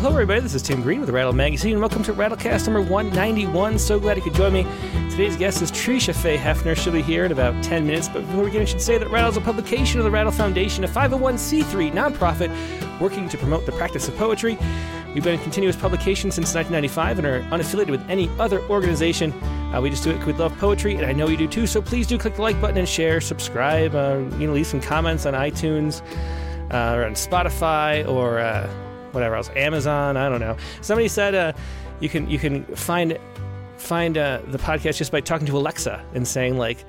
Well, hello, everybody. This is Tim Green with Rattle Magazine, and welcome to Rattlecast number 191. So glad you could join me. Today's guest is Tresha Faye Haefner. She'll be here in about 10 minutes, but before we begin, I should say that Rattle is a publication of the Rattle Foundation, a 501c3 nonprofit working to promote the practice of poetry. We've been in continuous publication since 1995 and are unaffiliated with any other organization. Uh, we just do it because we love poetry, and I know you do too. So please do click the like button and share, subscribe, uh, you know, leave some comments on iTunes uh, or on Spotify or uh, whatever else, Amazon. I don't know. Somebody said uh, you can you can find find uh, the podcast just by talking to Alexa and saying like,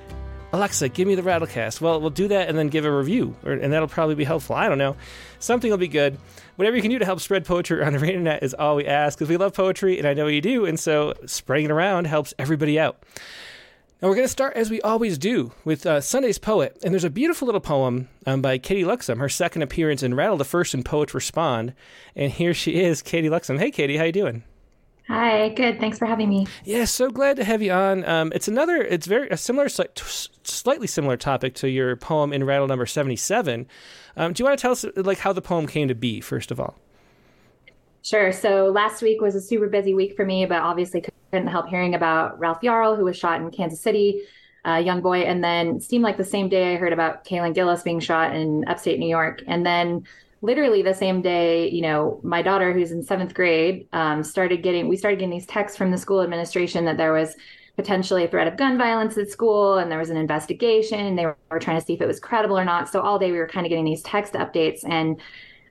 Alexa, give me the Rattlecast. Well, we'll do that and then give a review, or, and that'll probably be helpful. I don't know. Something will be good. Whatever you can do to help spread poetry on the internet is all we ask because we love poetry, and I know you do, and so spreading it around helps everybody out. Now we're going to start as we always do with uh, Sunday's poet, and there's a beautiful little poem um, by Katie Luxem, her second appearance in Rattle the First and Poets Respond, and here she is, Katie Luxem. Hey, Katie, how you doing? Hi, good. Thanks for having me. Yeah, so glad to have you on. Um, it's another, it's very a similar, slightly similar topic to your poem in Rattle number seventy-seven. Um, do you want to tell us like how the poem came to be, first of all? Sure. So last week was a super busy week for me, but obviously couldn't help hearing about Ralph Yarl, who was shot in Kansas City, a young boy. And then seemed like the same day I heard about Kaylin Gillis being shot in upstate New York. And then literally the same day, you know, my daughter, who's in seventh grade, um, started getting, we started getting these texts from the school administration that there was potentially a threat of gun violence at school and there was an investigation. They were, were trying to see if it was credible or not. So all day we were kind of getting these text updates. And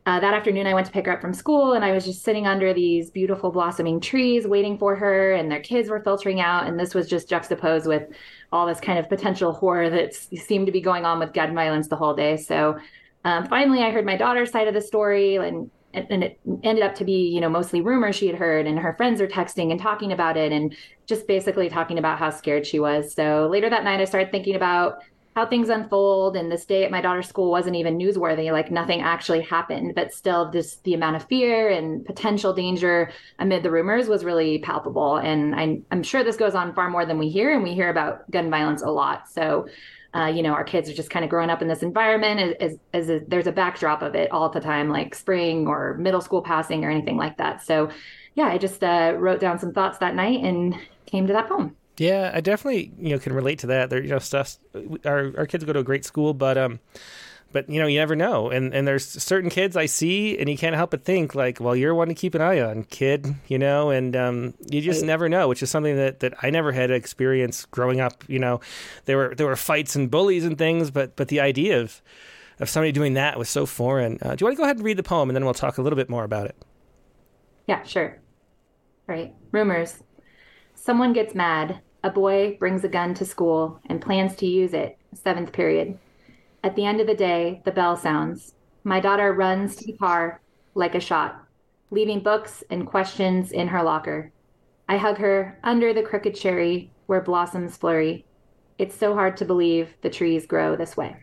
uh, that afternoon, I went to pick her up from school, and I was just sitting under these beautiful blossoming trees waiting for her, and their kids were filtering out. And this was just juxtaposed with all this kind of potential horror that seemed to be going on with gun violence the whole day. So um, finally, I heard my daughter's side of the story, and and it ended up to be you know mostly rumors she had heard and her friends are texting and talking about it and just basically talking about how scared she was so later that night i started thinking about how things unfold and this day at my daughter's school wasn't even newsworthy like nothing actually happened but still just the amount of fear and potential danger amid the rumors was really palpable. And I'm, I'm sure this goes on far more than we hear and we hear about gun violence a lot. So uh, you know our kids are just kind of growing up in this environment as, as a, there's a backdrop of it all the time like spring or middle school passing or anything like that. So yeah i just uh, wrote down some thoughts that night and came to that poem yeah, I definitely you know can relate to that. There, you know, stuff. Our our kids go to a great school, but um, but you know, you never know. And and there's certain kids I see, and you can't help but think like, well, you're one to keep an eye on, kid. You know, and um, you just never know, which is something that, that I never had experience growing up. You know, there were there were fights and bullies and things, but but the idea of of somebody doing that was so foreign. Uh, do you want to go ahead and read the poem, and then we'll talk a little bit more about it? Yeah, sure. All right. Rumors. Someone gets mad a boy brings a gun to school and plans to use it, seventh period. At the end of the day, the bell sounds. My daughter runs to the car like a shot, leaving books and questions in her locker. I hug her under the crooked cherry where blossoms flurry. It's so hard to believe the trees grow this way.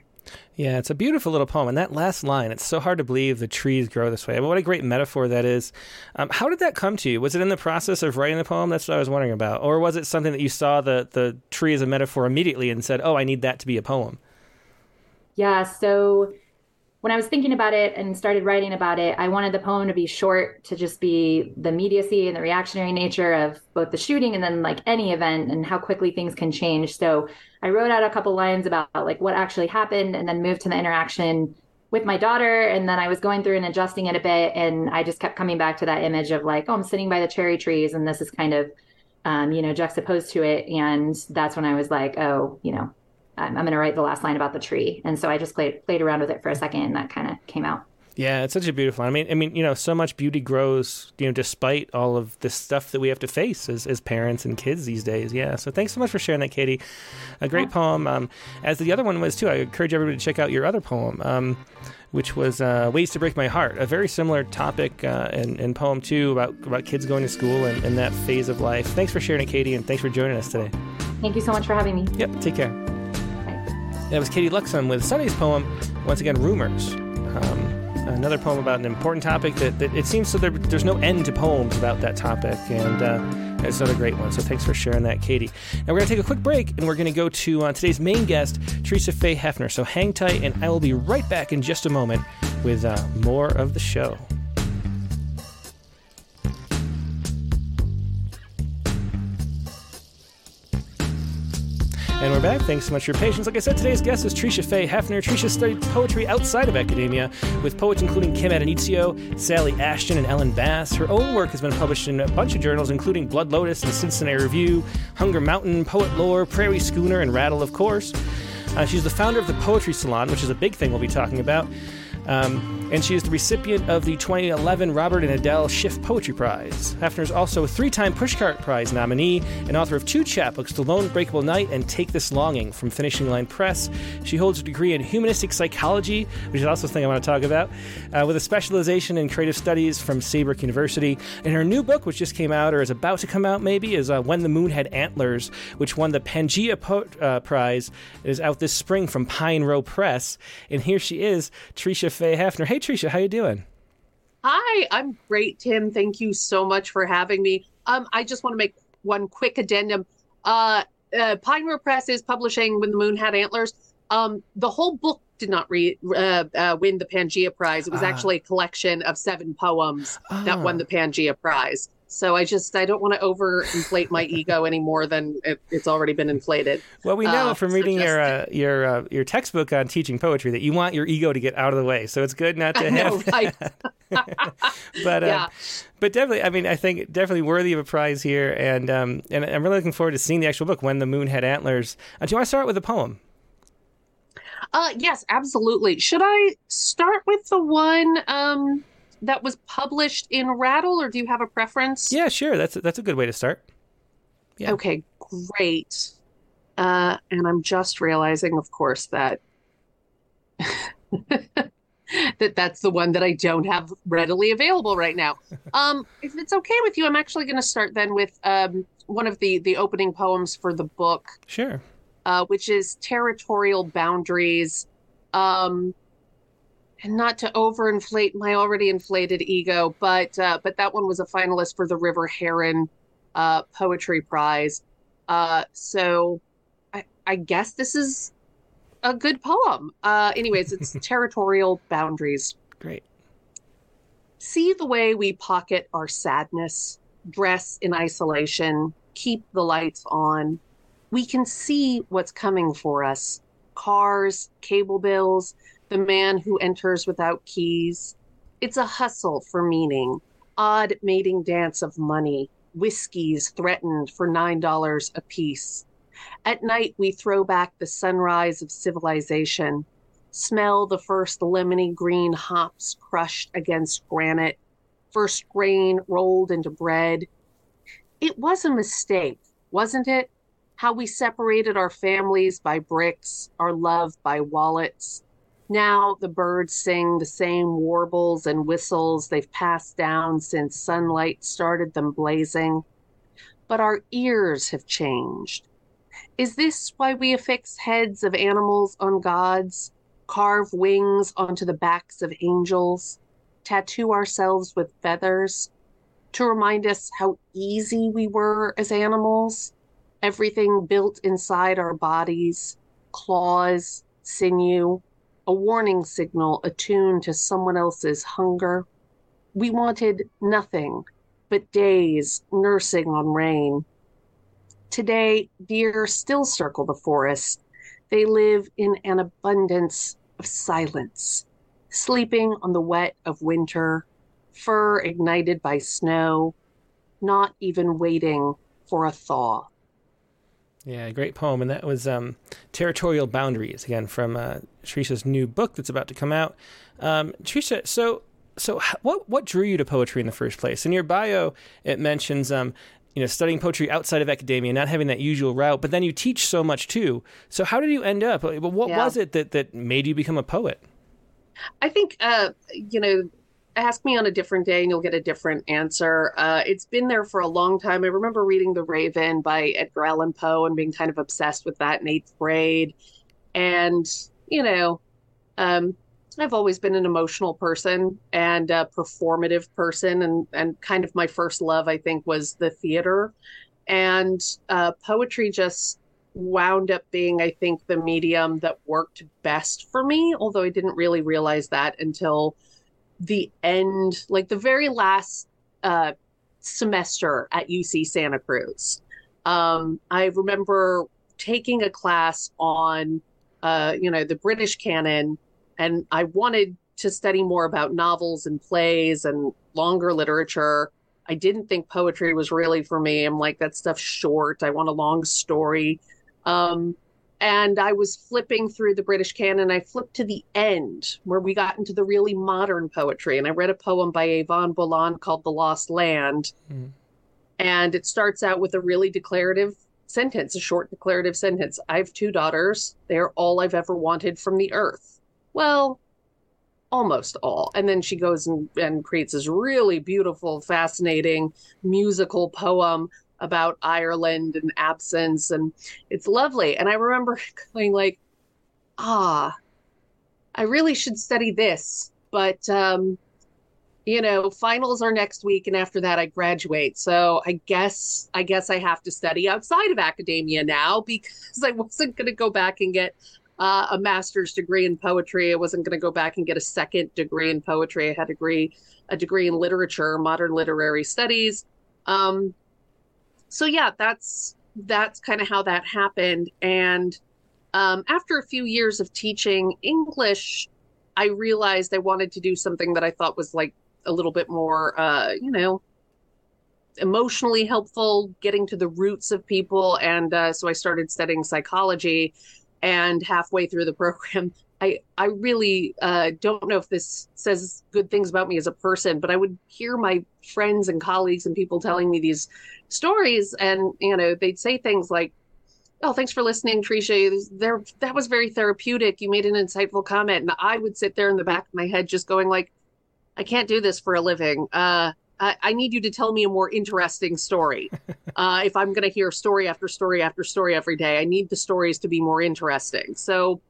Yeah, it's a beautiful little poem. And that last line, it's so hard to believe the trees grow this way. I mean, what a great metaphor that is. Um, how did that come to you? Was it in the process of writing the poem? That's what I was wondering about. Or was it something that you saw the, the tree as a metaphor immediately and said, oh, I need that to be a poem? Yeah, so when I was thinking about it and started writing about it, I wanted the poem to be short, to just be the immediacy and the reactionary nature of both the shooting and then like any event and how quickly things can change. So I wrote out a couple lines about like what actually happened and then moved to the interaction with my daughter. And then I was going through and adjusting it a bit. And I just kept coming back to that image of like, oh, I'm sitting by the cherry trees and this is kind of, um, you know, juxtaposed to it. And that's when I was like, oh, you know, I'm, I'm going to write the last line about the tree. And so I just played, played around with it for a second and that kind of came out. Yeah, it's such a beautiful. I mean, I mean, you know, so much beauty grows, you know, despite all of this stuff that we have to face as, as parents and kids these days. Yeah. So thanks so much for sharing that, Katie. A great yeah. poem. Um, as the other one was too. I encourage everybody to check out your other poem, um, which was uh, "Ways to Break My Heart." A very similar topic uh, and, and poem too about about kids going to school and, and that phase of life. Thanks for sharing it, Katie, and thanks for joining us today. Thank you so much for having me. Yep. Take care. That was Katie Luxem with Sunday's poem, once again, Rumors. Um, another poem about an important topic that, that it seems so there, there's no end to poems about that topic, and uh, it's another great one. So thanks for sharing that, Katie. Now we're going to take a quick break, and we're going to go to uh, today's main guest, Teresa Faye Haefner. So hang tight, and I will be right back in just a moment with uh, more of the show. We're back. Thanks so much for your patience. Like I said, today's guest is Tresha Faye Haefner. Tresha studied poetry outside of academia with poets including Kim Addonizio, Sally Ashton, and Ellen Bass. Her own work has been published in a bunch of journals, including Blood Lotus and Cincinnati Review, Hunger Mountain, Poet Lore, Prairie Schooner, and Rattle, of course. Uh, she's the founder of the Poetry Salon, which is a big thing we'll be talking about. Um, and she is the recipient of the 2011 Robert and Adele Schiff Poetry Prize. Haefner is also a three time Pushcart Prize nominee and author of two chapbooks, The Lone Breakable Night and Take This Longing from Finishing Line Press. She holds a degree in humanistic psychology, which is also a thing I want to talk about, uh, with a specialization in creative studies from Saybrook University. And her new book, which just came out or is about to come out maybe, is uh, When the Moon Had Antlers, which won the Pangea po- uh, Prize. It is out this spring from Pine Row Press. And here she is, Tresha Faye Haefner. Hey, Tresha, how you doing? Hi, I'm great, Tim. Thank you so much for having me. Um, I just want to make one quick addendum. Uh, uh, Press is publishing When the Moon Had Antlers. Um, the whole book did not re- uh, uh, win the Pangea Prize. It was ah. actually a collection of seven poems that won ah. the Pangea Prize. So I just I don't want to overinflate my ego any more than it, it's already been inflated. Well, we know uh, from reading so your uh, your uh, your textbook on teaching poetry that you want your ego to get out of the way. So it's good not to have. Know, right? but uh, yeah. but definitely, I mean, I think definitely worthy of a prize here, and um, and I'm really looking forward to seeing the actual book when the moon had antlers. Uh, do you want to start with a poem? Uh, yes, absolutely. Should I start with the one? Um, that was published in Rattle, or do you have a preference? Yeah, sure. That's that's a good way to start. Yeah. Okay, great. Uh, and I'm just realizing, of course, that that that's the one that I don't have readily available right now. Um, if it's okay with you, I'm actually going to start then with um, one of the the opening poems for the book. Sure. Uh, which is territorial boundaries. Um, and not to overinflate my already inflated ego, but uh, but that one was a finalist for the River Heron uh, Poetry Prize. Uh, so I, I, guess this is a good poem. Uh, anyways, it's territorial boundaries. Great. See the way we pocket our sadness, dress in isolation, keep the lights on. We can see what's coming for us cars, cable bills, the man who enters without keys. It's a hustle for meaning, odd mating dance of money, whiskeys threatened for $9 a piece. At night, we throw back the sunrise of civilization, smell the first lemony green hops crushed against granite, first grain rolled into bread. It was a mistake, wasn't it? How we separated our families by bricks, our love by wallets, now the birds sing the same warbles and whistles they've passed down since sunlight started them blazing. But our ears have changed. Is this why we affix heads of animals on gods, carve wings onto the backs of angels, tattoo ourselves with feathers to remind us how easy we were as animals? Everything built inside our bodies claws, sinew, a warning signal attuned to someone else's hunger. We wanted nothing but days nursing on rain. Today, deer still circle the forest. They live in an abundance of silence, sleeping on the wet of winter, fur ignited by snow, not even waiting for a thaw. Yeah, great poem, and that was um, "Territorial Boundaries" again from uh, Tresha's new book that's about to come out. Um, Tresha, so so what what drew you to poetry in the first place? In your bio, it mentions um, you know studying poetry outside of academia, not having that usual route, but then you teach so much too. So how did you end up? What yeah. was it that that made you become a poet? I think uh, you know ask me on a different day and you'll get a different answer. Uh, it's been there for a long time. I remember reading The Raven by Edgar Allan Poe and being kind of obsessed with that in eighth grade. And, you know, um, I've always been an emotional person and a performative person. And, and kind of my first love, I think, was the theater. And uh, poetry just wound up being, I think, the medium that worked best for me, although I didn't really realize that until the end, like the very last uh, semester at UC Santa Cruz. Um, I remember taking a class on, uh, you know, the British canon, and I wanted to study more about novels and plays and longer literature. I didn't think poetry was really for me. I'm like, that stuff's short. I want a long story. Um, and I was flipping through the British canon. I flipped to the end where we got into the really modern poetry. And I read a poem by Eavan Boland called The Lost Land. Mm. And it starts out with a really declarative sentence, a short declarative sentence. I have two daughters. They're all I've ever wanted from the earth. Well, almost all. And then she goes and, and creates this really beautiful, fascinating musical poem about Ireland and absence. And it's lovely. And I remember going like, ah, I really should study this. But um, you know, finals are next week, and after that, I graduate. So I guess I guess I have to study outside of academia now because I wasn't going to go back and get uh, a master's degree in poetry. I wasn't going to go back and get a second degree in poetry. I had a degree a degree in literature, modern literary studies. Um, so yeah, that's that's kind of how that happened. And um, after a few years of teaching English, I realized I wanted to do something that I thought was like a little bit more, uh, you know, emotionally helpful, getting to the roots of people. And uh, so I started studying psychology. And halfway through the program, I I really uh, don't know if this says good things about me as a person, but I would hear my friends and colleagues and people telling me these stories, and you know they'd say things like, "Oh, thanks for listening, Tresha. There, that was very therapeutic. You made an insightful comment." And I would sit there in the back of my head just going like, I can't do this for a living. Uh, I, I, need you to tell me a more interesting story. Uh, if I'm going to hear story after story after story every day, I need the stories to be more interesting. So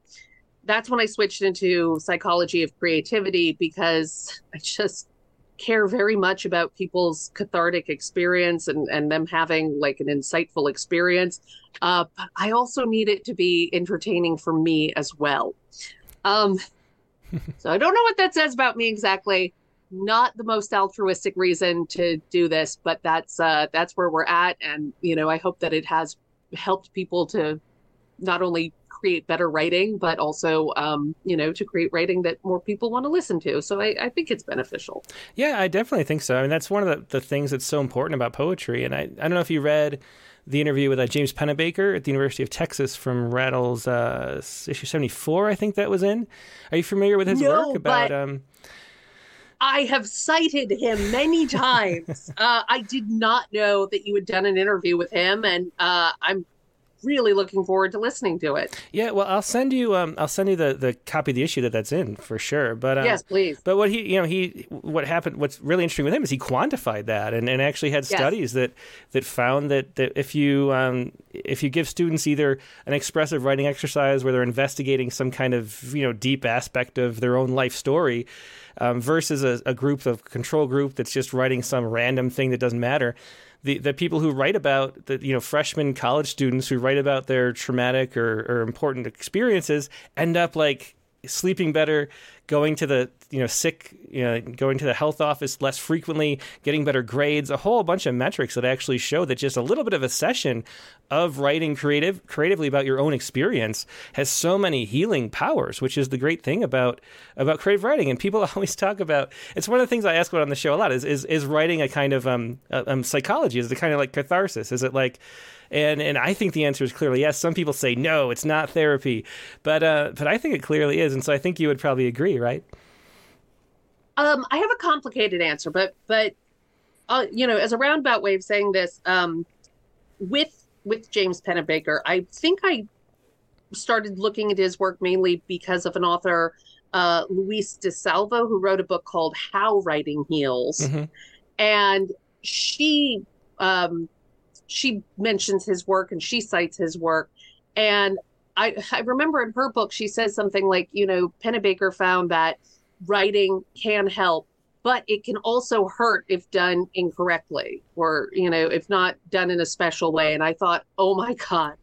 that's when I switched into psychology of creativity because I just care very much about people's cathartic experience and, and them having like an insightful experience. Uh, but I also need it to be entertaining for me as well. Um, so I don't know what that says about me exactly not the most altruistic reason to do this, but that's uh, that's where we're at, and you know, I hope that it has helped people to not only create better writing, but also, um, you know, to create writing that more people want to listen to. So I, I, think it's beneficial. Yeah, I definitely think so. I mean, that's one of the, the things that's so important about poetry. And I, I don't know if you read the interview with uh, James Pennebaker at the University of Texas from Rattle's uh, issue 74, I think that was in. Are you familiar with his no, work about. But- um, I have cited him many times. uh, I did not know that you had done an interview with him, and uh, I'm really looking forward to listening to it. Yeah, well, I'll send you. Um, I'll send you the, the copy of the issue that that's in for sure. But um, yes, please. But what he, you know, he what happened? What's really interesting with him is he quantified that and, and actually had studies yes. that that found that, that if you um, if you give students either an expressive writing exercise where they're investigating some kind of you know deep aspect of their own life story. Um, versus a, a group of control group that's just writing some random thing that doesn't matter the the people who write about the you know freshman college students who write about their traumatic or, or important experiences end up like sleeping better, going to the you know sick, you know, going to the health office less frequently, getting better grades, a whole bunch of metrics that actually show that just a little bit of a session of writing creative creatively about your own experience has so many healing powers, which is the great thing about about creative writing. And people always talk about it's one of the things I ask about on the show a lot is is, is writing a kind of um, um psychology? Is it kind of like catharsis? Is it like and and I think the answer is clearly yes. Some people say no, it's not therapy, but uh, but I think it clearly is, and so I think you would probably agree, right? Um, I have a complicated answer, but but uh, you know, as a roundabout way of saying this, um, with with James Pennebaker, I think I started looking at his work mainly because of an author, uh, Louise DeSalvo, who wrote a book called How Writing Heals, mm-hmm. and she um, she mentions his work and she cites his work. And I, I remember in her book, she says something like, you know, Pennebaker found that writing can help, but it can also hurt if done incorrectly or, you know, if not done in a special way. And I thought, oh my God,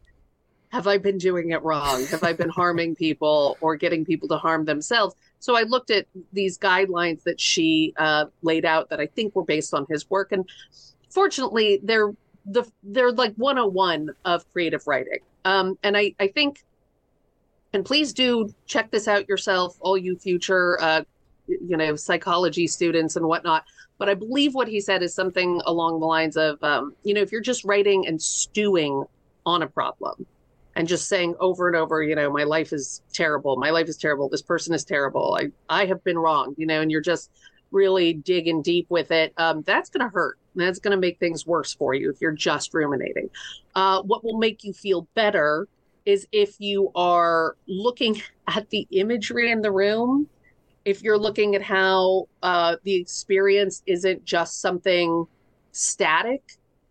have I been doing it wrong? Have I been harming people or getting people to harm themselves? So I looked at these guidelines that she uh, laid out that I think were based on his work. And fortunately, they're the they're like 101 of creative writing. Um, and I, I think, and please do check this out yourself, all you future, uh, you know, psychology students and whatnot. But I believe what he said is something along the lines of, um, you know, if you're just writing and stewing on a problem and just saying over and over, you know, my life is terrible, my life is terrible, this person is terrible, I, I have been wrong, you know, and you're just really digging deep with it, um, that's going to hurt. That's going to make things worse for you if you're just ruminating. Uh, what will make you feel better is if you are looking at the imagery in the room, if you're looking at how uh, the experience isn't just something static,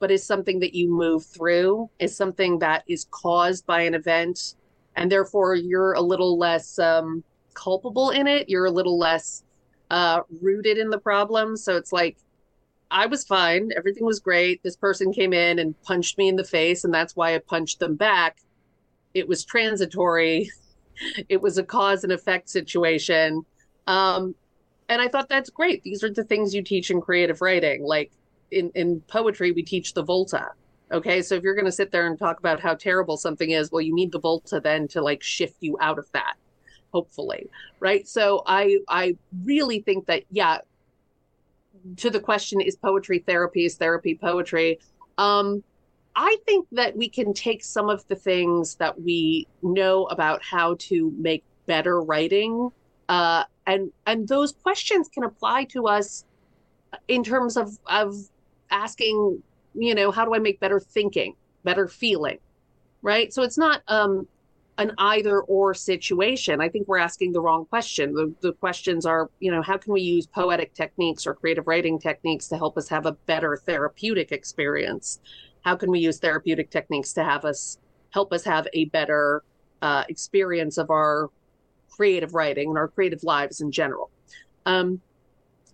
but is something that you move through, is something that is caused by an event, and therefore you're a little less um, culpable in it. You're a little less uh, rooted in the problem. So it's like, I was fine. Everything was great. This person came in and punched me in the face, and that's why I punched them back. It was transitory. It was a cause and effect situation. Um, and I thought that's great. These are the things you teach in creative writing. Like in, in poetry, we teach the volta. Okay. So if you're going to sit there and talk about how terrible something is, well, you need the volta then to like shift you out of that hopefully right? So i i really think that yeah to the question is poetry therapy is therapy poetry? Um i think that we can take some of the things that we know about how to make better writing uh and and those questions can apply to us in terms of of asking you know how do i make better thinking better feeling right? So it's not um an either or situation. I think we're asking the wrong question. The, the questions are, you know, how can we use poetic techniques or creative writing techniques to help us have a better therapeutic experience? How can we use therapeutic techniques to have us help us have a better uh, experience of our creative writing and our creative lives in general? Um,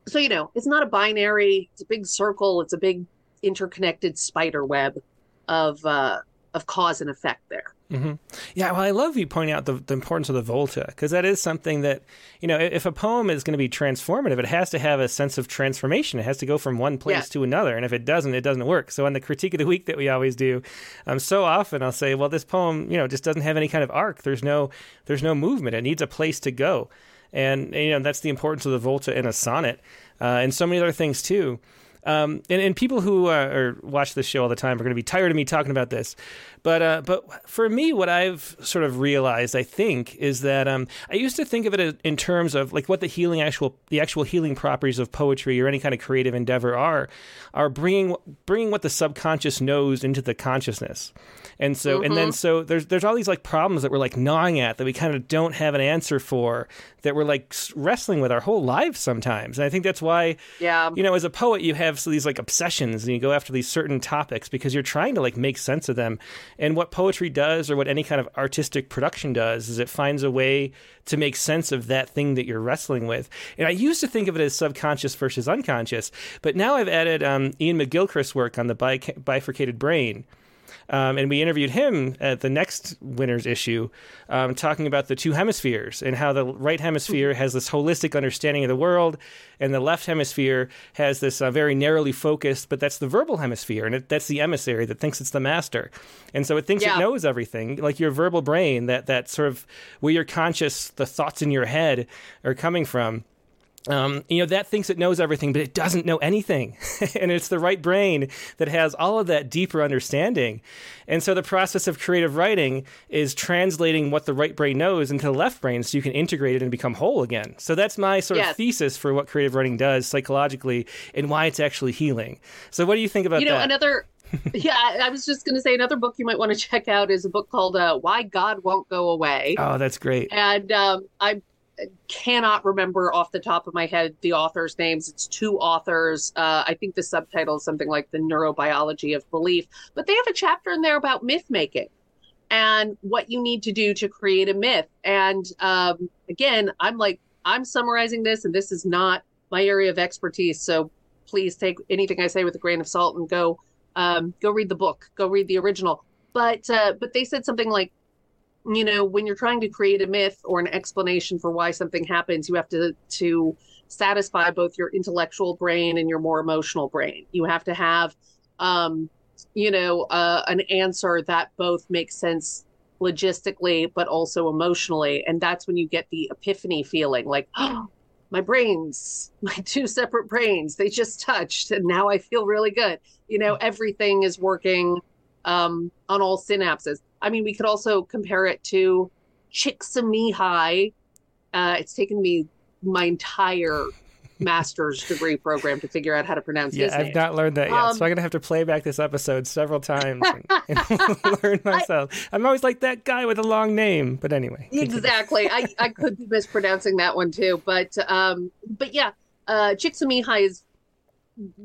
so, you know, it's not a binary, it's a big circle, it's a big interconnected spider web of, uh, of cause and effect there. Mm-hmm. Yeah, well, I love you pointing out the, the importance of the volta because that is something that, you know, if a poem is going to be transformative, it has to have a sense of transformation. It has to go from one place yeah. to another. And if it doesn't, it doesn't work. So, on the critique of the week that we always do, um, so often I'll say, well, this poem, you know, just doesn't have any kind of arc. There's no, there's no movement. It needs a place to go. And, you know, that's the importance of the volta in a sonnet uh, and so many other things too. Um, and, and people who uh, are, watch this show all the time are going to be tired of me talking about this. But uh, but for me, what I've sort of realized, I think, is that um, I used to think of it in terms of like what the healing actual the actual healing properties of poetry or any kind of creative endeavor are, are bringing bringing what the subconscious knows into the consciousness. And so mm-hmm. and then mm-hmm. so there's there's all these like problems that we're like gnawing at that we kind of don't have an answer for that we're like wrestling with our whole lives sometimes. And I think that's why yeah. you know as a poet you have so these like obsessions and you go after these certain topics because you're trying to like make sense of them. And what poetry does or what any kind of artistic production does is it finds a way to make sense of that thing that you're wrestling with. And I used to think of it as subconscious versus unconscious, but now I've added um, Iain McGilchrist's work on the bifurcated brain um, and we interviewed him at the next winner's issue, um, talking about the two hemispheres and how the right hemisphere has this holistic understanding of the world, and the left hemisphere has this uh, very narrowly focused, but that's the verbal hemisphere, and it, that's the emissary that thinks it's the master. And so it thinks yeah. it knows everything, like your verbal brain, that, that sort of where your conscious, the thoughts in your head are coming from um, you know, that thinks it knows everything, but it doesn't know anything. and it's the right brain that has all of that deeper understanding. And so the process of creative writing is translating what the right brain knows into the left brain so you can integrate it and become whole again. So that's my sort yes. of thesis for what creative writing does psychologically and why it's actually healing. So what do you think about that? you know, that? Another yeah, I was just going to say another book you might want to check out is a book called uh, "Why God Won't Go Away." Oh, that's great. And um, I'm cannot remember off the top of my head the authors' names. It's two authors. Uh, I think the subtitle is something like The Neurobiology of Belief, but they have a chapter in there about myth making and what you need to do to create a myth. And um, again, I'm like, I'm summarizing this, and this is not my area of expertise. So please take anything I say with a grain of salt and go um, go read the book, go read the original. But uh, but they said something like you know when you're trying to create a myth or an explanation for why something happens you have to to satisfy both your intellectual brain and your more emotional brain you have to have um you know uh, an answer that both makes sense logistically, but also emotionally. And that's when you get the epiphany feeling like, oh, my brains, my two separate brains, they just touched and now I feel really good. You know, everything is working um, on all synapses. I mean, we could also compare it to Csikszentmihalyi. Uh, it's taken me my entire master's degree program to figure out how to pronounce yeah, his I've name. not learned that yet, Um, so I'm gonna have to play back this episode several times and, and learn myself. I'm always like that guy with a long name, but anyway. exactly. I, I could be mispronouncing that one too, but um, but yeah, uh, Csikszentmihalyi's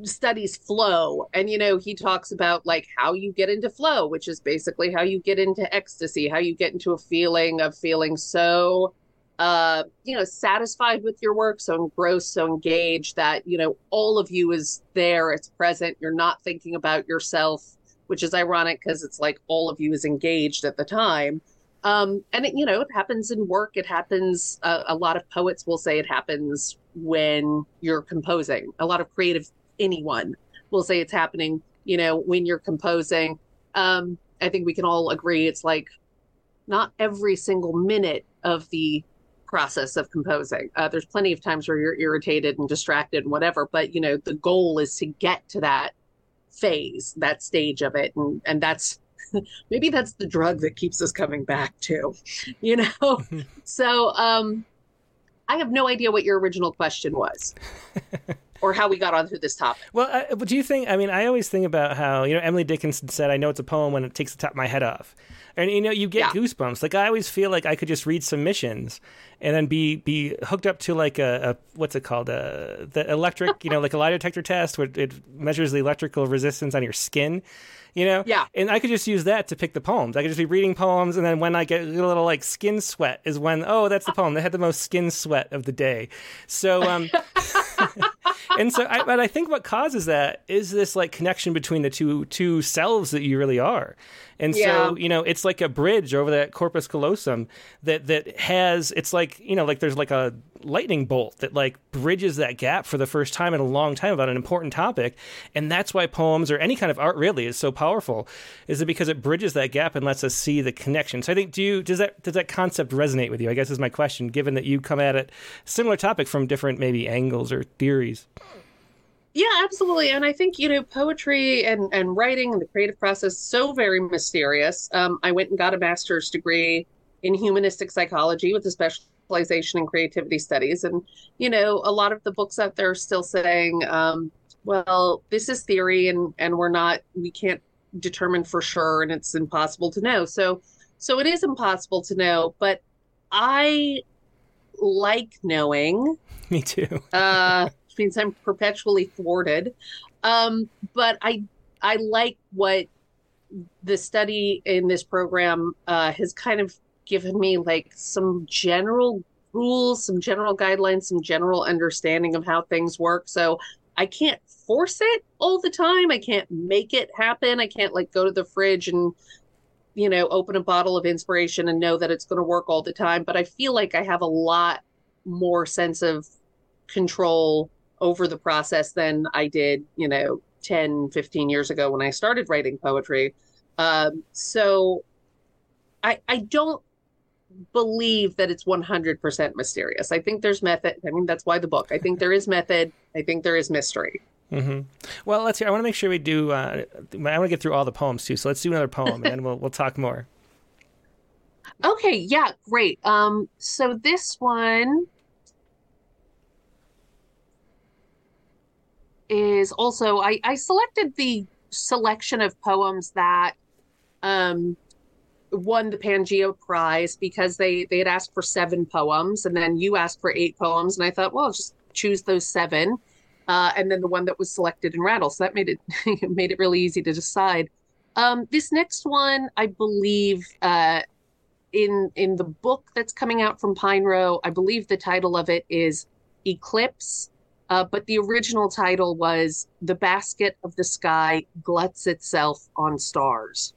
studies flow, and you know he talks about like how you get into flow, which is basically how you get into ecstasy, how you get into a feeling of feeling so uh you know satisfied with your work so engrossed so engaged that you know all of you is there it's present. You're not thinking about yourself which is ironic because it's like all of you is engaged at the time. Um and it you know it happens in work. It happens uh, a lot of poets will say it happens when you're composing. A lot of creative anyone will say it's happening you know when you're composing um i think we can all agree it's like not every single minute of the process of composing. Uh, there's plenty of times where you're irritated and distracted and whatever, but you know the goal is to get to that phase, that stage of it, and and that's maybe that's the drug that keeps us coming back to, you know. so um, I have no idea what your original question was. Or how we got onto this topic. Well, uh, do you think? I mean, I always think about how you know Emily Dickinson said, "I know it's a poem when it takes the top of my head off," and you know you get Yeah. goosebumps. Like I always feel like I could just read submissions and then be be hooked up to like a, a what's it called a the electric you know like a lie detector test where it measures the electrical resistance on your skin. You know, Yeah. and I could just use that to pick the poems. I could just be reading poems, and then when I get a little like skin sweat is when oh that's the poem that had the most skin sweat of the day. So um, and so I, but I think what causes that is this like connection between the two two selves that you really are. And Yeah. so, you know, it's like a bridge over that corpus callosum that that has it's like, you know, like there's like a lightning bolt that like bridges that gap for the first time in a long time about an important topic. And that's why poems or any kind of art really is so powerful. Is it because it bridges that gap and lets us see the connection. So I think do you does that does that concept resonate with you? I guess is my question, given that you come at it similar topic from different maybe angles or theories. Yeah, absolutely. And I think, you know, poetry and, and writing and the creative process so very mysterious. Um, I went and got a master's degree in humanistic psychology with a specialization in creativity studies. And, you know, a lot of the books out there are still saying, um, well, this is theory and, and we're not, we can't determine for sure and it's impossible to know. So, so it is impossible to know, but I like knowing Me too. uh, means I'm perpetually thwarted. Um, but I I like what the study in this program uh, has kind of given me like some general rules, some general guidelines, some general understanding of how things work. So I can't force it all the time. I can't make it happen. I can't like go to the fridge and you know open a bottle of inspiration and know that it's going to work all the time. But I feel like I have a lot more sense of control over the process than I did, you know, 10, 15 years ago when I started writing poetry. Um, so I, I don't believe that it's 100% mysterious. I think there's method. I mean, that's why the book. I think there is method. I think there is mystery. Mm-hmm. Well, let's hear. I want to make sure we do. Uh, I want to get through all the poems too. So let's do another poem, and we'll we'll talk more. Okay, yeah, great. Um, so this one is also I, I selected the selection of poems that um won the Pangea Prize because they they had asked for seven poems and then you asked for eight poems and I thought, well, just choose those seven. Uh, and then the one that was selected in Rattle. So that made it made it really easy to decide. Um, this next one, I believe, uh, in in the book that's coming out from Pine Row, I believe the title of it is Eclipse, uh, but the original title was The Basket of the Sky Gluts Itself on Stars.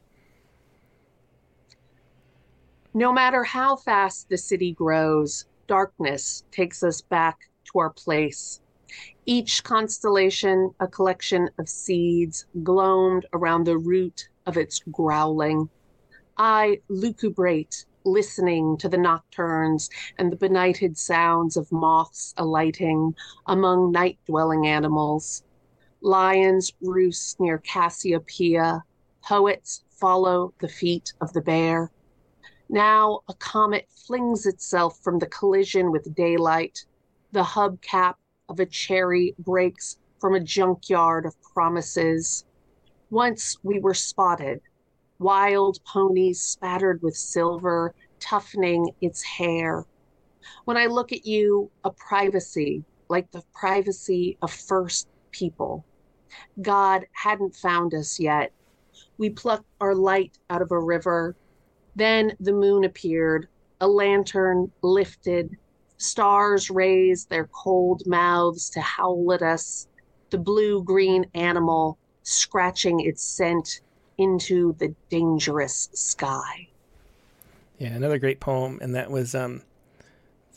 No matter how fast the city grows, darkness takes us back to our place. Each constellation, a collection of seeds gloamed around the root of its growling. I lucubrate, listening to the nocturnes and the benighted sounds of moths alighting among night dwelling animals. Lions roost near Cassiopeia, poets follow the feet of the bear. Now a comet flings itself from the collision with daylight. The hubcap of a cherry breaks from a junkyard of promises. Once we were spotted, wild ponies spattered with silver, toughening its hair. When I look at you, a privacy like the privacy of first people. God hadn't found us yet. We plucked our light out of a river. Then the moon appeared, a lantern lifted, stars raised their cold mouths to howl at us, the blue green animal scratching its scent into the dangerous sky. Yeah, another great poem, and that was um,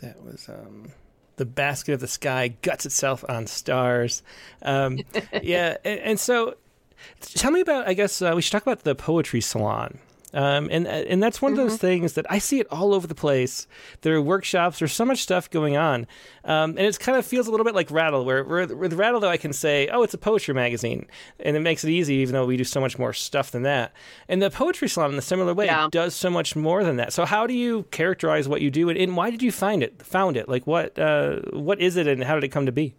that was um, the basket of the sky gluts itself on stars. Um, yeah, and, and, so tell me about. I guess uh, we should talk about the poetry salon. Um, and and that's one of those mm-hmm. things that I see it all over the place. There are workshops. There's so much stuff going on, um, and it kind of feels a little bit like Rattle, where, where with Rattle though I can say, oh, it's a poetry magazine, and it makes it easy, even though we do so much more stuff than that. And the poetry salon, in a similar way, yeah. does so much more than that. So how do you characterize what you do, and, and why did you find it? Found it? Like what? Uh, what is it, and how did it come to be?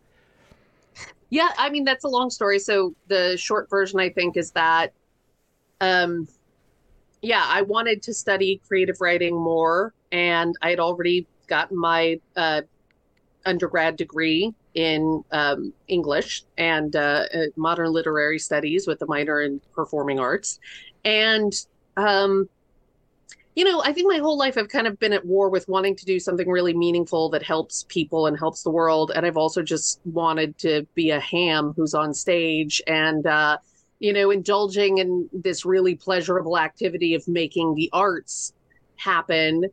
Yeah, I mean that's a long story. So the short version, I think, is that. Um, yeah, I wanted to study creative writing more, and I had already gotten my uh, undergrad degree in um, English and uh, uh, modern literary studies with a minor in performing arts. And, um, you know, I think my whole life I've kind of been at war with wanting to do something really meaningful that helps people and helps the world. And I've also just wanted to be a ham who's on stage and, uh, you know, indulging in this really pleasurable activity of making the arts happen.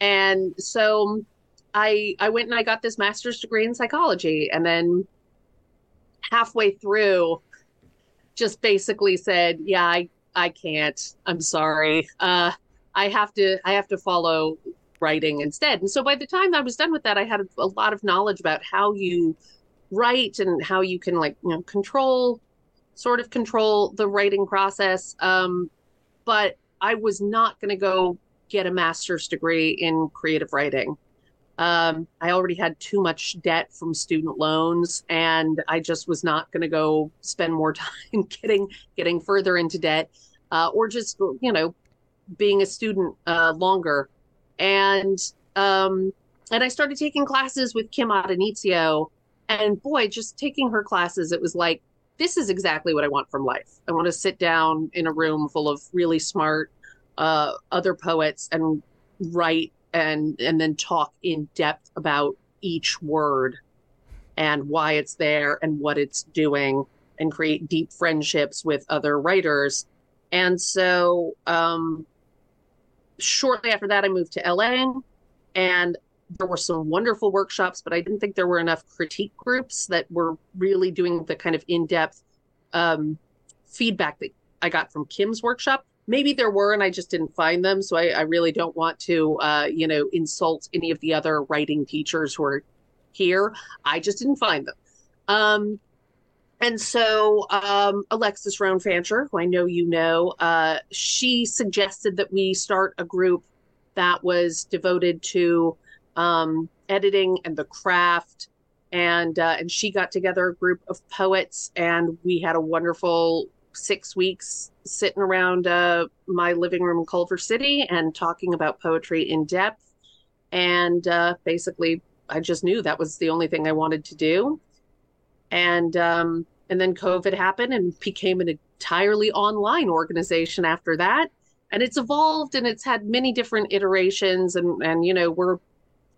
And so I I went and I got this master's degree in psychology and then halfway through just basically said, "Yeah, I I can't. I'm sorry. Uh I have to I have to follow writing instead." And so by the time I was done with that, I had a lot of knowledge about how you write and how you can like, you know, control sort of control the writing process. Um, but I was not going to go get a master's degree in creative writing. Um, I already had too much debt from student loans, and I just was not going to go spend more time getting getting further into debt, uh, or just you know being a student uh, longer. And um, and I started taking classes with Kim Addonizio, and boy, just taking her classes, it was like this is exactly what I want from life. I want to sit down in a room full of really smart uh, other poets and write and and then talk in depth about each word and why it's there and what it's doing and create deep friendships with other writers. And so um, shortly after that, I moved to LA and there were some wonderful workshops, but I didn't think there were enough critique groups that were really doing the kind of in depth um, feedback that I got from Kim's workshop. Maybe there were, and I just didn't find them. So I, I really don't want to, uh, you know, insult any of the other writing teachers who are here. I just didn't find them. Um, and so um, Alexis Rhone Fancher, who I know you know, uh, she suggested that we start a group that was devoted to um, editing and the craft. And uh, and she got together a group of poets, and we had a wonderful six weeks sitting around uh, my living room in Culver City and talking about poetry in depth. And uh, basically, I just knew that was the only thing I wanted to do. And um, and then COVID happened and became an entirely online organization after that. And it's evolved and it's had many different iterations. And and you know we're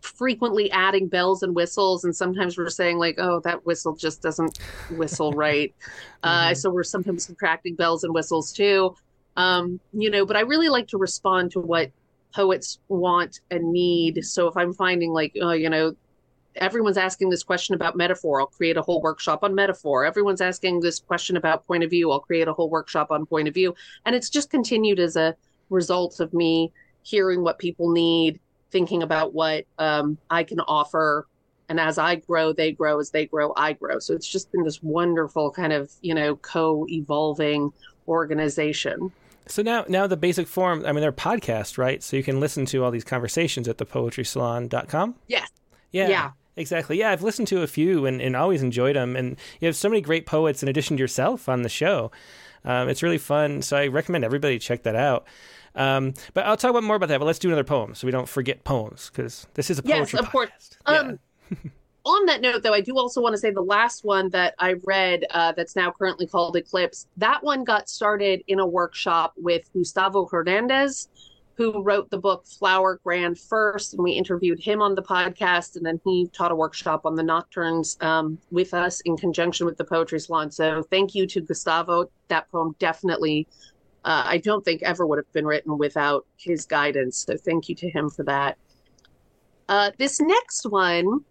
frequently adding bells and whistles and sometimes we're saying like oh that whistle just doesn't whistle right. Uh, mm-hmm. uh, so we're sometimes subtracting bells and whistles too. Um, you know but i really like to respond to what poets want and need. So if i'm finding like oh you know everyone's asking this question about metaphor i'll create a whole workshop on metaphor. Everyone's asking this question about point of view i'll create a whole workshop on point of view. And it's just continued as a result of me hearing what people need, thinking about what um, I can offer. And as I grow, they grow. As they grow, I grow. So it's just been this wonderful kind of, you know, co evolving organization. So now, now the basic form, I mean, they're podcasts, right? So you can listen to all these conversations at thepoetrysalon.com. Yes. Yeah. Yeah. Exactly. Yeah, I've listened to a few and, and always enjoyed them. And you have so many great poets in addition to yourself on the show. Um, it's really fun. So I recommend everybody check that out. Um, but I'll talk about more about that. But let's do another poem so we don't forget poems because this is a poetry yes, of podcast. course. Um, on that note, though, I do also want to say the last one that I read uh, that's now currently called Eclipse, that one got started in a workshop with Gustavo Hernandez, who wrote the book Flower Grand First. And we interviewed him on the podcast. And then he taught a workshop on the nocturnes um, with us in conjunction with the Poetry Salon. So thank you to Gustavo. That poem definitely, uh, I don't think ever would have been written without his guidance. So thank you to him for that. Uh, this next one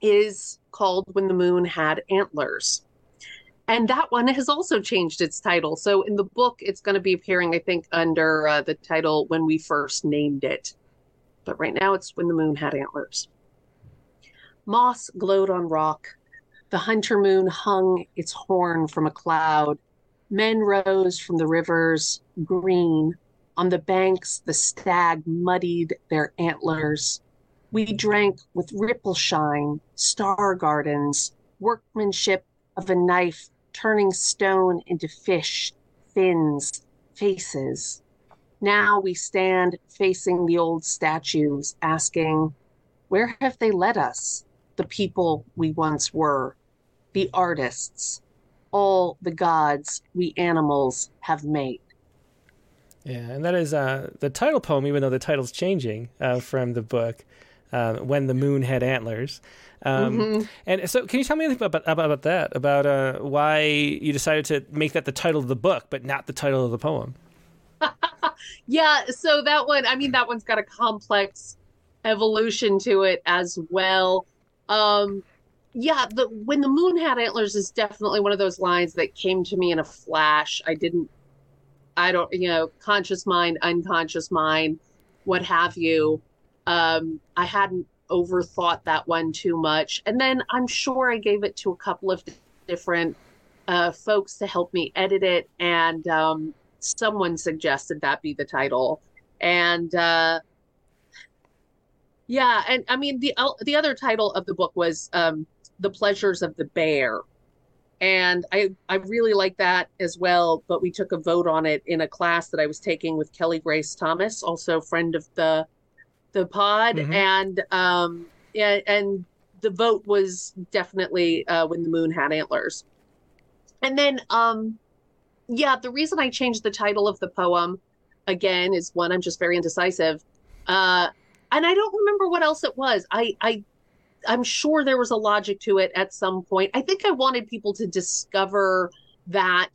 is called When the Moon Had Antlers. And that one has also changed its title. So in the book, it's going to be appearing, I think, under uh, the title When We First Named It. But right now, it's When the Moon Had Antlers. Moss glowed on rock. The hunter moon hung its horn from a cloud. Men rose from the rivers, green. On the banks, the stag muddied their antlers. We drank with ripple shine, star gardens, workmanship of a knife turning stone into fish, fins, faces. Now we stand facing the old statues, asking, Where have they led us? The people we once were, the artists, all the gods we animals have made. Yeah, and that is uh, the title poem, even though the title's changing uh, from the book uh, when the moon had antlers. Um, mm-hmm. And so, can you tell me anything about about, about that? About uh, why you decided to make that the title of the book, but not the title of the poem? yeah, so that one, I mean, that one's got a complex evolution to it as well. Um, yeah, the when the moon had antlers is definitely one of those lines that came to me in a flash. I didn't, I don't, you know, conscious mind, unconscious mind, what have you. Um, I hadn't overthought that one too much. And then I'm sure I gave it to a couple of different uh, folks to help me edit it. And um, someone suggested that be the title. And uh, yeah, and I mean, the, the other title of the book was um, The Pleasures of the Bear. And I, I really like that as well. But we took a vote on it in a class that I was taking with Kelly Grace Thomas, also friend of the the pod, mm-hmm. and um, yeah, and the vote was definitely uh, when the moon had antlers. And then, um, yeah, the reason I changed the title of the poem again is one I'm just very indecisive, uh, and I don't remember what else it was. I, I, I'm sure there was a logic to it at some point. I think I wanted people to discover that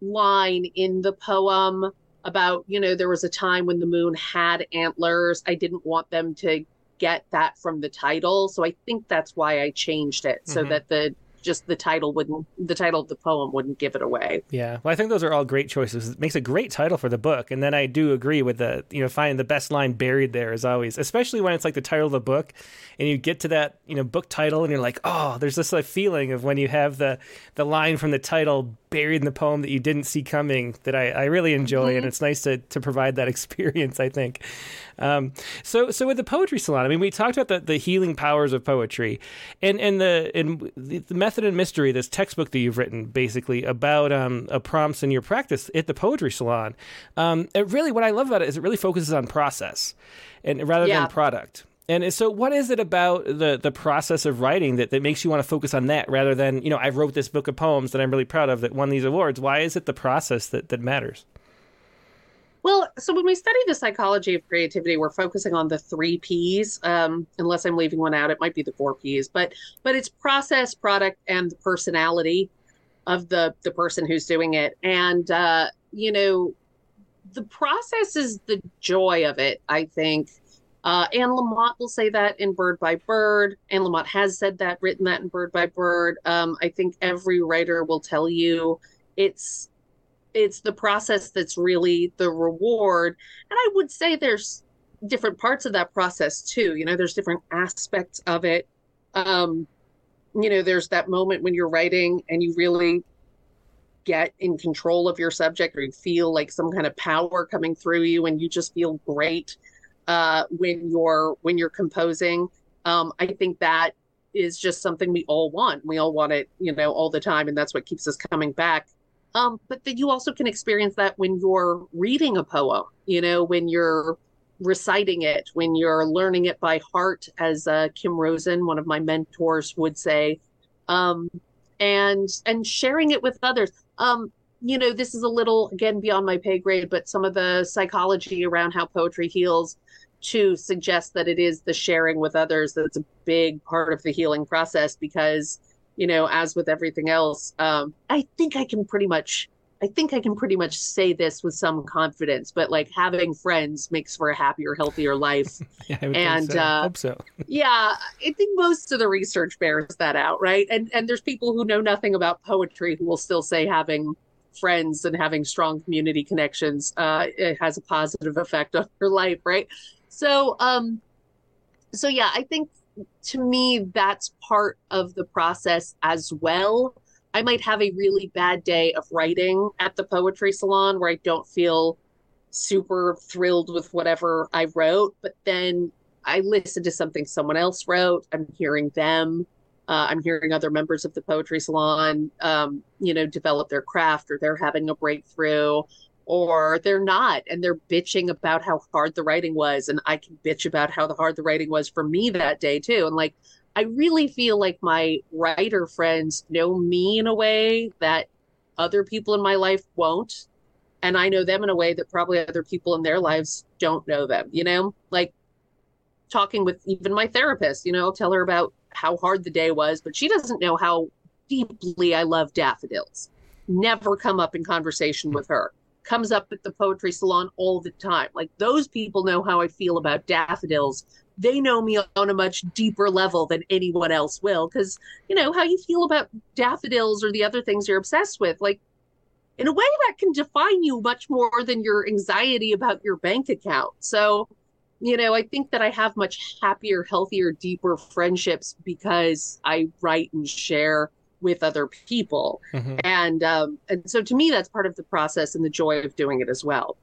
line in the poem about, you know, there was a time when the moon had antlers. I didn't want them to get that from the title. So I think that's why I changed it so mm-hmm. that the just the title wouldn't the title of the poem wouldn't give it away. Yeah. Well, I think those are all great choices. It makes a great title for the book. And then I do agree with the, you know, finding the best line buried there is always, especially when it's like the title of the book and you get to that, you know, book title and you're like, "Oh, there's this like feeling of when you have the the line from the title buried in the poem that you didn't see coming that I, I really enjoy mm-hmm. and it's nice to to provide that experience, I think. Um, so so with the poetry salon, I mean, we talked about the, the healing powers of poetry and and the and the, Method and Mystery, this textbook that you've written, basically about um, a prompts in your practice at the Poetry Salon. Um, it really, what I love about it is it really focuses on process, and rather yeah. than product. And so, what is it about the the process of writing that, that makes you want to focus on that rather than you know I wrote this book of poems that I'm really proud of that won these awards? Why is it the process that that matters? Well, so when we study the psychology of creativity, we're focusing on the three P's. Um, unless I'm leaving one out, it might be the four P's. But but it's process, product, and the personality of the the person who's doing it. And uh, you know, the process is the joy of it. I think. Uh, Anne Lamott will say that in Bird by Bird. Anne Lamott has said that, written that in Bird by Bird. Um, I think every writer will tell you it's it's the process that's really the reward. And i would say there's different parts of that process too you know there's different aspects of it. Um you know there's that moment when you're writing and you really get in control of your subject or you feel like some kind of power coming through you and you just feel great uh when you're when you're composing. Um i think that is just something we all want. We all want it you know all the time and that's what keeps us coming back um, but that you also can experience that when you're reading a poem, you know, when you're reciting it, when you're learning it by heart, as uh, Kim Rosen, one of my mentors, would say, um, and and sharing it with others. Um, you know, this is a little again beyond my pay grade, but some of the psychology around how poetry heals to suggest that it is the sharing with others that's a big part of the healing process because you know, as with everything else, um, I think I can pretty much, I think I can pretty much say this with some confidence. But like having friends makes for a happier, healthier life. yeah, and so. uh, hope so. yeah, I think most of the research bears that out, right? And and there's people who know nothing about poetry who will still say having friends and having strong community connections uh, it has a positive effect on your life, right? So, um, so yeah, I think to me, that's part of the process as well. I might have a really bad day of writing at the poetry salon where I don't feel super thrilled with whatever I wrote, but then I listen to something someone else wrote. I'm hearing them. Uh, I'm hearing other members of the poetry salon, um, you know, develop their craft or they're having a breakthrough or they're not and they're bitching about how hard the writing was and i can bitch about how hard the writing was for me that day too and like i really feel like my writer friends know me in a way that other people in my life won't and i know them in a way that probably other people in their lives don't know them you know? Like talking with even my therapist you know I'll tell her about how hard the day was but she doesn't know how deeply i love daffodils. Never come up in conversation with her comes up at the poetry salon all the time. Like those people know how I feel about daffodils. They know me on a much deeper level than anyone else will because, you know, how you feel about daffodils or the other things you're obsessed with. Like, in a way, that can define you much more than your anxiety about your bank account. So, you know, I think that I have much happier, healthier, deeper friendships because I write and share with other people mm-hmm. and um, and so to me that's part of the process and the joy of doing it as well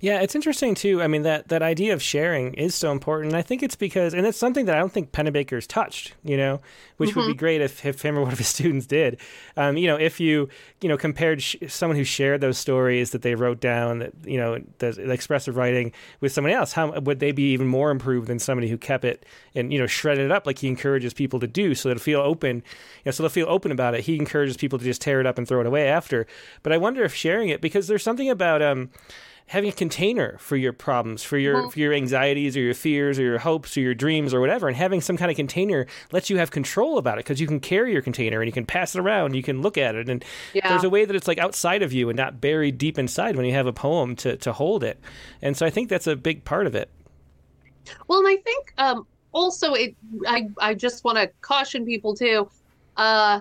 yeah, it's interesting too. I mean that that idea of sharing is so important. I think it's because, and it's something that I don't think Pennebaker's touched. You know, which mm-hmm. would be mm-hmm. great if, if him or one of his students did. Um, you know, if you you know compared sh- someone who shared those stories that they wrote down, that you know the, the, expressive writing with someone else, how would they be even more improved than somebody who kept it and you know shredded it up like he encourages people to do, so they'll feel open. You know, so they'll feel open about it. He encourages people to just tear it up and throw it away after. But I wonder if sharing it because there's something about um having a container for your problems, for your for your anxieties or your fears or your hopes or your dreams or whatever, and having some kind of container lets you have control about it because you can carry your container and you can pass it around, you can look at it, and yeah. there's a way that it's like outside of you and not buried deep inside when you have a poem to to hold it, and so I think that's a big part of it. Well, and I think um, also it I I just want to caution people too. Uh,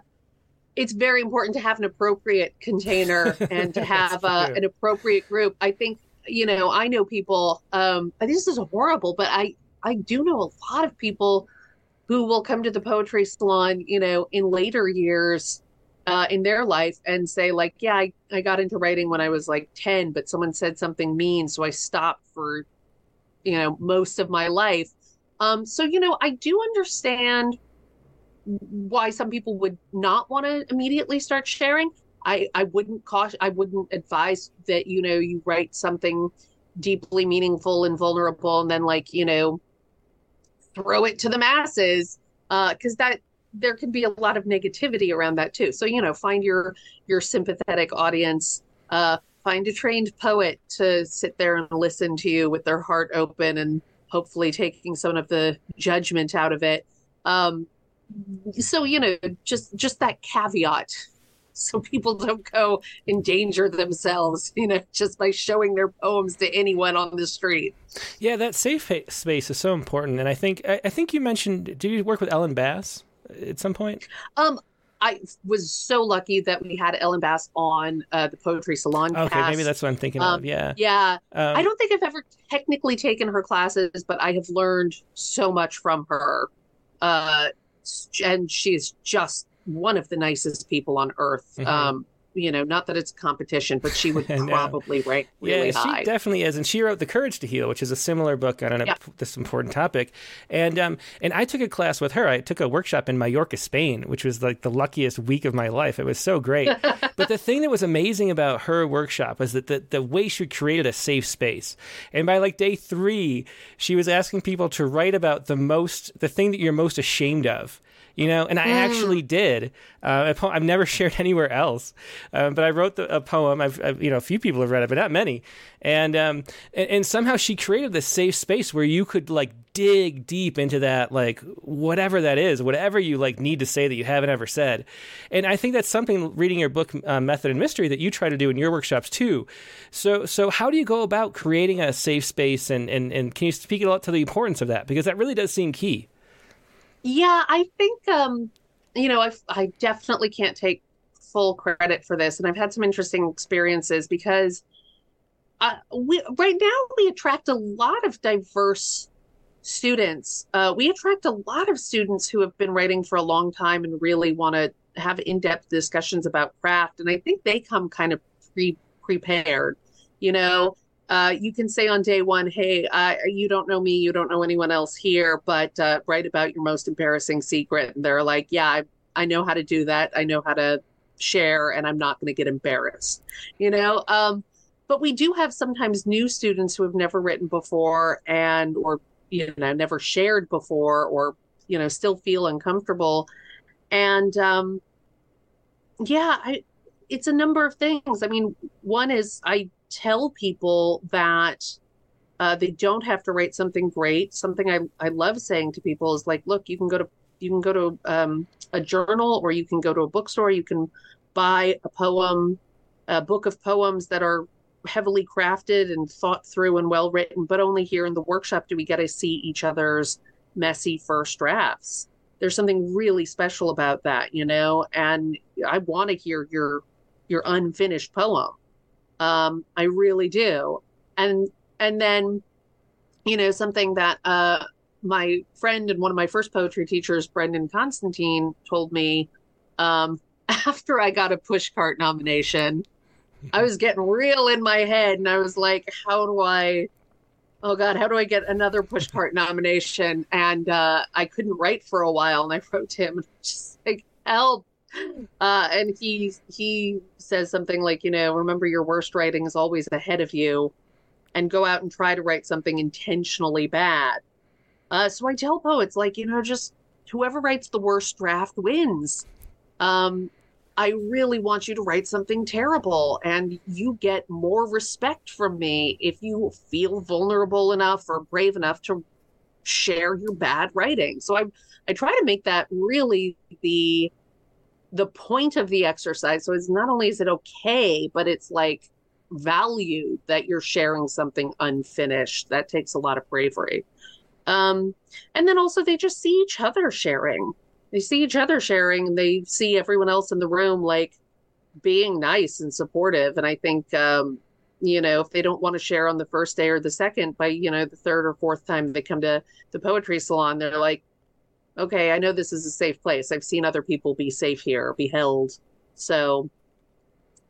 it's very important to have an appropriate container and to have uh, an appropriate group. I think you know I know people. Um, this is horrible, but I I do know a lot of people who will come to the poetry salon, you know, in later years uh, in their life and say like, yeah, I, I got into writing when I was like 10, but someone said something mean. So I stopped for, you know, most of my life. Um, so, you know, I do understand why some people would not want to immediately start sharing. I, I wouldn't caution, I wouldn't advise that, you know, you write something deeply meaningful and vulnerable and then like, you know, throw it to the masses. Uh, cause that there can be a lot of negativity around that too. So, you know, find your, your sympathetic audience, uh, find a trained poet to sit there and listen to you with their heart open and hopefully taking some of the judgment out of it. Um, so you know just just that caveat so people don't go endanger themselves you know just by showing their poems to anyone on the street yeah that safe space is so important and i think i, I think you mentioned did you work with ellen bass at some point um I was so lucky that we had Ellen Bass on uh, the Poetry Salon. Okay, maybe that's what I'm thinking Um, of. Yeah. Yeah, Um, I don't think I've ever technically taken her classes, but I have learned so much from her. Uh, and she is just one of the nicest people on earth. Mhm. Um, you know, not that it's a competition, but she would probably rank really yeah, high. she definitely is, and she wrote "The Courage to Heal," which is a similar book on an, Yeah. this important topic. And um, and I took a class with her. I took a workshop in Mallorca, Spain, which was like the luckiest week of my life. It was so great. but the thing that was amazing about her workshop was that the the way she created a safe space. And by like day three, she was asking people to write about the most, the thing that you're most ashamed of you know and i actually did uh, i've never shared anywhere else um, but i wrote the, a poem. I've, I've you know a few people have read it but not many. And um and, and somehow she created this safe space where you could like dig deep into that like whatever that is whatever you like need to say that you haven't ever said. And i think that's something reading your book uh, method and mystery that you try to do in your workshops too. So so how do you go about creating a safe space and and, and can you speak a lot to the importance of that? Because that really does seem key Yeah, I think um, you know, I I definitely can't take full credit for this, and I've had some interesting experiences because uh, we right now we attract a lot of diverse students. Uh, we attract a lot of students who have been writing for a long time and really want to have in-depth discussions about craft, and I think they come kind of pre prepared. You know, uh, you can say on day one, "Hey, uh, you don't know me, you don't know anyone else here, but uh, write about your most embarrassing secret." And they're like, "Yeah, I, I know how to do that. I know how to share, and I'm not going to get embarrassed." You know, um, but we do have sometimes new students who have never written before and or you know never shared before or you know still feel uncomfortable, and um, yeah, I, it's a number of things. I mean, one is I tell people that uh, they don't have to write something great. Something I, I love saying to people is like, look, you can go to you can go to um, a journal or you can go to a bookstore. You can buy a poem, a book of poems that are heavily crafted and thought through and well written. But only here in the workshop do we get to see each other's messy first drafts. There's something really special about that, you know. And I want to hear your your unfinished poem. Um, I really do. And and then, you know, something that uh, my friend and one of my first poetry teachers, Brendan Constantine, told me um, after I got a pushcart nomination. I was getting real in my head, and I was like, "How do I? Oh God, how do I get another pushcart nomination?" And uh, I couldn't write for a while, and I wrote to him, just like, "Help!" Uh, and he he says something like, you know, remember your worst writing is always ahead of you, and go out and try to write something intentionally bad. Uh, so I tell poets like, you know, just whoever writes the worst draft wins. Um, I really want you to write something terrible, and you get more respect from me if you feel vulnerable enough or brave enough to share your bad writing. So I I try to make that really the the point of the exercise. So it's not only is it okay, but it's like valued that you're sharing something unfinished. That takes a lot of bravery. Um, and then also they just see each other sharing. They see each other sharing they see everyone else in the room like being nice and supportive. And I think um, you know, if they don't want to share on the first day or the second, by you know, the third or fourth time they come to the poetry salon, they're like, okay, I know this is a safe place. I've seen other people be safe here, be held. So,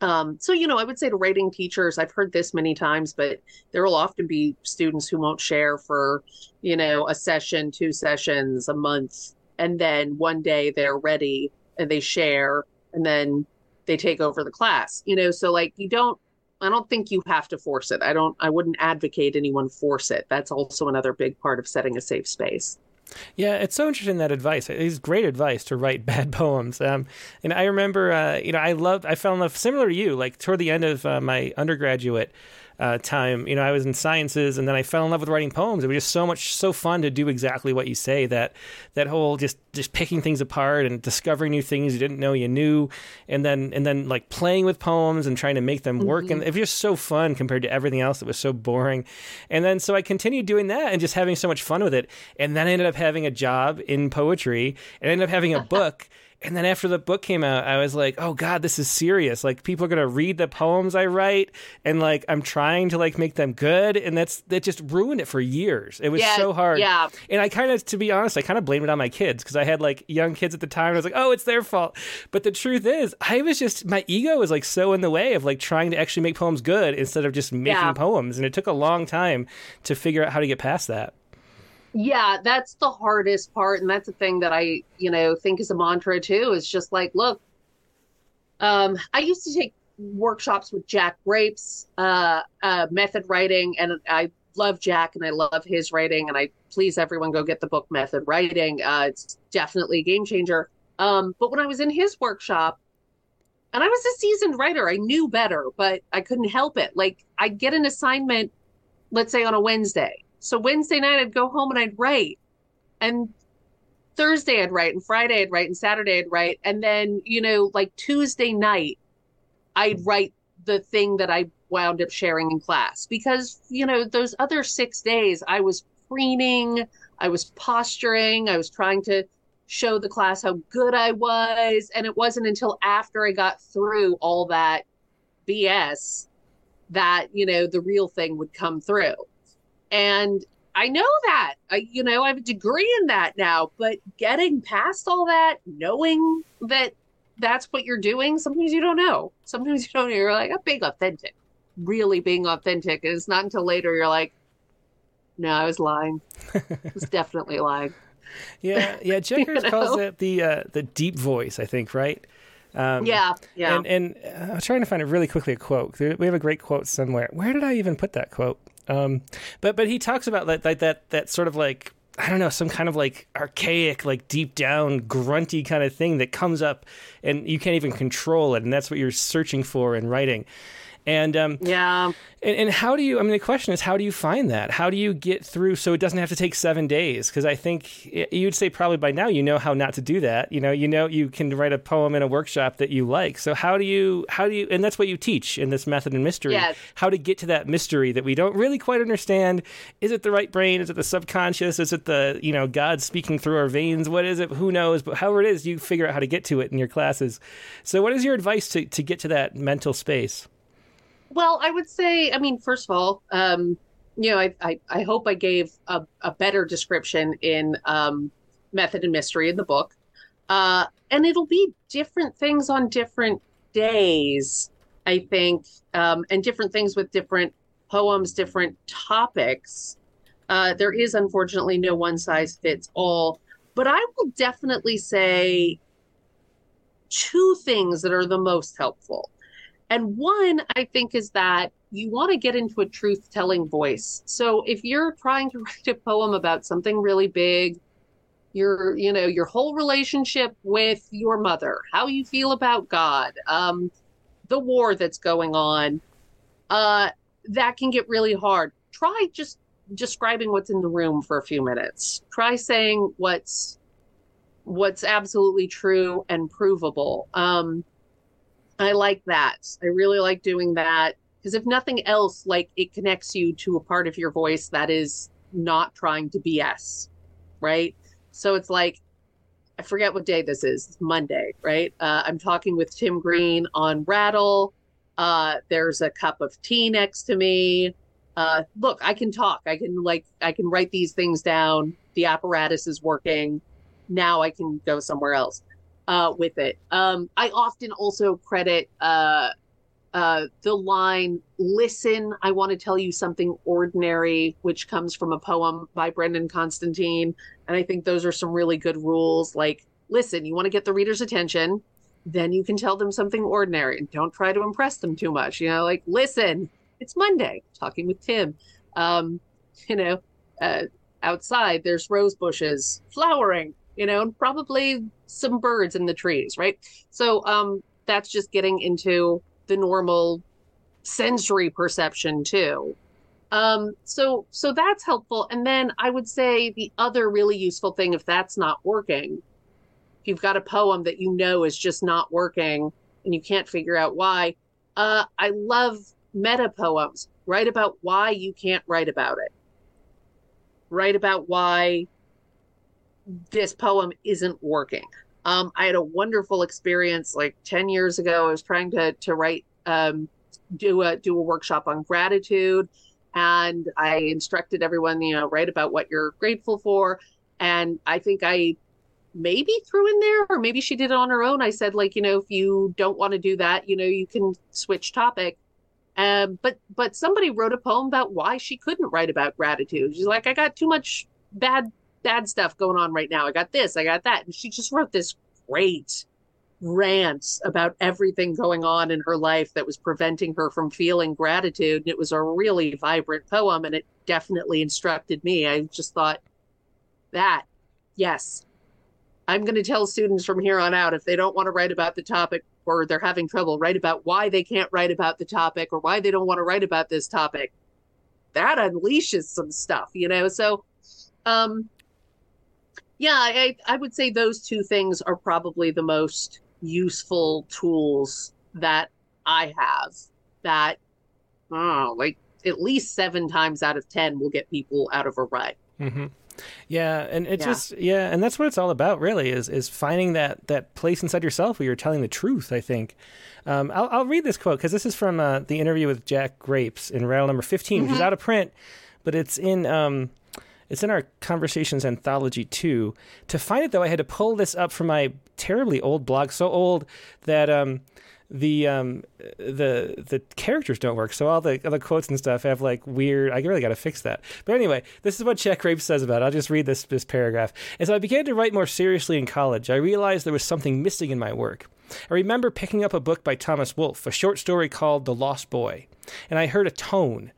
um, so you know, I would say to writing teachers, I've heard this many times, but there will often be students who won't share for, you know, a session, two sessions, a month, and then one day they're ready and they share, and then they take over the class. You know, so like you don't. I don't think you have to force it. I don't. I wouldn't advocate anyone force it. That's also another big part of setting a safe space. Yeah, it's so interesting that advice. It's great advice to write bad poems. Um, and I remember, uh, you know, I loved, I fell in love similar to you. Like toward the end of uh, my undergraduate uh, time, you know, I was in sciences, and then I fell in love with writing poems. It was just so much, so fun to do exactly what you say. That that whole just just picking things apart and discovering new things you didn't know you knew, and then and then like playing with poems and trying to make them work. Mm-hmm. And it was just so fun compared to everything else that was so boring. And then so I continued doing that and just having so much fun with it. And then I ended up having a job in poetry, and I ended up having a book And then after the book came out, I was like, "Oh God, this is serious! Like people are gonna read the poems I write, and like I'm trying to like make them good, and that's that just ruined it for years. It was Yeah, so hard. yeah. And I kind of, to be honest, I kind of blamed it on my kids because I had like young kids at the time. And I was like, "Oh, it's their fault." But the truth is, I was just my ego was like so in the way of like trying to actually make poems good instead of just making Yeah. poems, and it took a long time to figure out how to get past that. Yeah, that's the hardest part, and that's the thing that I, you know, think is a mantra too. Is just like, look, um, I used to take workshops with Jack Grapes, uh, uh, method writing, and I love Jack and I love his writing, and I please everyone go get the book Method Writing. Uh, it's definitely a game changer. Um, but when I was in his workshop, and I was a seasoned writer, I knew better, but I couldn't help it. Like I'd get an assignment, let's say on a Wednesday. So Wednesday night I'd go home and I'd write. And Thursday I'd write and Friday I'd write and Saturday I'd write. And then, you know, like Tuesday night, I'd write the thing that I wound up sharing in class because, you know, those other six days I was preening, I was posturing, I was trying to show the class how good I was. And it wasn't until after I got through all that BS that, you know, the real thing would come through. And I know that. I, you know, I have a degree in that now, but getting past all that, knowing that that's what you're doing, sometimes you don't know. Sometimes you don't know. You're like, I'm being authentic. Really being authentic. And it's not until later you're like, no, I was lying. I was definitely lying. Yeah, yeah. Jenkins know? calls it the uh, the deep voice. I think, right? Um, Yeah, yeah. And and uh, I'm trying to find it really quickly a quote. We have a great quote somewhere. Where did I even put that quote? Um, but but he talks about that that that, that sort of like I don't know some kind of like archaic like deep down grunty kind of thing that comes up and you can't even control it and that's what you're searching for in writing. And um, yeah. and, and how do you? I mean, the question is, how do you find that? How do you get through so it doesn't have to take seven days? Because I think you'd say probably by now you know how not to do that. You know, you know you can write a poem in a workshop that you like. So how do you? How do you? And that's what you teach in this method and mystery. Yes. How to get to that mystery that we don't really quite understand? Is it the right brain? Is it the subconscious? Is it the you know God speaking through our veins? What is it? Who knows? But however it is, you figure out how to get to it in your classes. So what is your advice to to get to that mental space? Well, I would say, I mean, first of all, um, you know, I, I, I hope I gave a, a better description in um, Method and Mystery in the book. Uh, and it'll be different things on different days, I think, um, and different things with different poems, different topics. Uh, there is unfortunately no one size fits all, but I will definitely say two things that are the most helpful. And one, I think, is that you want to get into a truth telling voice. So if you're trying to write a poem about something really big, your, you know, your whole relationship with your mother, how you feel about God, um, the war that's going on, uh, that can get really hard. Try just describing what's in the room for a few minutes. Try saying what's what's absolutely true and provable. Um, I like that. I really like doing that because if nothing else, like it connects you to a part of your voice that is not trying to BS, right? So it's like, I forget what day this is. It's Monday, right? Uh, I'm talking with Tim Green on Rattle. Uh, there's a cup of tea next to me. Uh, look, I can talk. I can like, I can write these things down. The apparatus is working. Now I can go somewhere else uh, with it. Um, I often also credit uh, uh, the line, Listen, I want to tell you something ordinary, which comes from a poem by Brendan Constantine. And I think those are some really good rules. Like, listen, you want to get the reader's attention, then you can tell them something ordinary and don't try to impress them too much. You know, like, listen, it's Monday, talking with Tim. Um, you know, uh, outside there's rose bushes flowering you know and probably some birds in the trees right? So um that's just getting into the normal sensory perception too. Um so so that's helpful. And then i would say the other really useful thing if that's not working if you've got a poem that you know is just not working and you can't figure out why uh i love meta poems. Write about why you can't write about it. Write about why this poem isn't working. Um, I had a wonderful experience like 10 years ago. I was trying to to write um, do a do a workshop on gratitude and I instructed everyone, you know, write about what you're grateful for. And I think I maybe threw in there, or maybe she did it on her own. I said, like, you know, if you don't want to do that, you know, you can switch topic. Um, but but somebody wrote a poem about why she couldn't write about gratitude. She's like, I got too much bad bad stuff going on right now. I got this, I got that, and she just wrote this great rants about everything going on in her life that was preventing her from feeling gratitude. And it was a really vibrant poem and it definitely instructed me. I just thought, that, yes, I'm going to tell students from here on out if they don't want to write about the topic or they're having trouble, write about why they can't write about the topic or why they don't want to write about this topic. That unleashes some stuff, you know? So, um, yeah, I, I would say those two things are probably the most useful tools that I have that, oh, like at least seven times out of 10 will get people out of a rut. Mm-hmm. Yeah, and it yeah. just yeah, and that's what it's all about, really, is is finding that that place inside yourself where you're telling the truth. I think. Um, I'll, I'll read this quote because this is from uh, the interview with Jack Grapes in Rattle number 15 mm-hmm. which is mm-hmm. out of print, but it's in um, it's in our conversations anthology too. To find it though, I had to pull this up from my terribly old blog, so old that um, the um, the the characters don't work. So all the the quotes and stuff have like weird. I really got to fix that. But anyway, this is what Jack Grapes says about it. I'll just read this this paragraph. As I began to write more seriously in college, I realized there was something missing in my work. I remember picking up a book by Thomas Wolfe, a short story called The Lost Boy, and I heard a tone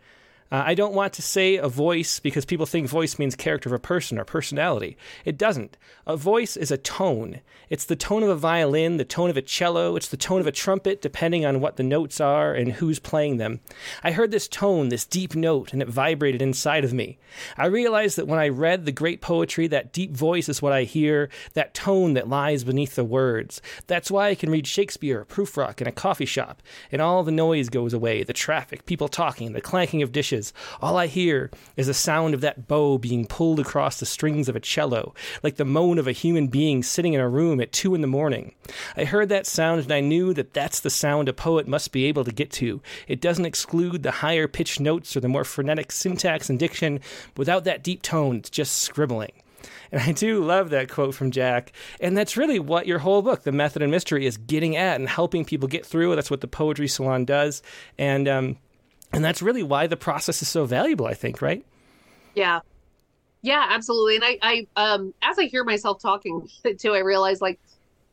uh, I don't want to say a voice because people think voice means character of a person or personality. It doesn't. A voice is a tone. It's the tone of a violin, the tone of a cello, it's the tone of a trumpet, depending on what the notes are and who's playing them. I heard this tone, this deep note, and it vibrated inside of me. I realized that when I read the great poetry, that deep voice is what I hear, that tone that lies beneath the words. That's why I can read Shakespeare or Prufrock in a coffee shop, and all the noise goes away the traffic, people talking, the clanking of dishes all I hear is the sound of that bow being pulled across the strings of a cello, like the moan of a human being sitting in a room at two in the morning. I heard that sound and I knew that that's the sound a poet must be able to get to. It doesn't exclude the higher pitched notes or the more frenetic syntax and diction. Without that deep tone, it's just scribbling. And I do love that quote from Jack. And that's really what your whole book, The Method and Mystery, is getting at and helping people get through. That's what the Poetry Salon does. And um, and that's really why the process is so valuable, I think, right? Yeah. Yeah, absolutely. And I, I um as I hear myself talking too, I realize like,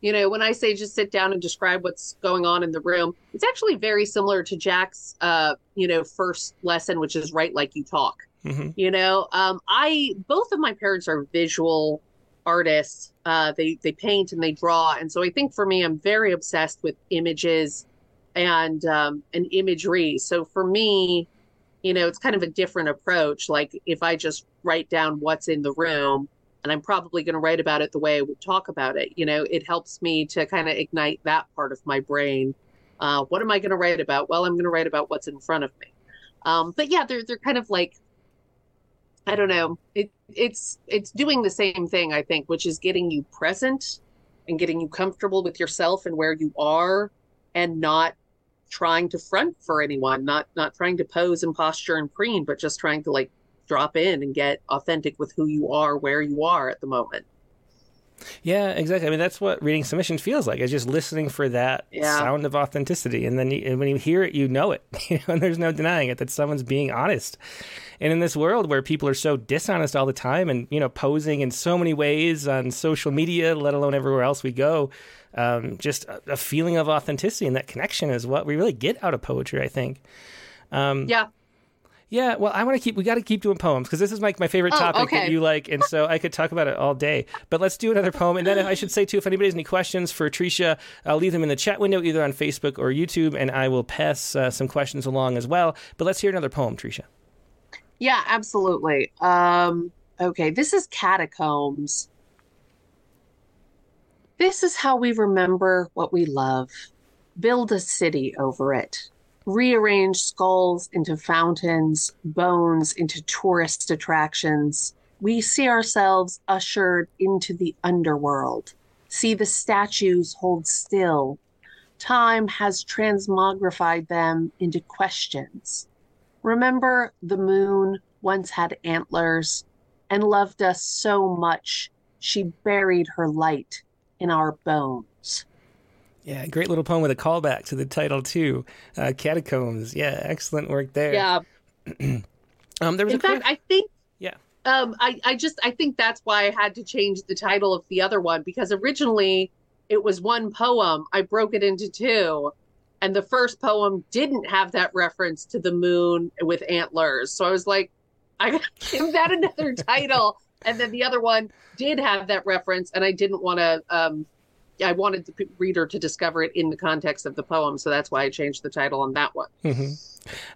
you know, when I say just sit down and describe what's going on in the room, it's actually very similar to Jack's uh, you know, first lesson, which is write like you talk. Mm-hmm. You know, um, I both of my parents are visual artists. Uh, they they paint and they draw, and so I think for me, I'm very obsessed with images and um, imagery. So for me, you know, it's kind of a different approach. Like if I just write down what's in the room, and I'm probably going to write about it the way I would talk about it. You know, it helps me to kind of ignite that part of my brain. Uh, what am I going to write about? Well, I'm going to write about what's in front of me. Um, but yeah, they're they're kind of like I don't know. It it's it's doing the same thing, I think, which is getting you present and getting you comfortable with yourself and where you are and not trying to front for anyone, not not trying to pose and posture and preen, but just trying to like drop in and get authentic with who you are, where you are at the moment. Yeah, exactly. I mean, that's what reading submission feels like. It's just listening for that yeah. sound of authenticity, and then you, and when you hear it, you know it. You know, and there's no denying it that someone's being honest. And in this world where people are so dishonest all the time, and you know, posing in so many ways on social media, let alone everywhere else we go, um, just a, a, feeling of authenticity and that connection is what we really get out of poetry. I think. Um, yeah. Yeah, well, I want to keep. We got to keep doing poems because this is like my, my favorite oh, topic okay. that you like, and so I could talk about it all day. But let's do another poem, and then I should say too, if anybody has any questions for Tresha, I'll leave them in the chat window either on Facebook or YouTube, and I will pass uh, some questions along as well. But let's hear another poem, Tresha. Yeah, absolutely. Um, okay, this is Catacombs. This is how we remember what we love. Build a city over it. Rearrange skulls into fountains, bones into tourist attractions. We see ourselves ushered into the underworld, See the statues hold still. Time has transmogrified them into questions. Remember the moon once had antlers and loved us so much she buried her light in our bones. Yeah, great little poem with a callback to the title too. Uh, Catacombs. Yeah, excellent work there. Yeah. um, there was in a fact, I think. Yeah. Um, I I just I think that's why I had to change the title of the other one because originally it was one poem. I broke it into two, and the first poem didn't have that reference to the moon with antlers. So I was like, I gotta give that another title. And then the other one did have that reference, and I didn't want to um, I wanted the reader to discover it in the context of the poem, so that's why I changed the title on that one. Mm-hmm.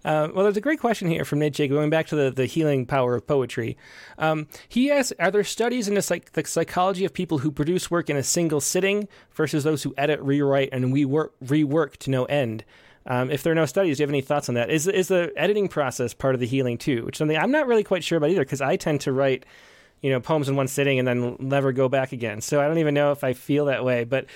Uh, well, there's a great question here from J. Going back to the, the healing power of poetry. Um, he asks Are there studies into psych- the psychology of people who produce work in a single sitting versus those who edit, rewrite, and rework, rework to no end? Um, if there are no studies, do you have any thoughts on that? Is, is the editing process part of the healing too? Which is something I'm not really quite sure about either because I tend to write you know poems in one sitting and then never go back again. So I don't even know if I feel that way. But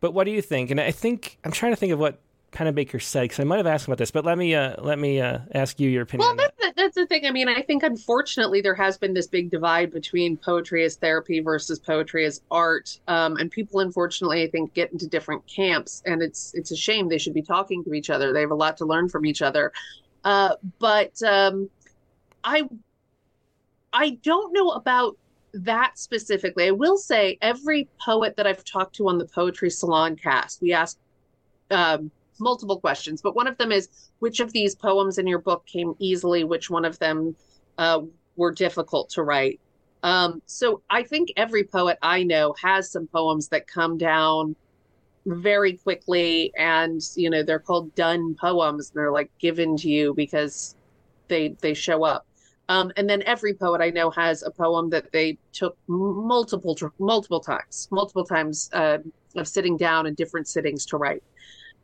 but what do you think? And I think I'm trying to think of what Pennebaker said because I might have asked about this, but let me uh, let me uh, ask you your opinion. Well, that's the, that's the thing. I mean, I think unfortunately there has been this big divide between poetry as therapy versus poetry as art, um, and people unfortunately I think get into different camps, and it's it's a shame. They should be talking to each other. They have a lot to learn from each other. Uh, but um, I I don't know about that specifically. I will say every poet that I've talked to on the Poetry Salon cast, we ask um, multiple questions, but one of them is which of these poems in your book came easily, which one of them uh, were difficult to write. Um, so I think every poet I know has some poems that come down very quickly and you know they're called done poems they're like given to you because they they show up um, and then every poet I know has a poem that they took multiple multiple times, multiple times uh, of sitting down in different sittings to write.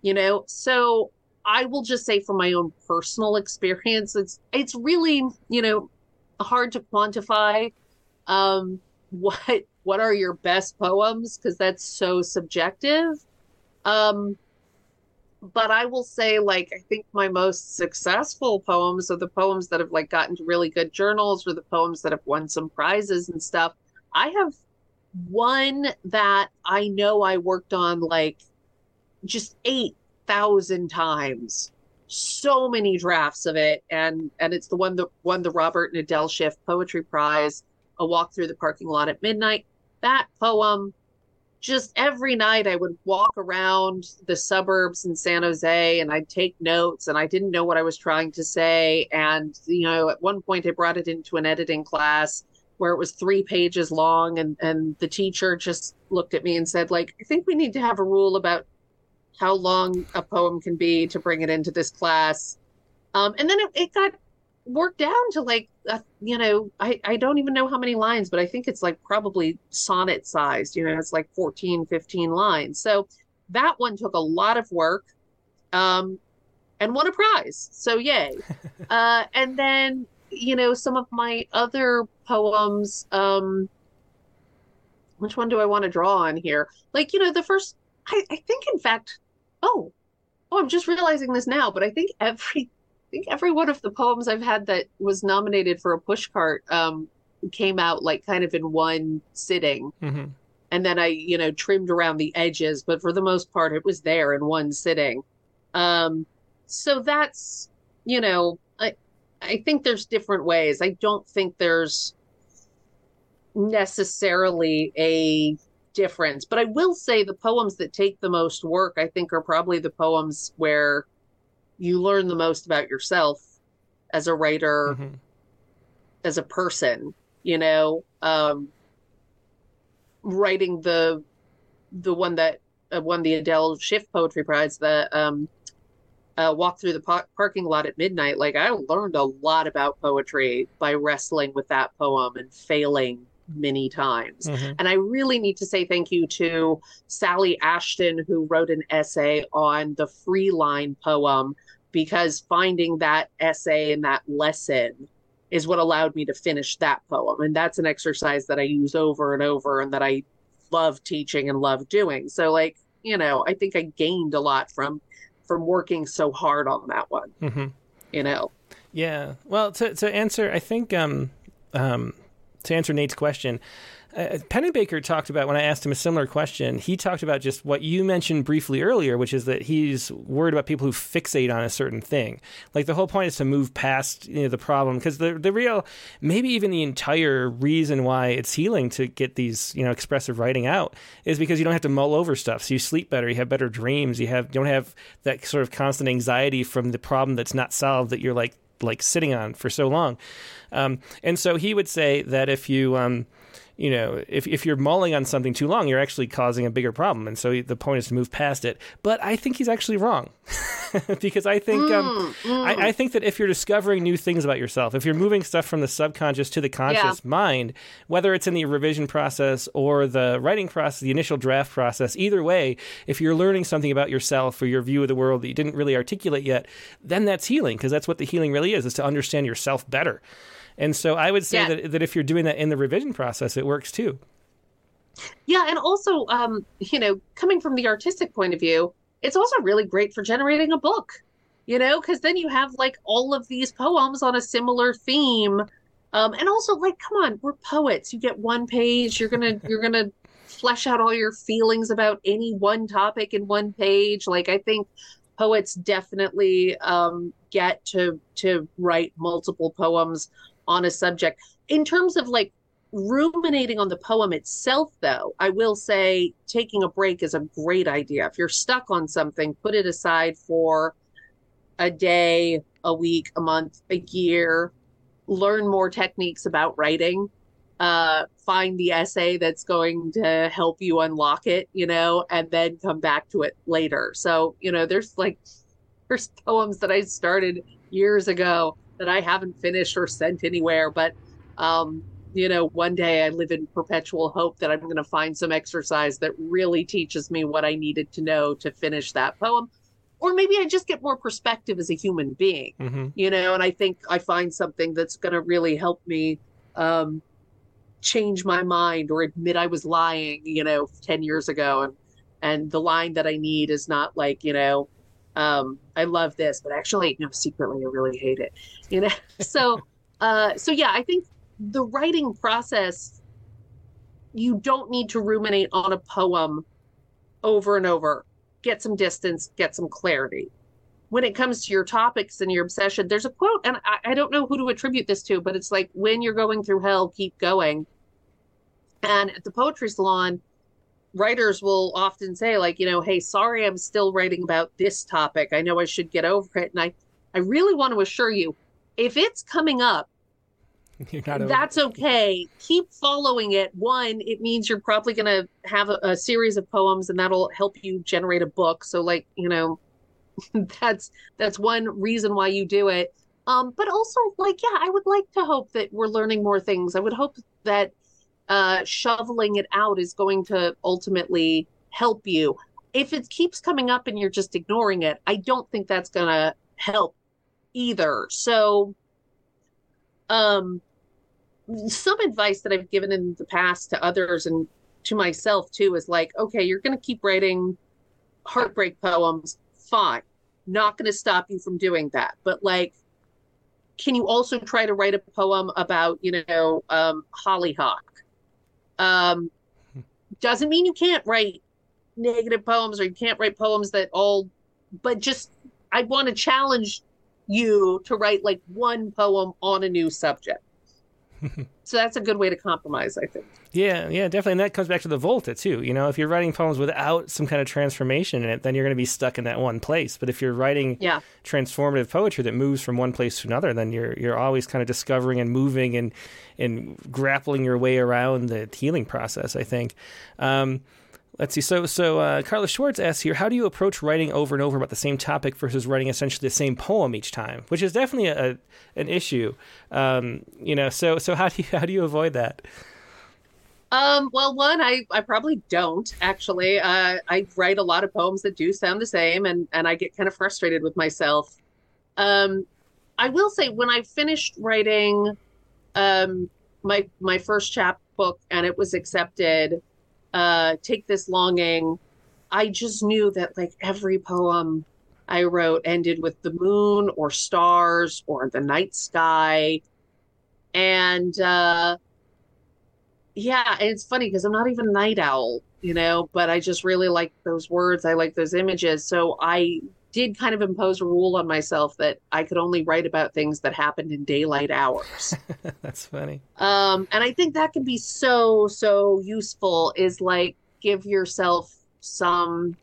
You know, so I will just say from my own personal experience, it's it's really you know hard to quantify um, what what are your best poems because that's so subjective. Um, but I will say, like, I think my most successful poems are the poems that have like gotten to really good journals or the poems that have won some prizes and stuff. I have one that I know I worked on like just eight thousand times, so many drafts of it, and and it's the one that won the Robert and Adele Schiff Poetry Prize, A Walk Through the Parking Lot at Midnight. That poem just every night I would walk around the suburbs in San Jose and I'd take notes and I didn't know what I was trying to say. And, you know, at one point I brought it into an editing class where it was three pages long and, and the teacher just looked at me and said, like, I think we need to have a rule about how long a poem can be to bring it into this class. Um, and then it, it got worked down to like uh, you know I, I don't even know how many lines but i think it's like probably sonnet sized you know it's like 14 15 lines. So that one took a lot of work um and won a prize. So yay. Uh and then you know some of my other poems um which one do i want to draw on here? Like you know the first i, I think in fact oh oh i'm just realizing this now but i think every think every one of the poems I've had that was nominated for a pushcart um, came out like kind of in one sitting. Mm-hmm. And then I, you know, trimmed around the edges, but for the most part, it was there in one sitting. Um, so that's, you know, I, I think there's different ways. I don't think there's necessarily a difference, but I will say the poems that take the most work, I think, are probably the poems where you learn the most about yourself as a writer, mm-hmm. as a person, you know, um, writing the, the one that uh, won the Adele Schiff Poetry Prize, the, um, uh, walk through the po- parking lot at midnight. Like I learned a lot about poetry by wrestling with that poem and failing many times. Mm-hmm. And I really need to say thank you to Sally Ashton, who wrote an essay on the free line poem because finding that essay and that lesson is what allowed me to finish that poem. And that's an exercise that I use over and over and that I love teaching and love doing. So like, you know, I think I gained a lot from from working so hard on that one. Mm-hmm. You know. Yeah. Well, to to answer, I think um um to answer Nate's question, uh, Pennebaker talked about when I asked him a similar question. He talked about just what you mentioned briefly earlier, which is that he's worried about people who fixate on a certain thing. Like the whole point is to move past you know, the problem because the the real, maybe even the entire reason why it's healing to get these you know expressive writing out is because you don't have to mull over stuff. So you sleep better, you have better dreams, you have you don't have that sort of constant anxiety from the problem that's not solved that you're like like sitting on for so long. Um, and so he would say that if you um, you know, if, if you're mulling on something too long, you're actually causing a bigger problem. And so the point is to move past it. But I think he's actually wrong because I think, mm, um, mm. I, I, think that if you're discovering new things about yourself, if you're moving stuff from the subconscious to the conscious yeah. mind, whether it's in the revision process or the writing process, the initial draft process, either way, if you're learning something about yourself or your view of the world that you didn't really articulate yet, then that's healing because that's what the healing really is, is to understand yourself better. And so I would say yeah. that, that if you're doing that in the revision process, it works too. Yeah. And also, um, you know, coming from the artistic point of view, it's also really great for generating a book, you know, because then you have like all of these poems on a similar theme. Um, and also like, come on, we're poets. You get one page, you're gonna, you're gonna flesh out all your feelings about any one topic in one page. Like I think poets definitely um, get to to write multiple poems on a subject. In terms of like ruminating on the poem itself, though, I will say taking a break is a great idea. If you're stuck on something, put it aside for a day, a week, a month, a year, learn more techniques about writing. Uh, find the essay that's going to help you unlock it, you know, and then come back to it later. So, you know, there's like, there's poems that I started years ago that I haven't finished or sent anywhere. But, um, you know, one day I live in perpetual hope that I'm going to find some exercise that really teaches me what I needed to know to finish that poem. Or maybe I just get more perspective as a human being, mm-hmm. you know, and I think I find something that's going to really help me um, change my mind or admit I was lying, you know, 10 years ago. And, and the line that I need is not like, you know, um, I love this, but actually, no, secretly, I really hate it. You know, so, uh, so yeah, I think the writing process, you don't need to ruminate on a poem over and over. Get some distance, get some clarity. When it comes to your topics and your obsession, there's a quote, and I, I don't know who to attribute this to, but it's like, when you're going through hell, keep going. And at the poetry salon, writers will often say like you know hey sorry i'm still writing about this topic. I know i should get over it and i i really want to assure you if it's coming up that's okay. Keep following it. One it means you're probably going to have a, a, series of poems and that'll help you generate a book. So like you know that's that's one reason why you do it. Um but also like yeah i would like to hope that we're learning more things. I would hope that uh, shoveling it out is going to ultimately help you. If it keeps coming up and you're just ignoring it, I don't think that's going to help either. So, um, some advice that I've given in the past to others and to myself too is like, okay, you're going to keep writing heartbreak poems. Fine. Not going to stop you from doing that. But like, can you also try to write a poem about, you know, um, hollyhock um, doesn't mean you can't write negative poems or you can't write poems that all, but just I want to challenge you to write like one poem on a new subject. so that's a good way to compromise, I think. Yeah, yeah, definitely. And that comes back to the Volta too. You know, if you're writing poems without some kind of transformation in it, then you're going to be stuck in that one place. But if you're writing yeah. transformative poetry that moves from one place to another, then you're you're always kind of discovering and moving and and grappling your way around the healing process. I think. Um, Let's see. So, so uh, Carla Schwartz asks here, how do you approach writing over and over about the same topic versus writing essentially the same poem each time? Which is definitely a, an issue. Um, you know, so so how do you how do you avoid that? Um, well, one, I, I probably don't actually. Uh, I write a lot of poems that do sound the same, and and I get kind of frustrated with myself. Um, I will say when I finished writing um, my my first chapbook and it was accepted uh, take this longing. I just knew that like every poem I wrote ended with the moon or stars or the night sky. And uh, yeah, it's funny because I'm not even a night owl, you know, but I just really like those words. I like those images. So I did kind of impose a rule on myself that I could only write about things that happened in daylight hours. That's funny. Um, and I think that can be so, so useful is like give yourself some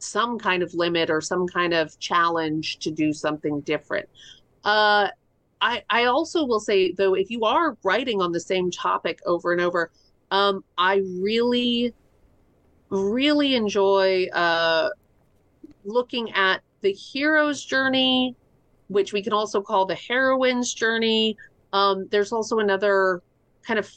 some kind of limit or some kind of challenge to do something different. Uh, I I also will say though, if you are writing on the same topic over and over, um, I really, really enjoy uh, looking at the hero's journey, which we can also call the heroine's journey. Um, there's also another kind of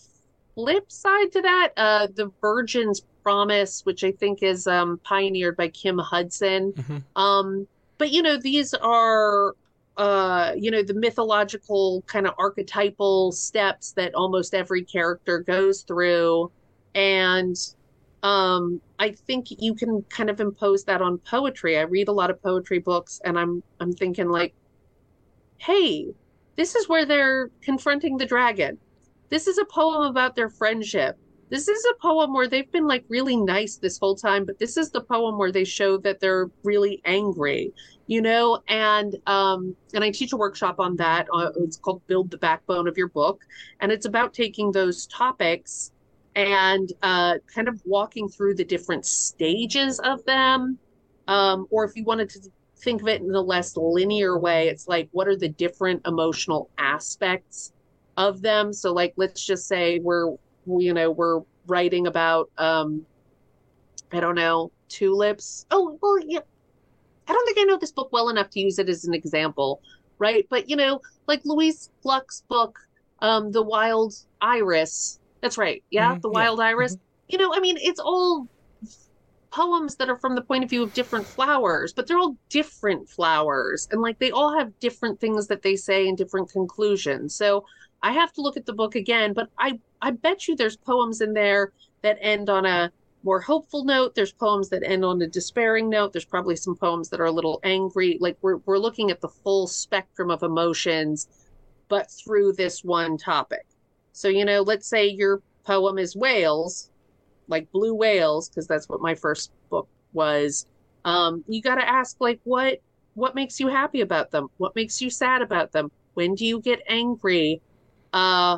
flip side to that, uh, the Virgin's Promise, which I think is um, pioneered by Kim Hudson. Mm-hmm. Um, but you know, these are uh, you know the mythological kind of archetypal steps that almost every character goes through, and um, I think you can kind of impose that on poetry. I read a lot of poetry books, and I'm I'm thinking like, hey, this is where they're confronting the dragon. This is a poem about their friendship this is a poem where they've been like really nice this whole time, but this is the poem where they show that they're really angry, you know. And um, and I teach a workshop on that. Uh, it's called "Build the Backbone of Your Book," and it's about taking those topics and uh, kind of walking through the different stages of them. Um, or if you wanted to think of it in a less linear way, it's like what are the different emotional aspects of them? So, like, let's just say we're you know we're writing about um i don't know tulips oh well yeah i don't think i know this book well enough to use it as an example right but you know like louise gluck's book um the wild iris that's right yeah mm-hmm. the wild yeah. iris mm-hmm. you know i mean it's all poems that are from the point of view of different flowers, but they're all different flowers. And like they all have different things that they say and different conclusions. So I have to look at the book again, but I I bet you there's poems in there that end on a more hopeful note. There's poems that end on a despairing note. There's probably some poems that are a little angry. Like we're we're looking at the full spectrum of emotions, but through this one topic. So you know, let's say your poem is whales, like blue whales, because that's what my first book was. Um, you got to ask like what what makes you happy about them? What makes you sad about them? When do you get angry? uh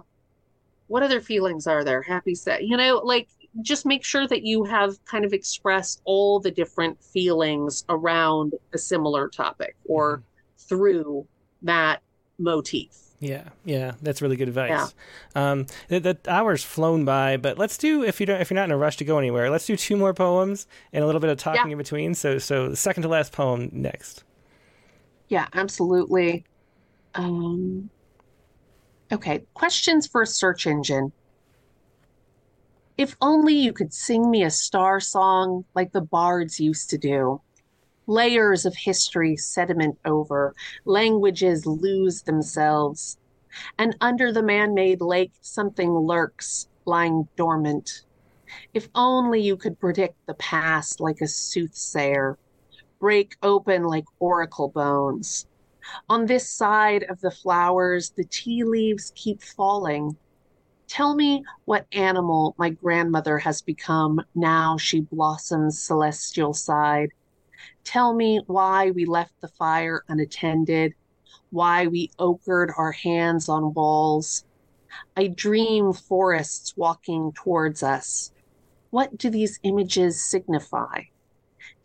what other feelings are there happy sad you know like just make sure that you have kind of expressed all the different feelings around a similar topic or mm-hmm. through that motif yeah, yeah, that's really good advice. Yeah. Um, the, the, hour's flown by, but let's do if you don't if you're not in a rush to go anywhere, let's do two more poems and a little bit of talking yeah. in between. So, so the second to last poem next. Yeah, absolutely. Um, Okay, questions for a search engine. If only you could sing me a star song like the bards used to do. Layers of history sediment over, languages lose themselves. And under the man made lake, something lurks, lying dormant. If only you could predict the past like a soothsayer, break open like oracle bones. On this side of the flowers, the tea leaves keep falling. Tell me what animal my grandmother has become now she blossoms celestial side. Tell me why we left the fire unattended, why we ochred our hands on walls. I dream forests walking towards us. What do these images signify?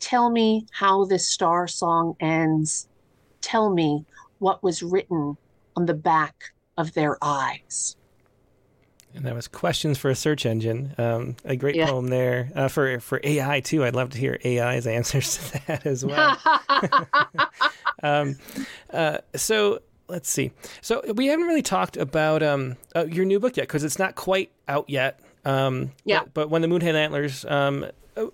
Tell me how this star song ends tell me what was written on the back of their eyes. And that was questions for a search engine. Um, a great yeah. poem there uh, for for AI too. I'd love to hear AI's answers to that as well. um, uh, so let's see. So we haven't really talked about um, uh, your new book yet because it's not quite out yet. Um, Yeah. But, but when the Moon had antlers, um,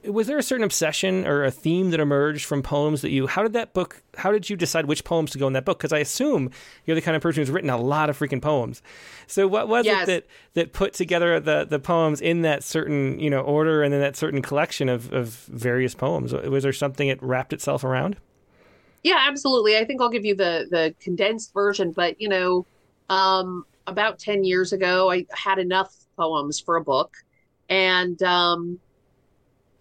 was there a certain obsession or a theme that emerged from poems that you? How did that book? How did you decide which poems to go in that book? Because I assume you're the kind of person who's written a lot of freaking poems. So what was Yes. it that that put together the the poems in that certain you know order and then that certain collection of of various poems? Was there something it wrapped itself around? Yeah, absolutely. I think I'll give you the the condensed version, but you know, um, about 10 years ago, I had enough poems for a book. And um,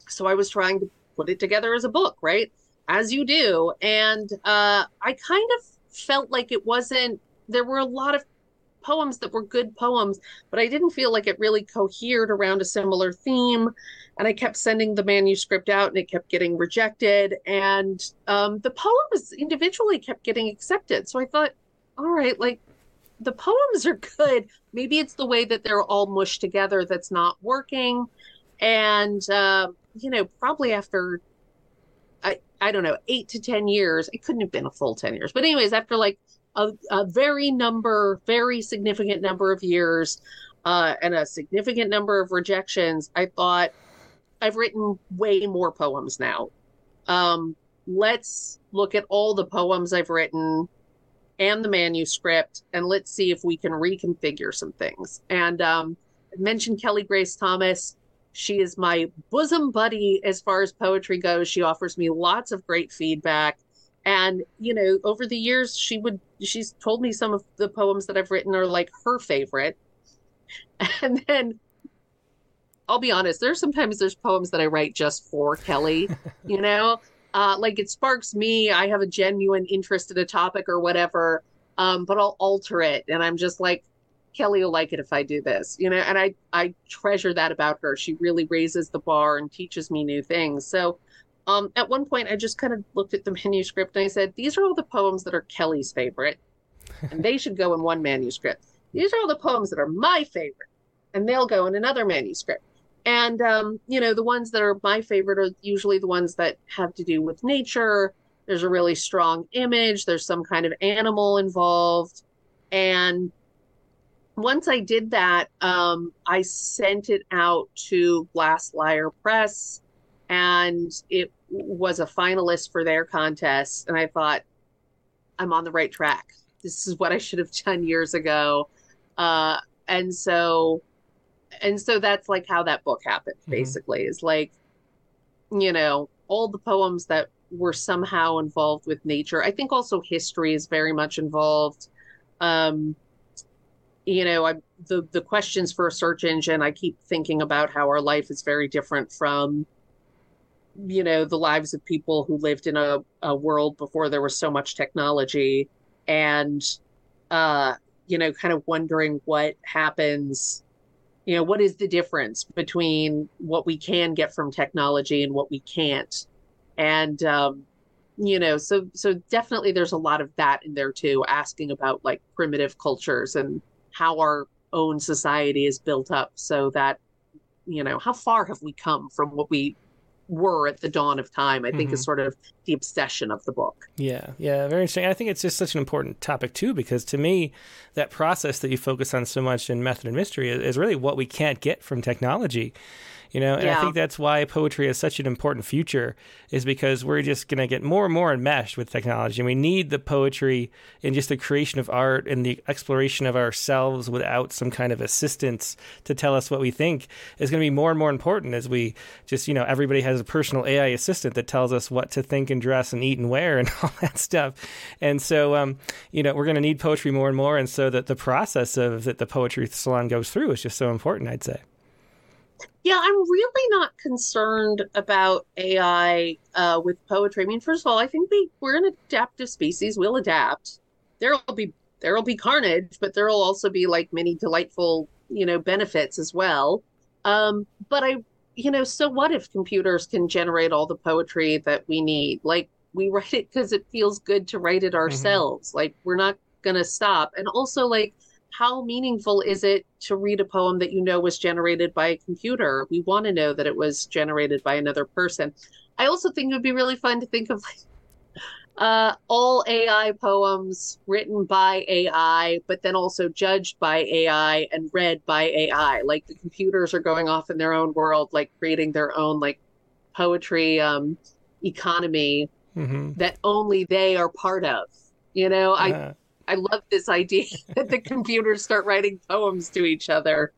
so I was trying to put it together as a book, right? As you do. And uh, I kind of felt like it wasn't, there were a lot of poems that were good poems, but I didn't feel like it really cohered around a similar theme. And I kept sending the manuscript out and it kept getting rejected. And um, the poems individually kept getting accepted. So I thought, all right, like the poems are good. Maybe it's the way that they're all mushed together that's not working. And, uh, you know, probably after, I, I don't know, eight to 10 years, it couldn't have been a full 10 years. But, anyways, after like a, a very number, very significant number of years uh, and a significant number of rejections, I thought, I've written way more poems now. Um, let's look at all the poems I've written and the manuscript, and let's see if we can reconfigure some things. And um, mentioned Kelly Grace Thomas. She is my bosom buddy as far as poetry goes. She offers me lots of great feedback. And, you know, over the years, she would, she's told me some of the poems that I've written are like her favorite. And then I'll be honest, there's sometimes there's poems that I write just for Kelly, you know? Uh, like it sparks me. I have a genuine interest in a topic or whatever, um, but I'll alter it. And I'm just like, Kelly will like it if I do this, you know? And I, I treasure that about her. She really raises the bar and teaches me new things. So um, at one point, I just kind of looked at the manuscript and I said, these are all the poems that are Kelly's favorite, and they should go in one manuscript. These are all the poems that are my favorite, and they'll go in another manuscript. And um, you know, the ones that are my favorite are usually the ones that have to do with nature. There's a really strong image, there's some kind of animal involved. And once I did that, um, I sent it out to Glass Lyre Press, and it was a finalist for their contest. And I thought, I'm on the right track. This is what I should have done years ago. Uh, and so and so that's like how that book happened Mhm. basically is like you know all the poems that were somehow involved with nature i think also history is very much involved um you know i the the questions for a search engine i keep thinking about how our life is very different from you know the lives of people who lived in a, a world before there was so much technology and uh you know kind of wondering what happens you know what is the difference between what we can get from technology and what we can't? And um you know so so definitely there's a lot of that in there too asking about like primitive cultures and how our own society is built up so that you know how far have we come from what we were at the dawn of time i think is mm-hmm. sort of the obsession of the book Yeah, yeah, very interesting. I think it's just such an important topic too, because to me, that process that you focus on so much in method and mystery is, is really what we can't get from technology. You know, and I think that's why poetry is such an important future, is because we're just going to get more and more enmeshed with technology. And we need the poetry and just the creation of art and the exploration of ourselves without some kind of assistance to tell us what we think is going to be more and more important as we just, you know, everybody has a personal AI assistant that tells us what to think and dress and eat and wear and all that stuff. And so, um, you know, we're going to need poetry more and more. And so that the process of that the poetry salon goes through is just so important, I'd say. Yeah, I'm really not concerned about AI uh, with poetry. I mean, first of all, I think we we're an adaptive species. We'll adapt. There'll be there'll be carnage, but there'll also be like many delightful, you know, benefits as well. Um, but I, you know, so what if computers can generate all the poetry that we need? Like we write it because it feels good to write it ourselves. Like we're not gonna stop. And also, like how meaningful is it to read a poem that you know was generated by a computer? We want to know that it was generated by another person. I also think it would be really fun to think of like Uh, all AI poems written by AI, but then also judged by AI and read by AI. Like the computers are going off in their own world, like creating their own like poetry um, economy Mm-hmm. that only they are part of. You know, I Uh, I love this idea that the computers start writing poems to each other.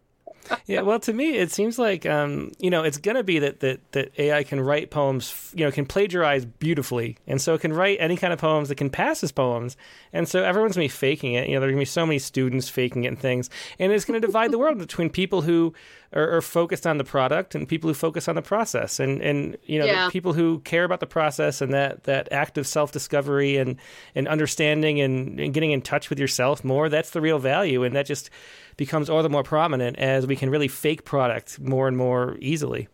yeah, well, to me, it seems like um, you know it's going to be that, that that AI can write poems, you know, can plagiarize beautifully, and so it can write any kind of poems that can pass as poems, and so everyone's going to be faking it. You know, there's going to be so many students faking it and things, and it's going to divide the world between people who are, are focused on the product and people who focus on the process, and and you know, Yeah. the people who care about the process and that that act of self discovery and and understanding and, and getting in touch with yourself more. That's the real value, and that just becomes all the more prominent as we can really fake product more and more easily.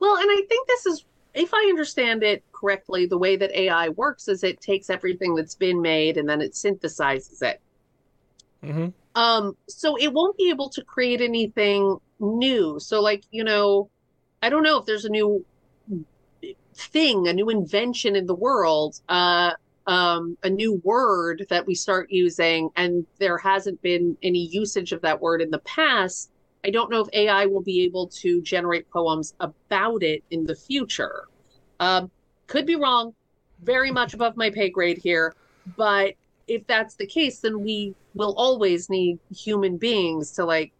Well, and I think this is, if I understand it correctly, the way that AI works is it takes everything that's been made and then it synthesizes it. hmm Um, so it won't be able to create anything new. So, like, you know, I don't know if there's a new thing, a new invention in the world, uh, um, a new word that we start using, and there hasn't been any usage of that word in the past. I don't know if AI will be able to generate poems about it in the future. Um, could be wrong, very much above my pay grade here, but if that's the case, then we will always need human beings to like,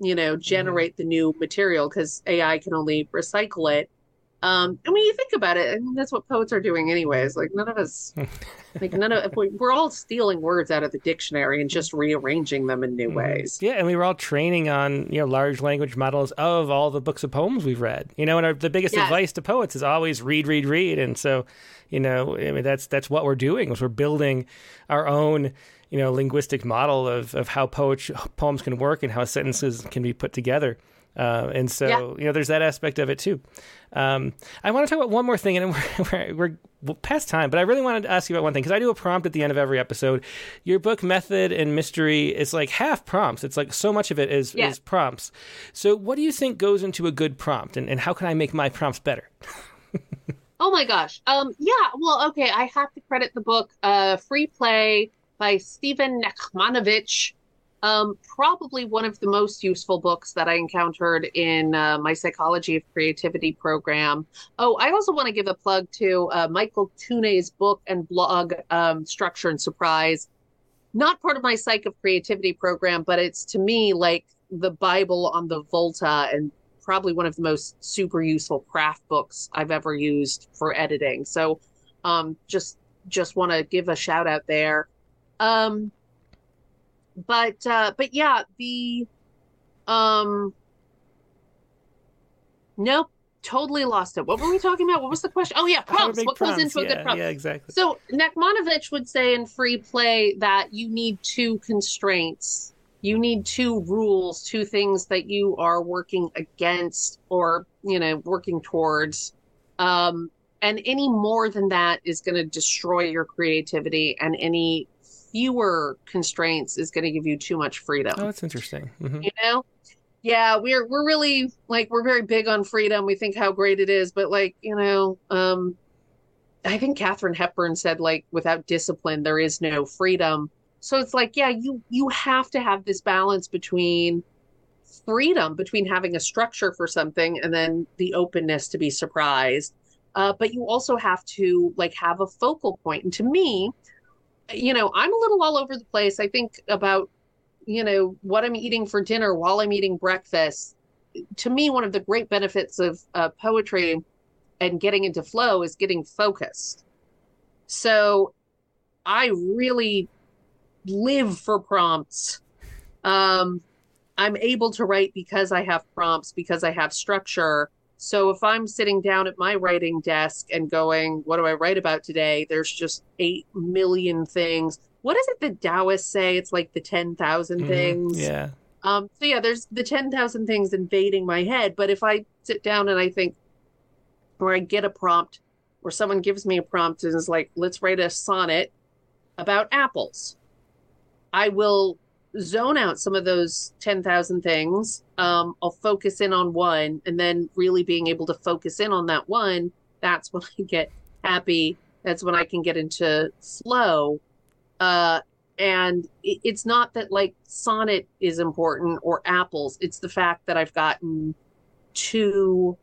you know, generate the new material because AI can only recycle it. Um, and when you think about it, I mean, that's what poets are doing anyways. Like none of us, like none of we- we're all stealing words out of the dictionary and just rearranging them in new ways. Yeah, and we were all training on you know large language models of all the books of poems we've read. You know, and our, the biggest Yes. advice to poets is always read, read, read. And so, you know, I mean that's that's what we're doing. Is we're building our own you know linguistic model of of how poet, poems can work and how sentences can be put together. Uh, and so, Yeah. you know, there's that aspect of it too. Um, I want to talk about one more thing, and we're, we're, we're past time, but I really wanted to ask you about one thing because I do a prompt at the end of every episode. Your book, Method and Mystery, is like half prompts. It's like so much of it is, Yeah. is prompts. So, what do you think goes into a good prompt, and, and how can I make my prompts better? Oh my gosh. Um, yeah, well, okay, I have to credit the book uh Free Play by Stephen Nachmanovitch. Um, probably one of the most useful books that I encountered in uh, my Psychology of Creativity program. Oh, I also want to give a plug to uh, Michael Theune's book and blog, um, Structure and Surprise. Not part of my Psych of Creativity program, but it's to me like the Bible on the Volta and probably one of the most super useful craft books I've ever used for editing. So um just just want to give a shout out there. Um but uh but yeah, the um nope, totally lost it. What were we talking about? What was the question? Oh yeah, prompts. What goes prompts. into a good prompt? Yeah, exactly. So Nachmanovitch would say in free play that you need two constraints. You need two rules, two things that you are working against or, you know, working towards. Um, and any more than that is going to destroy your creativity, and any fewer constraints is going to give you too much freedom. Oh, that's interesting. hmm you know? Yeah we're we're really like we're very big on freedom. We think how great it is but like you know um i think Katharine hepburn said like without discipline there is no freedom. So it's like yeah you you have to have this balance between freedom between having a structure for something and then the openness to be surprised. Uh, but you also have to like have a focal point. And to me you know i'm a little all over the place. I think about you know what i'm eating for dinner while i'm eating breakfast. To me one of the great benefits of uh, poetry and getting into flow is getting focused. So i really live for prompts. Um i'm able to write because i have prompts because i have structure so if i'm sitting down at my writing desk and going what do i write about today there's just 8 million things what is it the taoists say it's like the 10,000 Mhm. things Yeah. um, so yeah, there's the 10,000 things invading my head. But if I sit down and I think, or I get a prompt, or someone gives me a prompt and is like, let's write a sonnet about apples, I will zone out some of those 10,000 things. Um, I'll focus in on one, and then really being able to focus in on that one, that's when I get happy. That's when I can get into flow. Uh, and it, it's not that like sonnet is important or apples. It's the fact that I've gotten two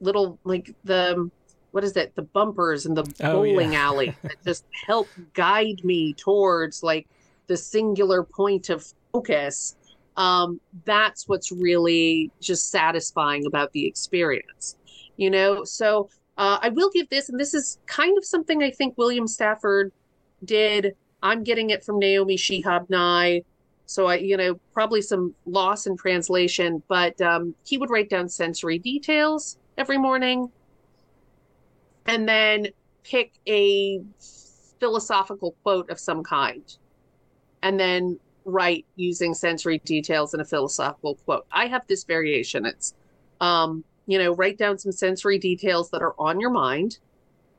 little like the what is that the bumpers and the Oh, bowling yeah. alley that just help guide me towards like the singular point of focus um that's what's really just satisfying about the experience you know? So uh, i will give this and this is kind of something i think william stafford did. I'm getting it from naomi shihab nye so i you know probably some loss in translation but um, he would write down sensory details every morning and then pick a philosophical quote of some kind and then write using sensory details and a philosophical quote. I have this variation. It's um, you know write down some sensory details that are on your mind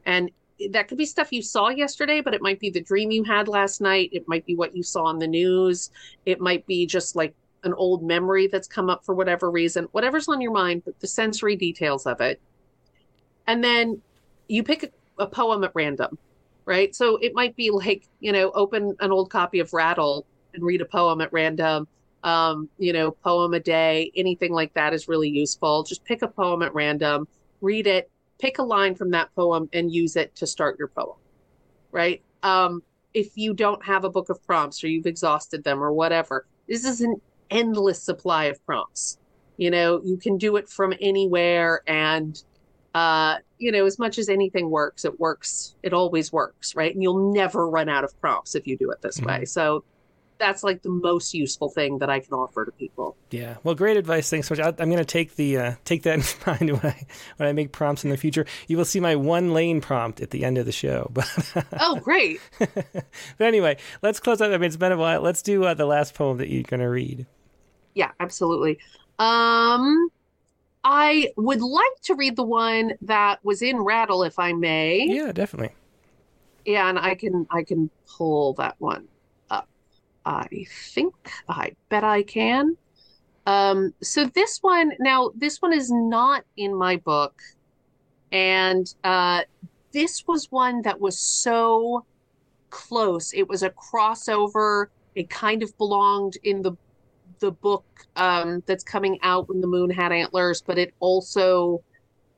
and that could be stuff you saw yesterday but it might be the dream you had last night. It might be what you saw on the news. It might be just like an old memory that's come up for whatever reason. Whatever's on your mind but the sensory details of it. And then you pick a, a poem at random right? So it might be like you know open an old copy of rattle and read a poem at random um, you know poem a day anything like that is really useful. Just pick a poem at random read it pick a line from that poem and use it to start your poem right? Um, if you don't have a book of prompts or you've exhausted them or whatever this is an endless supply of prompts. You know you can do it from anywhere and uh, you know, as much as anything works, it works. It always works, right? And you'll never run out of prompts if you do it this Mhm. way. So that's like the most useful thing that I can offer to people. Yeah. Well, great advice. Thanks so much. I, I'm going to take the uh, take that in mind when I when I make prompts in the future. You will see my one lane prompt at the end of the show. But Oh, great. but anyway, let's close up. I mean, it's been a while. Let's do uh, the last poem that you're going to read. Yeah, absolutely. Um, I would like to read the one that was in Rattle, if I may. Yeah, definitely. Yeah, and I can I can pull that one up. I think I bet I can. Um, so this one now this one is not in my book, and uh, this was one that was so close. It was a crossover. It kind of belonged in the the book um, that's coming out when the moon had antlers, but it also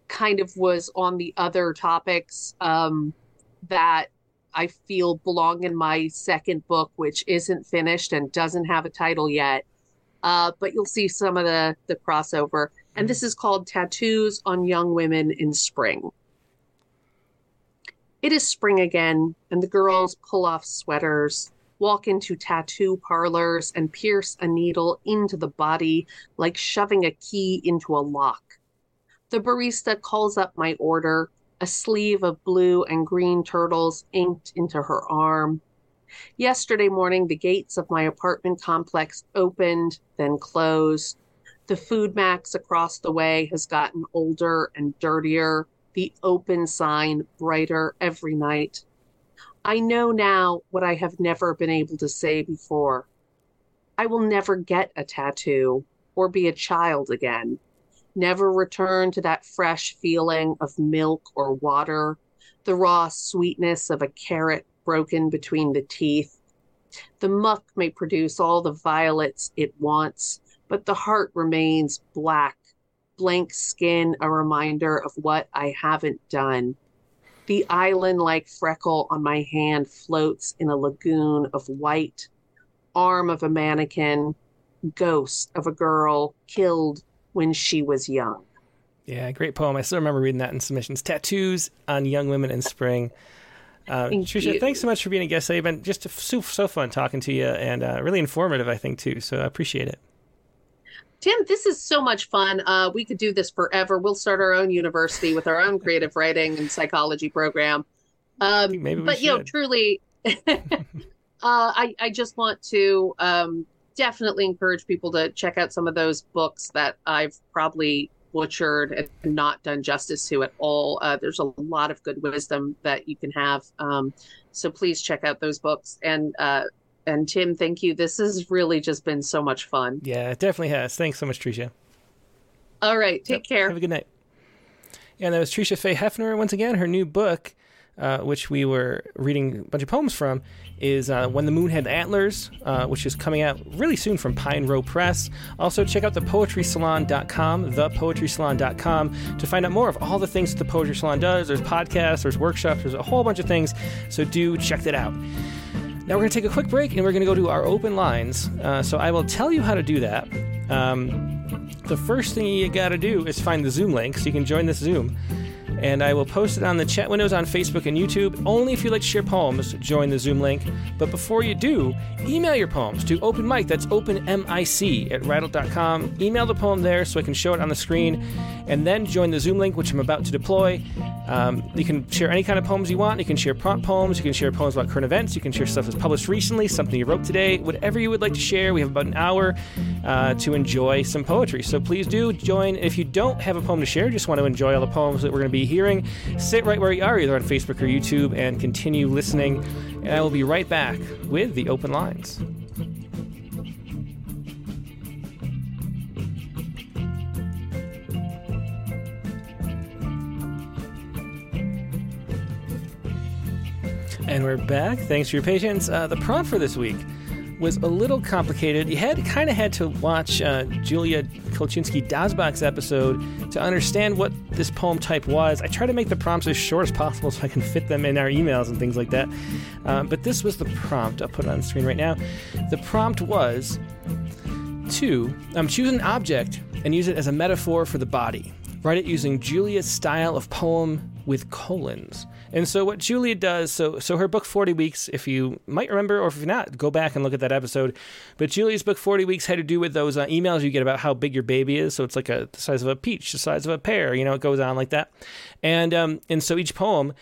kind of was on the other topics um, that I feel belong in my second book, which isn't finished and doesn't have a title yet. Uh, but you'll see some of the the crossover, and this is called "Tattoos on Young Women in Spring." It is spring again, and the girls pull off sweaters, walk into tattoo parlors, and pierce a needle into the body like shoving a key into a lock. The barista calls up my order, a sleeve of blue and green turtles inked into her arm. Yesterday morning, the gates of my apartment complex opened, then closed. The food max across the way has gotten older and dirtier, the open sign brighter every night. I know now what I have never been able to say before. I will never get a tattoo or be a child again. Never return to that fresh feeling of milk or water, the raw sweetness of a carrot broken between the teeth. The muck may produce all the violets it wants, but the heart remains black, blank skin, a reminder of what I haven't done. The island like freckle on my hand floats in a lagoon of white, arm of a mannequin, ghost of a girl killed when she was young. Yeah, great poem. I still remember reading that in submissions. Tattoos on young women in spring. Uh, Thank Tresha, you. thanks so much for being a guest. It's been just so, so fun talking to you and uh, really informative, I think, too. So I appreciate it. Tim, this is so much fun. Uh, we could do this forever. We'll start our own university with our own creative writing and psychology program. Um, maybe we but you know, truly, uh, I I just want to um, definitely encourage people to check out some of those books that I've probably butchered and not done justice to at all. Uh, there's a lot of good wisdom that you can have. Um, so please check out those books. And uh, and Tim, thank you. This has really just been so much fun. Yeah, it definitely has. Thanks so much, Tresha. All right, take care. Have a good night. Yeah, and that was Tresha Faye Haefner once again. Her new book, uh, which we were reading a bunch of poems from, is uh, When the Moon Had Antlers, uh, which is coming out really soon from Pine Row Press. Also, check out thepoetrysalon.com, thepoetrysalon.com, to find out more of all the things that the Poetry Salon does. There's podcasts, there's workshops, there's a whole bunch of things, so do check that out. Now, we're going to take a quick break and we're going to go to our open lines. Uh, so, I will tell you how to do that. Um, the first thing you got to do is find the Zoom link so you can join this Zoom and I will post it on the chat windows on Facebook and YouTube. Only if you like to share poems, join the Zoom link. But before you do, email your poems to Open Mic. That's open M-I-C at rattle.com. Email the poem there so I can show it on the screen, and then join the Zoom link, which I'm about to deploy. Um, you can share any kind of poems you want. You can share prompt poems. You can share poems about current events. You can share stuff that's published recently, something you wrote today, whatever you would like to share. We have about an hour uh, to enjoy some poetry. So please do join. If you don't have a poem to share, just want to enjoy all the poems that we're going to be hearing, sit right where you are, either on Facebook or YouTube, and continue listening. And I will be right back with the open lines. And we're back. Thanks for your patience. Uh, the prompt for this week was a little complicated. You had kind of had to watch uh, Julia Kolchinsky Dasbach's episode to understand what this poem type was. I try to make the prompts as short as possible so I can fit them in our emails and things like that. Um, but this was the prompt. I'll put it on the screen right now. The prompt was to um, choose an object and use it as a metaphor for the body. Write it using Julia's style of poem with colons. And so what Julia does, so so her book Forty Weeks, if you might remember, or if you're not, go back and look at that episode. But Julia's book Forty Weeks had to do with those uh, emails you get about how big your baby is. So it's like a the size of a peach, the size of a pear. You know, it goes on like that. And um, and so each poem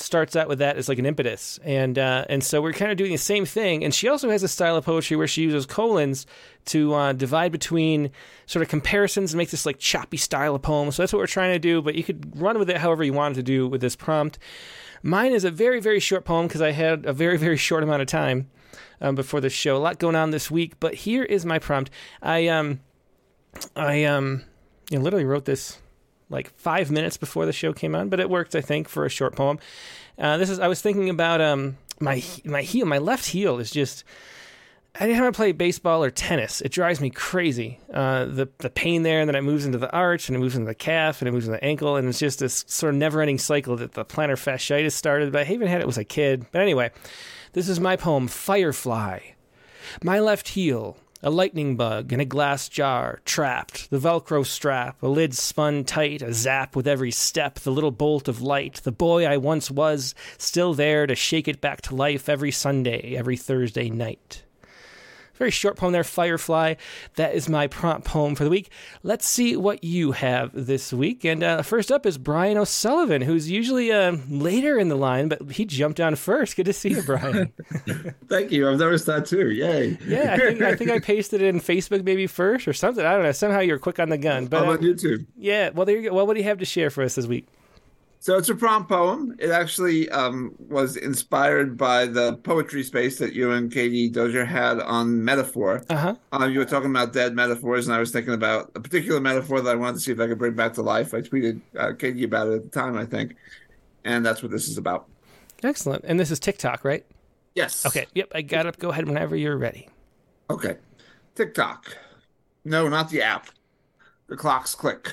starts out with that as like an impetus, and uh, and so we're kind of doing the same thing. And she also has a style of poetry where she uses colons to uh, divide between sort of comparisons and make this like choppy style of poem. So that's what we're trying to do. But you could run with it however you wanted to do with this prompt. Mine is a very, very short poem because I had a very, very short amount of time um, before the show. A lot going on this week, but here is my prompt. I um, I um, you know, literally wrote this like five minutes before the show came on, but it worked, I think, for a short poem. Uh, this is I was thinking about um, my my heel, my left heel is just anytime I play baseball or tennis, it drives me crazy. Uh, the the pain there, and then it moves into the arch, and it moves into the calf, and it moves into the ankle, and it's just this sort of never ending cycle that the plantar fasciitis started. But I even had it as a kid. But anyway, this is my poem, Firefly. My left heel, a lightning bug in a glass jar, trapped, the Velcro strap, a lid spun tight, a zap with every step, the little bolt of light, the boy I once was, still there to shake it back to life every Sunday, every Thursday night. Very short poem there, Firefly. That is my prompt poem for the week. Let's see what you have this week. And uh, first up is Brian O'Sullivan, who's usually uh, later in the line, but he jumped on first. Good to see you, Brian. Thank you. I've noticed that too. Yay. yeah, I think, I think I pasted it in Facebook maybe first or something. I don't know. Somehow you're quick on the gun. But I'm on YouTube. yeah, well, there you go. Well, what do you have to share for us this week? So it's a prompt poem. It actually um, was inspired by the poetry space that you and Katie Dozier had on metaphor. Uh-huh. Uh, you were talking about dead metaphors, and I was thinking about a particular metaphor that I wanted to see if I could bring back to life. I tweeted uh, Katie about it at the time, I think, and that's what this is about. Excellent. And this is TikTok, right? Yes. Okay. Yep. I got it. Go ahead whenever you're ready. Okay. TikTok. No, not the app. The clocks click.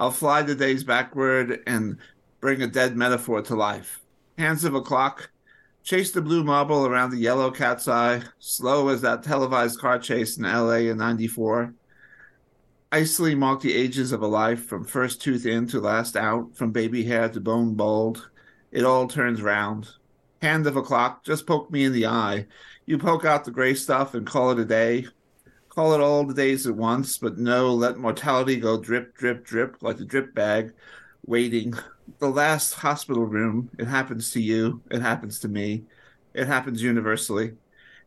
I'll fly the days backward and bring a dead metaphor to life. Hands of a clock. Chase the blue marble around the yellow cat's eye, slow as that televised car chase in LA in 94. Icily mark the ages of a life from first tooth in to last out, from baby hair to bone bald. It all turns round. Hand of a clock, just poke me in the eye. You poke out the gray stuff and call it a day. Call it all the days at once, but no, let mortality go drip, drip, drip like a drip bag, waiting. The last hospital room, it happens to you, it happens to me, it happens universally.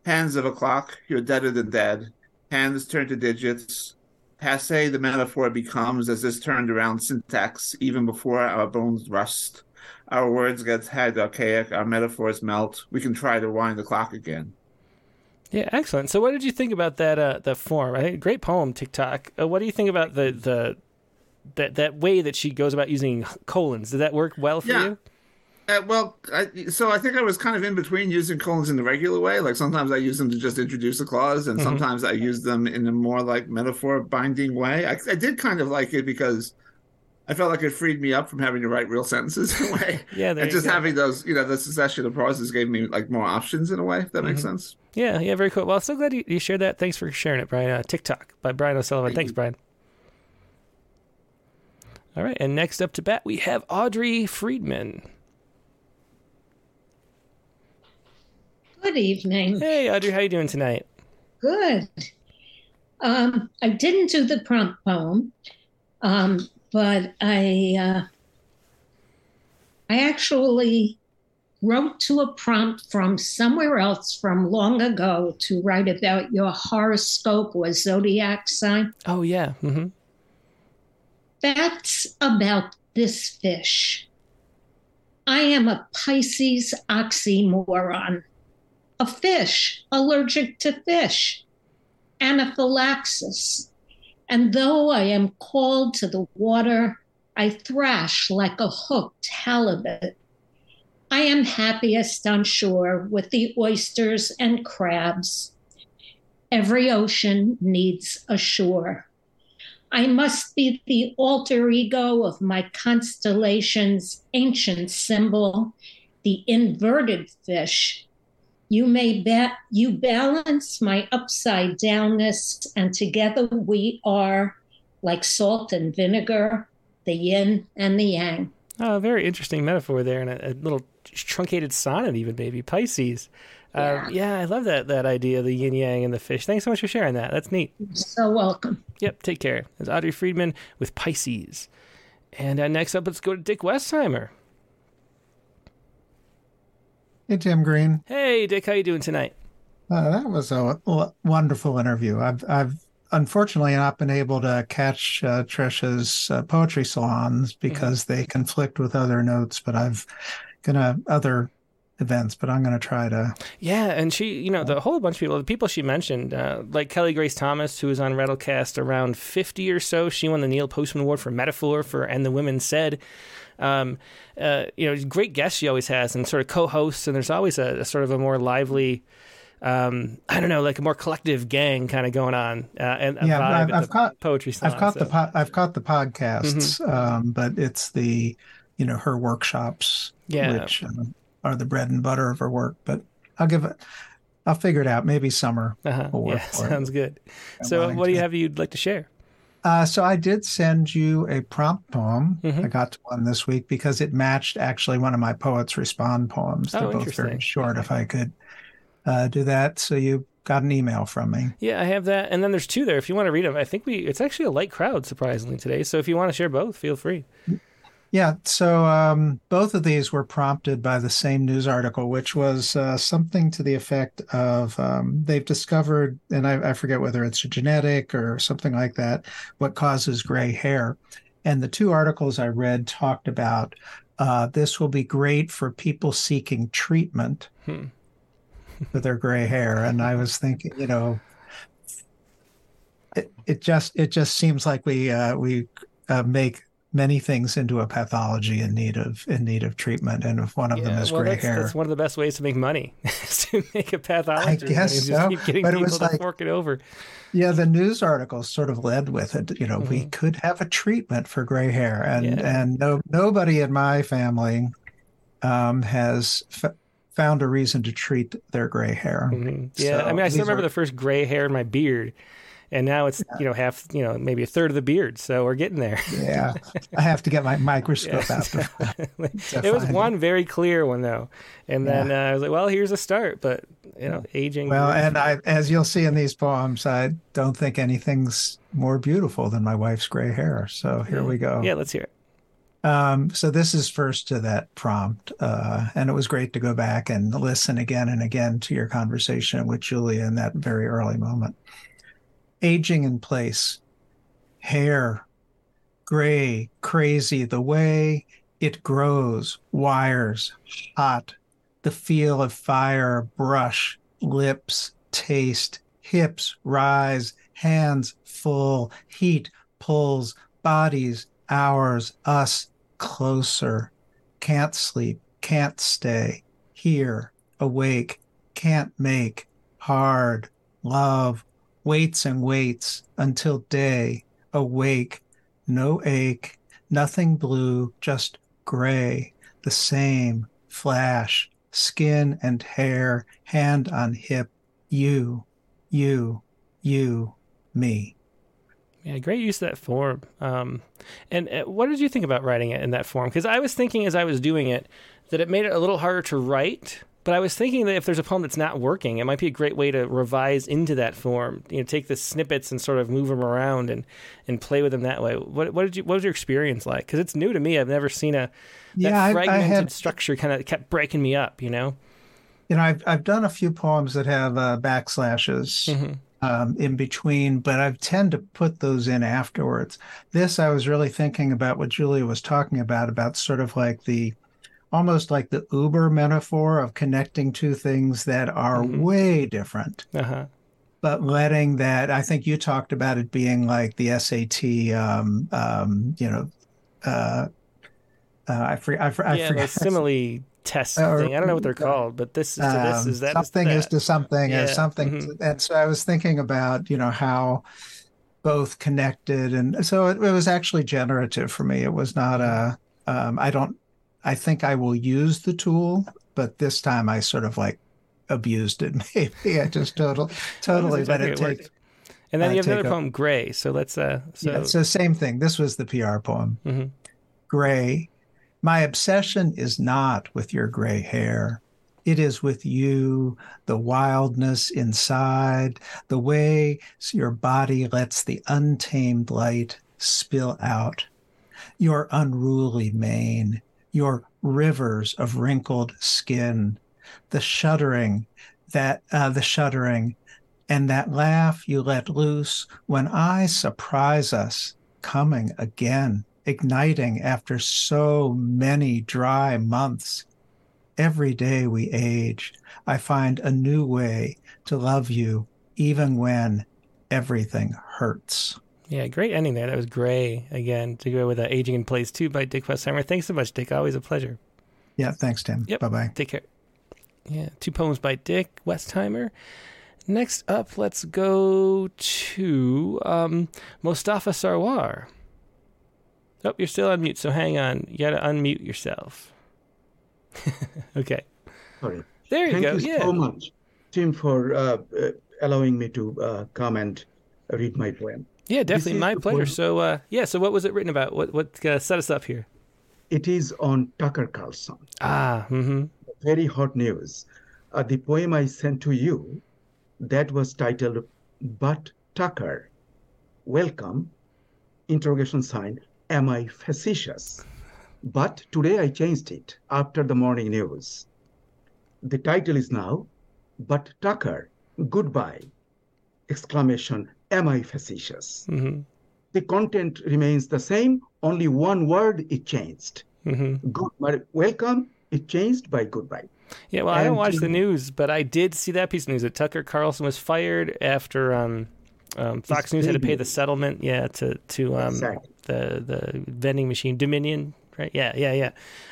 Hands of a clock, you're deader than dead. Hands turn to digits. Passe the metaphor becomes as this turned around syntax, even before our bones rust. Our words get tagged archaic, our metaphors melt. We can try to wind the clock again. Yeah, excellent. So, what did you think about that? Uh, the form, I think, great poem, TikTok. Uh, what do you think about the the that that way that she goes about using colons? Did that work well for Yeah. you? Uh, well, I, so I think I was kind of in between using colons in the regular way. Like sometimes I use them to just introduce a clause, and Mhm. sometimes I use them in a more like metaphor binding way. I, I did kind of like it because I felt like it freed me up from having to write real sentences in a way. Yeah, there and you just go. having those, you know, the succession of pauses gave me like more options in a way. If that makes Mhm. sense. Yeah, yeah, very cool. Well, so glad you, you shared that. Thanks for sharing it, Brian. Uh, TikTok by Brian O'Sullivan. Thanks, Brian. All right, and next up to bat, we have Audrey Friedman. Good evening. Hey, Audrey, how you doing tonight? Good. Um, I didn't do the prompt poem, um, but I uh, I actually wrote to a prompt from somewhere else from long ago to write about your horoscope or zodiac sign. Oh yeah. Mm-hmm. That's about this fish. I am a Pisces oxymoron. A fish allergic to fish. Anaphylaxis. And though I am called to the water, I thrash like a hooked halibut. I am happiest on shore with the oysters and crabs. Every ocean needs a shore. I must be the alter ego of my constellation's ancient symbol, the inverted fish. You may bet you balance my upside downness, and together we are like salt and vinegar, the yin and the yang. Oh, very interesting metaphor there, and a, a little truncated sonnet, even maybe Pisces. Uh, Yeah. yeah, I love that that idea, the yin yang and the fish. Thanks so much for sharing that. That's neat. So welcome. Yep, take care. It's Audrey Friedman with Pisces. And uh, next up, let's go to Dick Westheimer. Hey, Tim Green. Hey, Dick, how you doing tonight? Uh, that was a w- wonderful interview. I've, I've unfortunately not been able to catch uh, Tresha's uh, poetry salons because they conflict with other notes, but I've gonna other events, but I'm gonna try to. Yeah, and she, you know, the whole bunch of people, the people she mentioned, uh, like Kelly Grace Thomas, who was on Rattlecast around 50 or so. She won the Neil Postman Award for Metaphor for And the Women Said. Um, uh, you know, great guests she always has and sort of co hosts, and there's always a, a sort of a more lively. Um, I don't know, like a more collective gang kind of going on, uh, and Yeah, I've- I've caught- poetry salon. I've caught so. the po- I've caught the podcasts, Mm-hmm. um, but it's the you know her workshops, Yeah. which um, are the bread and butter of her work. But I'll give it. I'll figure it out. Maybe summer. Uh-huh. will work Yeah, sounds good. I'm So, what do you have you'd like to share? Uh, so I did send you a prompt poem. Mhm. I got to one this week because it matched actually one of my poets respond poems. They're Oh, both very short. If I could uh, do that, so you got an email from me. Yeah, I have that, and then there's two there. If you want to read them, I think we it's actually a light crowd surprisingly today. So if you want to share both, feel free. Yeah. So um, both of these were prompted by the same news article, which was uh, something to the effect of um, they've discovered, and I, I forget whether it's genetic or something like that, what causes gray hair. And the two articles I read talked about uh, this will be great for people seeking treatment Hmm. for their gray hair. And I was thinking, you know, it, it just it just seems like we uh, we uh, make many things into a pathology in need of in need of treatment, and if one of them is well, gray that's, hair. that's one of the best ways to make money is to make a pathology. I guess so, keep getting but it was like- fork it over. Yeah, the news article sort of led with it. You know, we Mhm. could have a treatment for gray hair, and Yeah. and no nobody in my family um, has f- found a reason to treat their gray hair. Mhm. Yeah, I mean, I still remember are- the first gray hair in my beard, and now it's you know half, you know, maybe a third of the beard. So we're getting there. Yeah, I have to get my microscope Yeah. out. To, it was find it. one very clear one though, and then uh, I was like, well, here's a start, but you know, aging. well, and I, as you'll see in these poems, I don't think anything's more beautiful than my wife's gray hair. So here we go. Yeah, let's hear it. Um, so this is first to that prompt, uh, and it was great to go back and listen again and again to your conversation with Julia in that very early moment. Aging in place, hair, gray, crazy, the way it grows, wires, hot, the feel of fire, brush, lips, taste, hips rise, hands full, heat pulls, bodies, ours, us, closer. Can't sleep, can't stay, here, awake, can't make, hard, love, waits and waits until day, awake, no ache, nothing blue, just gray, the same, flash, skin and hair, hand on hip, you, you, you, me. Yeah, great use of that form. Um, and uh, what did you think about writing it in that form? Because I was thinking as I was doing it that it made it a little harder to write. But I was thinking that if there's a poem that's not working, it might be a great way to revise into that form. You know, take the snippets and sort of move them around and, and play with them that way. What, what did you? What was your experience like? Because it's new to me. I've never seen a that Yeah, I- I fragmented had- structure kind of kept breaking me up. You know. You know, I've I've done a few poems that have uh, backslashes Mhm. um, in between, but I tend to put those in afterwards. This, I was really thinking about what Julia was talking about, about sort of like the almost like the Uber metaphor of connecting two things that are Mhm. way different, Uh huh. but letting that. I think you talked about it being like the SAT, um, um, you know, uh, uh, I, for, I, for, I yeah, forget. the simile test Or- thing. I don't know what they're called, but this is to this Um, is that is something is that. to something Yeah, is something mhm. and so i was thinking about you know how both connected and so it, it was actually generative for me it was not a um, i don't i think i will use the tool but this time i sort of like abused it maybe. I just total totally let exactly it take And then uh, you have another a- poem, Gray. So let's uh so yeah, so same thing. This was the pr poem. Mhm. gray my obsession is not with your gray hair. It is with you the wildness inside the way your body lets the untamed light spill out. Your unruly mane your rivers of wrinkled skin. The shuddering that uh, the shuddering and that laugh you let loose when i surprise us coming again igniting after so many dry months. Every day we age i find a new way to love you even when everything hurts yeah, great ending there. That was Gray again to go with uh, Aging in Place 2 by Dick Westheimer. Thanks so much, Dick. Always a pleasure. yeah thanks tim Yep. bye-bye Take care. Yeah, two poems by Dick Westheimer. Next up, let's go to um, Mostafa Sarwar. Oh, you're still on mute, so hang on. You got to unmute yourself. okay. Sorry. There you Thank go. Thank you yeah. so much, Tim, for uh, uh, allowing me to uh, come and read my poem. Yeah, definitely my pleasure. So, uh, yeah, so what was it written about? What what uh, set us up here? It is on Tucker Carlson. Ah, mm-hmm. Very hot news. Uh, the poem I sent to you, that was titled "But Tucker, Welcome!" Interrogation sign. Am I facetious? But today I changed it after the morning news. The title is now "But Tucker, Goodbye!" Exclamation. Am I facetious? Mm-hmm. the content remains the same only one word it changed Mm-hmm. good but welcome it changed by goodbye Yeah, well, I don't watch the news, but I did see that piece of news that Tucker Carlson was fired after um, um, Fox News had to pay the settlement. Yeah, to to um, Exactly. the the vending machine Dominion. Right? Yeah, yeah, yeah.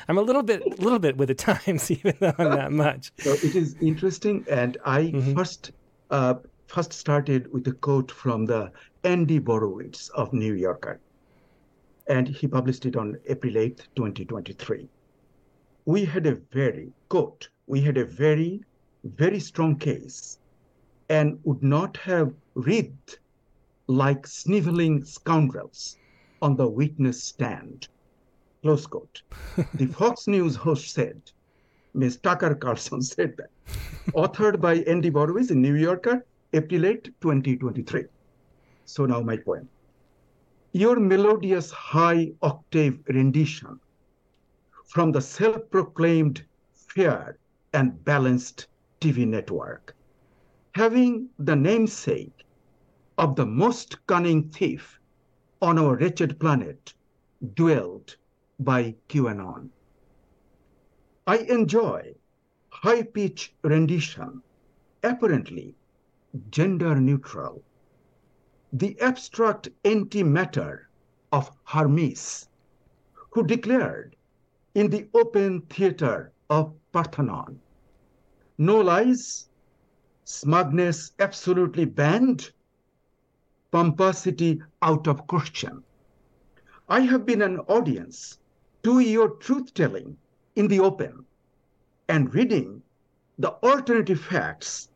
I'm a little bit a little bit with the times, even though I'm not much. so it is interesting and i Mhm. first uh, first started with a quote from the andy borowitz of new yorker and he published it on april 8th 2023 we had a very quote we had a very very strong case and would not have writhed like sniveling scoundrels on the witness stand close quote the fox news host said Ms. Tucker Carlson said that. Authored by Andy Borowitz in New Yorker, April 8, 2023. So now my poem. Your melodious high octave rendition from the self proclaimed fair and balanced TV network, having the namesake of the most cunning thief on our wretched planet, dwelled by QAnon. I enjoy high pitch rendition, apparently gender neutral. The abstract antimatter of Hermes, who declared in the open theater of Parthenon. No lies, smugness absolutely banned, pomposity out of question. I have been an audience to your truth telling in the open and reading the alternative facts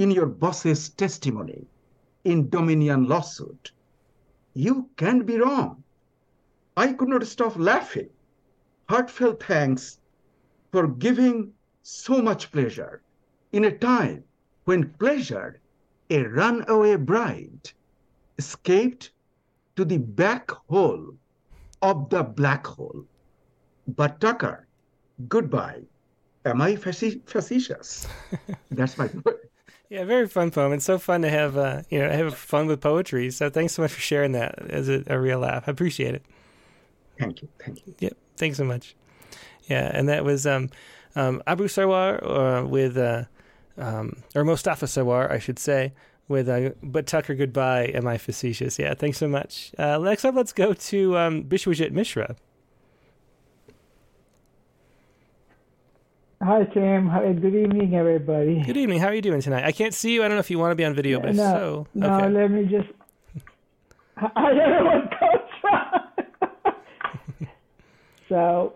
in your boss's testimony in Dominion lawsuit. You can't be wrong. I could not stop laughing. Heartfelt thanks for giving so much pleasure in a time when pleasure, a runaway bride, escaped to the back hole of the black hole. But Tucker, goodbye. Am I facetious? That's my Yeah, very fun poem. It's so fun to have, uh, you know, have fun with poetry. So thanks so much for sharing that as a, a real laugh. I appreciate it. Thank you. Thank you. Yep. Thanks so much. Yeah, and that was um, um, Abu Sarwar uh, with, uh, um, or Mostafa Sarwar, I should say, with uh, But Tucker Goodbye, Am I Facetious? Yeah, thanks so much. Uh, next up, let's go to um, Bishwajit Mishra. Hi, Tim. Hi, good evening, everybody. Good evening. How are you doing tonight? I can't see you. I don't know if you want to be on video, but no, so. No, okay. let me just. I don't know what goes on. so,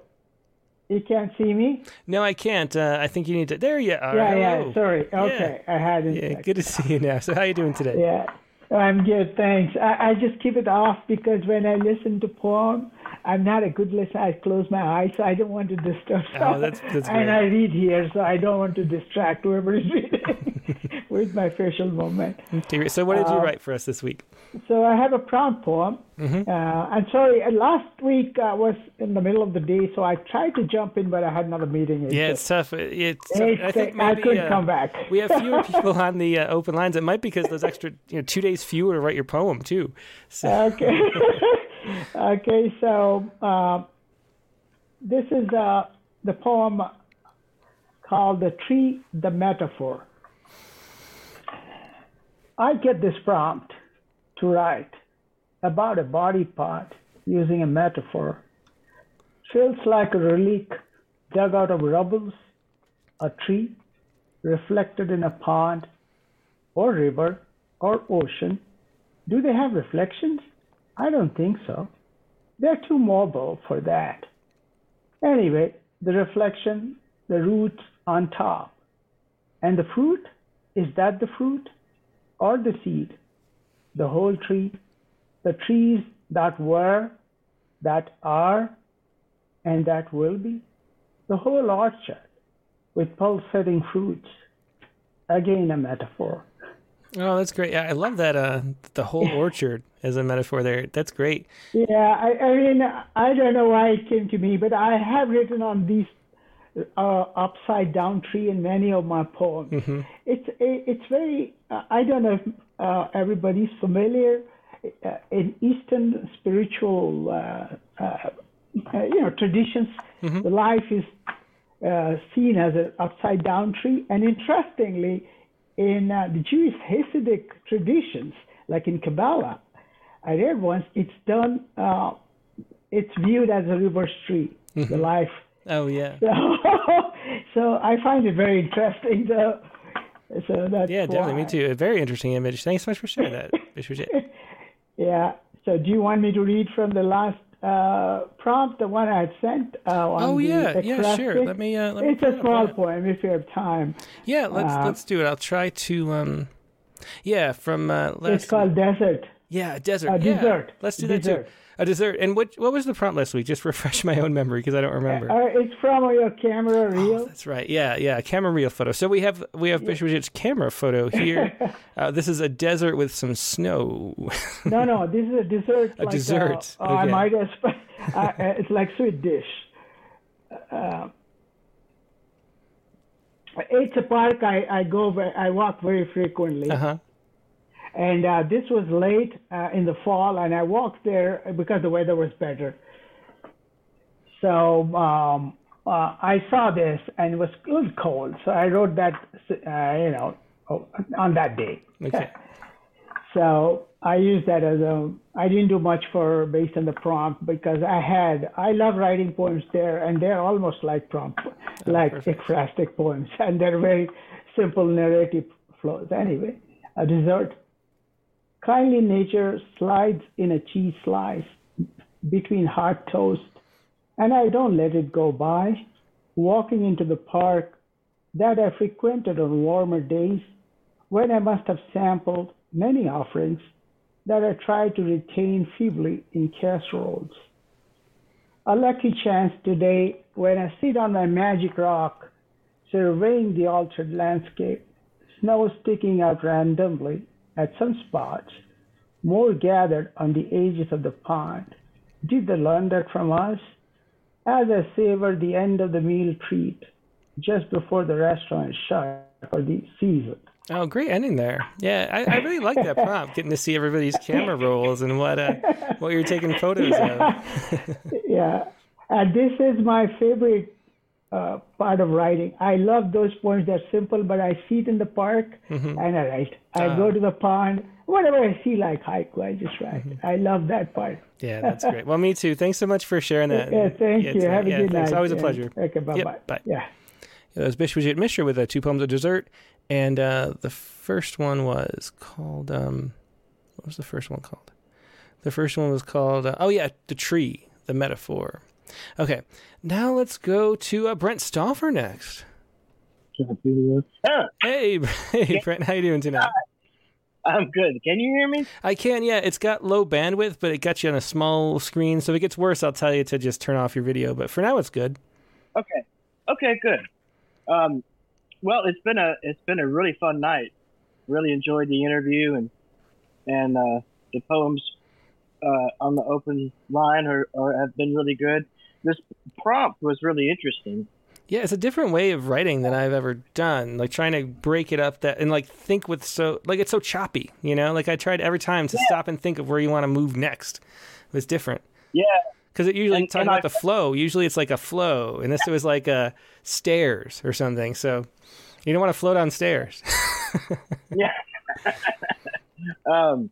you can't see me? No, I can't. Uh, I think you need to. There you are. Yeah, Hello. yeah. Sorry. Okay, I hadn't. Yeah, good to see you now. So, how are you doing today? Yeah, I'm good. Thanks. I, I just keep it off because when I listen to poem, I'm not a good listener. I close my eyes, so I don't want to disturb. Oh, that's- that's and. I read here, so I don't want to distract whoever is reading with my facial movement. Great. So, what did you Uh, write for us this week? So I have a prompt poem. Mm-hmm. Uh, I'm sorry, uh, last week I was in the middle of the day, so I tried to jump in, but I had another meeting. Yeah, just- it's tough. It's, It's- I think I maybe, couldn't uh, come back. we have fewer people on the uh, open lines. It might be because those extra, you know, two days fewer to write your poem too. So, okay. Okay, so uh, this is uh, the poem called The Tree, the Metaphor. I get this prompt to write about a body part using a metaphor. Feels like a relic dug out of rubbles, a tree reflected in a pond or river or ocean. Do they have reflections? I don't think so. They're too mobile for that. Anyway, the reflection, the roots on top. And the fruit? Is that the fruit or the seed? The whole tree? The trees that were, that are, and that will be? The whole orchard with pulsating fruits. Again, a metaphor. Oh, that's great. Yeah, I love that. Uh, the whole orchard as a metaphor there. That's great. Yeah, I, I mean, I don't know why it came to me, but I have written on these uh, upside down tree in many of my poems. It's it's very. Uh, I don't know if uh, everybody's familiar. Uh, in Eastern spiritual, uh, uh, you know, traditions, the life is uh, seen as an upside down tree, and interestingly, in uh, the Jewish Hasidic traditions, like in Kabbalah, I read once it's done. Uh, it's viewed as a reverse tree. The life. Oh yeah. So, so I find it very interesting. So, so that's Yeah, definitely. Me too. A very interesting image. Thanks so much for sharing that, Bishwajit. Yeah. So do you want me to read from the last uh, prompt, the one I sent? Uh, on Oh yeah, yeah, sure. Let me. Uh, let me It's pull a small poem if you have time. Yeah, let's Uh, let's do it. I'll try to. um Yeah, from uh, last. It's called Desert. Yeah, desert. A yeah. dessert. Let's do that too. A dessert. And what what was the prompt last week? Just refresh my own memory because I don't remember. Uh, it's from your camera reel. That's right. Yeah, yeah. Camera reel photo. So we have we have Bishwajit's camera photo here. uh, this is a desert with some snow. No, no, this is a dessert. A like, dessert, Uh, I might sp- uh, uh, it's like sweet dish. Uh, it's a park I, I go. I walk very frequently, uh huh. And uh, this was late uh, in the fall, and I walked there because the weather was better. So um, uh, I saw this, and it was it was cold. So I wrote that, uh, you know, on that day. Okay. So I used that as a. I didn't do much for based on the prompt because I had. I love writing poems there, and they're almost like prompt, like ekphrastic poems, and they're very simple narrative flows. Anyway, a dessert. Kindly nature slides in a cheese slice between hot toast, and I don't let it go by. Walking into the park that I frequented on warmer days when I must have sampled many offerings that I tried to retain feebly in casseroles. A lucky chance today when I sit on my magic rock, surveying the altered landscape, snow sticking out randomly at some spots, more gathered on the edges of the pond. Did they learn that from us? As I savored the end of the meal treat, just before the restaurant shut for the season. Oh, great ending there. Yeah, I, I really like that prompt, getting to see everybody's camera rolls and what uh, what you're taking photos of. yeah, and this is my favorite uh, part of writing. I love those poems. They're simple, but I see it in the park Mhm. and I write. I Ah. go to the pond. Whatever I see like haiku, I just write. Mm-hmm. I love that part. Yeah, that's great. Well, me too. Thanks so much for sharing that. Yeah, thank you. it's, uh, Have a yeah, good thanks. night. Always a Yeah. pleasure. Okay, bye Yep, bye. bye. Yeah. Yeah, that was Bishwajit Mishra with uh, two poems of dessert, and uh, the first one was called. Um, what was the first one called? The first one was called. Uh, oh yeah, the tree, the metaphor. Okay, now let's go to uh, Brent Stauffer next. Hey, hey, Brent, how you doing tonight? I'm good. Can you hear me? I can. Yeah, it's got low bandwidth, but it got you on a small screen. So if it gets worse, I'll tell you to just turn off your video. But for now, it's good. Okay. Okay, good. Um, well, it's been a it's been a really fun night. Really enjoyed the interview and and uh, the poems uh, on the open line are, are have been really good. This prompt was really interesting. Yeah, it's a different way of writing than I've ever done. Like trying to break it up that and like think with so like it's so choppy, you know. Like I tried every time to stop and think of where you want to move next. It was different Yeah, because it usually And- talking and about I- the flow. Usually it's like a flow, and this was like a stairs or something. So you don't want to flow down stairs. yeah. um,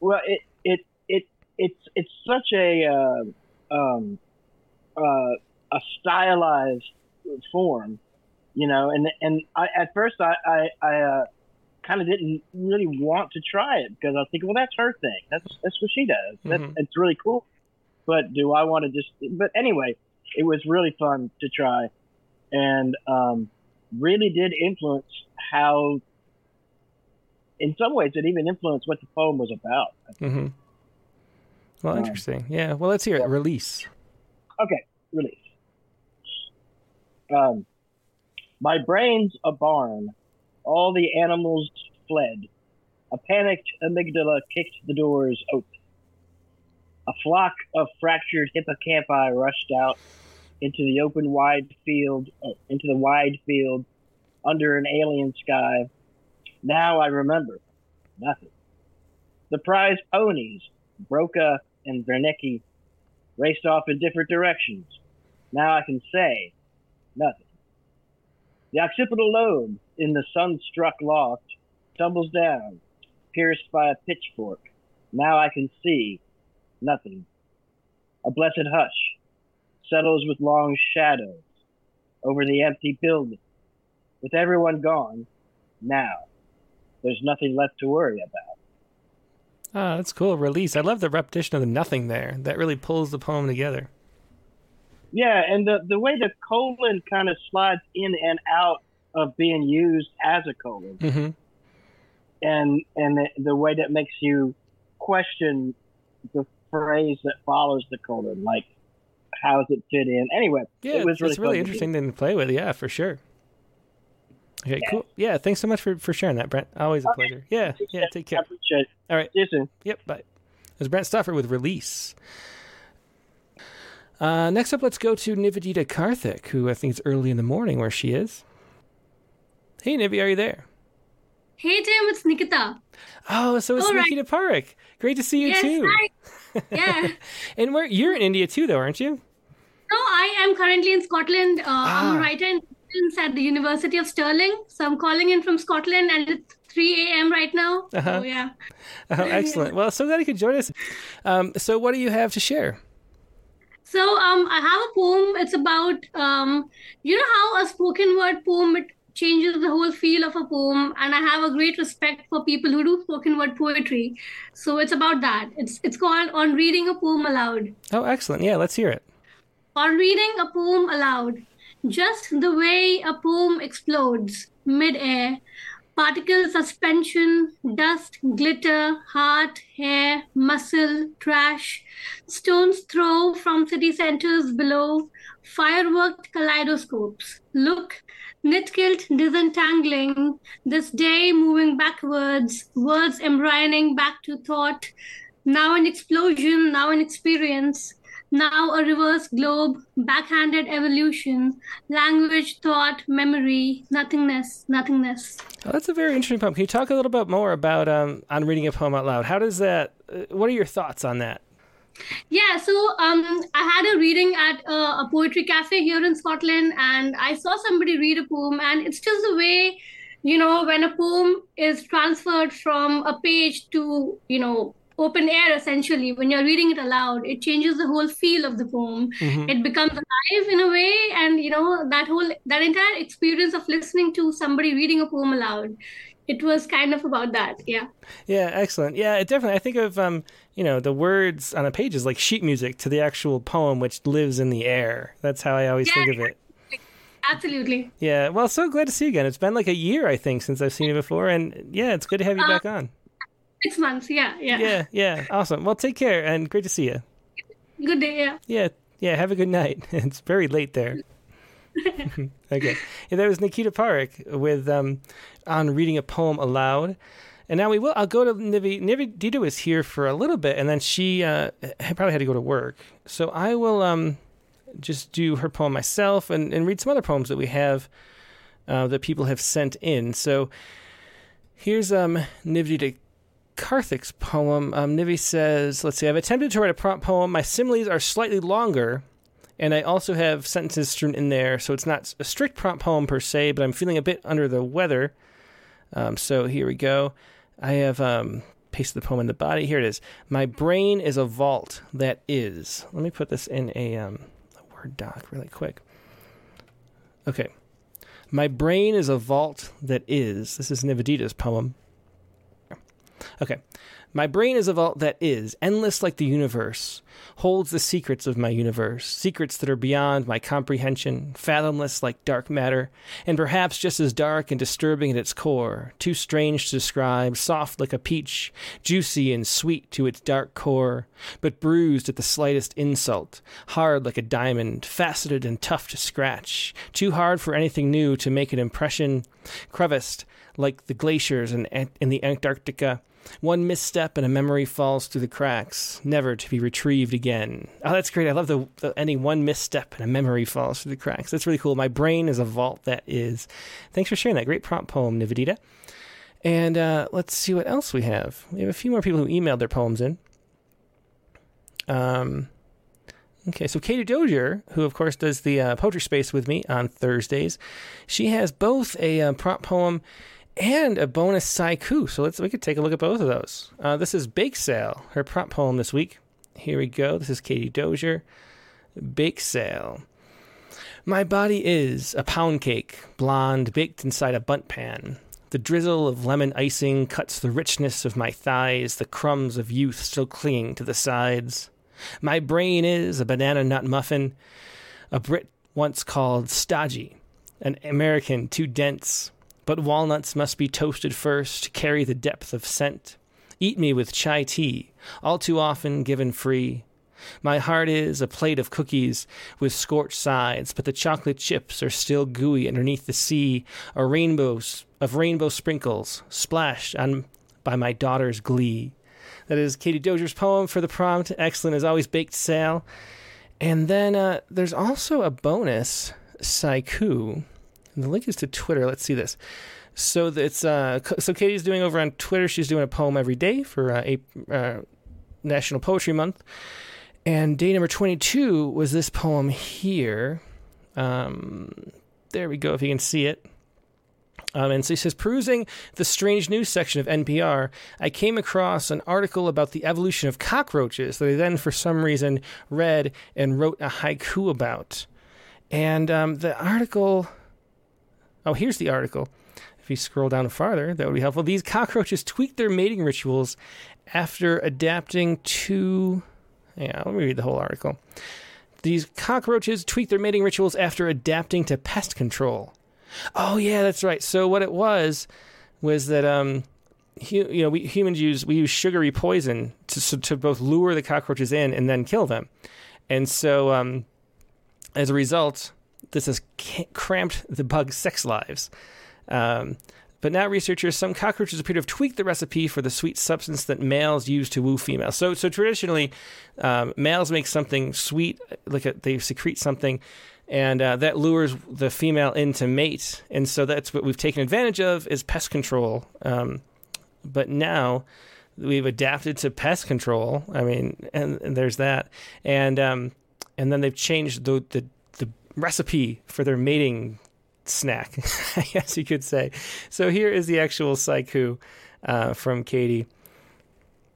well, it it it it's it's such a uh, um, uh, a stylized form, you know. And and I, at first I I, I uh, kind of didn't really want to try it because I was thinking, well, that's her thing. That's that's what she does. That's Mhm. it's really cool. But do I want to just? But anyway, it was really fun to try, and um, really did influence how in some ways, it even influenced what the poem was about. Mm-hmm. Well, Um, interesting. Yeah. Well, let's hear it. Release. Okay, release. Um, my brain's a barn. All the animals fled. A panicked amygdala kicked the doors open. A flock of fractured hippocampi rushed out into the open wide field, uh, into the wide field under an alien sky. Now I remember nothing. The prize ponies, Broca and Wernicke, raced off in different directions. Now I can say nothing. The occipital lobe in the sun-struck loft tumbles down, pierced by a pitchfork. Now I can see nothing. A blessed hush settles with long shadows over the empty building. With everyone gone, now there's nothing left to worry about. Ah, that's cool. Release. I love the repetition of the nothing there. That really pulls the poem together. Yeah, and the the way the colon kind of slides in and out of being used as a colon, hmm and and the, the way that makes you question the phrase that follows the colon, like how does it fit in? Anyway, Yeah, it was really, it's really to interesting to play with. Yeah, for sure. Okay, cool. Yeah, thanks so much for, for sharing that, Brent. Always a Okay. pleasure. Yeah, yeah, take I care. All right. See you soon. Yep, bye. It was Brent Stoffer with Release. Uh, next up, let's go to Nivedita Karthik, who I think is early in the morning where she is. Hey, Nivi, are you there? Hey Tim, it's Nikita. Oh, so it's All right. Nikita Parekh. Great to see you yes, too. hi. Yeah. and where you're in India too, though, aren't you? No, I am currently in Scotland. Uh, I'm Ah. a writer in students at the University of Stirling. So I'm calling in from Scotland and it's 3 a.m. right now. Uh-huh. So yeah. Oh, excellent. Well, so glad you could join us. Um, so, what do you have to share? So um, I have a poem. It's about um, you know how a spoken word poem it changes the whole feel of a poem, and I have a great respect for people who do spoken word poetry. So it's about that. It's it's called on reading a poem aloud. Oh, excellent. Yeah, let's hear it. On reading a poem aloud, just the way a poem explodes mid-air, particle suspension, dust, glitter, heart, hair, muscle, trash, stones throw from city centers below, fireworked kaleidoscopes. Look, knit kilt disentangling, this day moving backwards, words embryoning back to thought, now an explosion, now an experience. Now a reverse globe, backhanded evolution, language, thought, memory, nothingness, nothingness. Oh, that's a very interesting poem. Can you talk a little bit more about um, on reading a poem out loud? How does that? Uh, what are your thoughts on that? Yeah, so um, I had a reading at uh, a poetry cafe here in Scotland, and I saw somebody read a poem, and it's just the way, you know, when a poem is transferred from a page to, you know, open air essentially when you're reading it aloud it changes the whole feel of the poem Mhm. it becomes alive in a way and you know that whole that entire experience of listening to somebody reading a poem aloud it was kind of about that yeah Yeah, excellent. Yeah, it definitely. I think of um, you know, the words on a page is like sheet music to the actual poem, which lives in the air. That's how I always think of it. absolutely Yeah. Well, so glad to see you again. It's been like a year, I think, since I've seen you before, and yeah, it's good to have you Uh, back on. Six months yeah yeah, Yeah, yeah, awesome. Well, take care and great to see you. good day yeah Yeah, yeah. Have a good night. It's very late there. okay. Yeah, that was Nikita Parik with um, on reading a poem aloud. And now we will. I'll go to Nivi. Nivedita was here for a little bit, and then she uh, probably had to go to work. So I will um, just do her poem myself and, and read some other poems that we have uh, that people have sent in. So here's um, Nivedita Karthik's poem. Um, Nivi says, let's see, I've attempted to write a prompt poem. My similes are slightly longer, and I also have sentences strewn in there, so it's not a strict prompt poem per se, but I'm feeling a bit under the weather. Um, so here we go. I have um, pasted the poem in the body. Here it is. My brain is a vault that is. Let me put this in a, um, a Word doc really quick. Okay. My brain is a vault that is. This is Nivedita's poem. Okay. My brain is a vault that is, endless like the universe, holds the secrets of my universe, secrets that are beyond my comprehension, fathomless like dark matter, and perhaps just as dark and disturbing at its core, too strange to describe, soft like a peach, juicy and sweet to its dark core, but bruised at the slightest insult, hard like a diamond, faceted and tough to scratch, too hard for anything new to make an impression, creviced like the glaciers in, in the Antarctica, one misstep and a memory falls through the cracks, never to be retrieved again. Oh, that's great. I love the, the ending. One misstep and a memory falls through the cracks. That's really cool. My brain is a vault that is. Thanks for sharing that. Great prompt poem, Nivedita. And uh, let's see what else we have. We have a few more people who emailed their poems in. Um, okay, so Katie Dozier, who of course does the uh, poetry space with me on Thursdays, she has both a uh, prompt poem and a bonus haiku. So let's we could take a look at both of those. Uh, this is Bake Sale, her prop poem this week. Here we go. This is Katie Dozier. Bake Sale. My body is a pound cake, blonde, baked inside a Bundt pan. The drizzle of lemon icing cuts the richness of my thighs, the crumbs of youth still clinging to the sides. My brain is a banana nut muffin, a Brit once called stodgy, an American too dense, but walnuts must be toasted first to carry the depth of scent. Eat me with chai tea, all too often given free. My heart is a plate of cookies with scorched sides, but the chocolate chips are still gooey underneath the sea, a rainbow of rainbow sprinkles splashed on by my daughter's glee. That is Katie Dozier's poem for the prompt. Excellent as always, baked sale. And then uh, there's also a bonus haiku. The link is to Twitter. Let's see this. So it's uh, so Katie's doing over on Twitter. She's doing a poem every day for uh, uh, National Poetry Month. And day number 22 was this poem here. Um, there we go. If you can see it. Um, and so he says, perusing the strange news section of NPR, I came across an article about the evolution of cockroaches that I then, for some reason, read and wrote a haiku about. And um, the article. Oh, here's the article. If you scroll down farther, that would be helpful. These cockroaches tweak their mating rituals after adapting to. Yeah, let me read the whole article. These cockroaches tweak their mating rituals after adapting to pest control. Oh yeah, that's right. So what it was was that um, hu- you know, we humans use we use sugary poison to to both lure the cockroaches in and then kill them, and so um, as a result, this has cramped the bug's sex lives. Um, but now researchers, some cockroaches appear to have tweaked the recipe for the sweet substance that males use to woo females. So, so traditionally, um, males make something sweet, like a, they secrete something, and uh, that lures the female into mate. And so that's what we've taken advantage of is pest control. Um, but now we've adapted to pest control. I mean, and, and there's that, and um, and then they've changed the the, the recipe for their mating snack, I guess you could say. So here is the actual haiku uh, from Katie.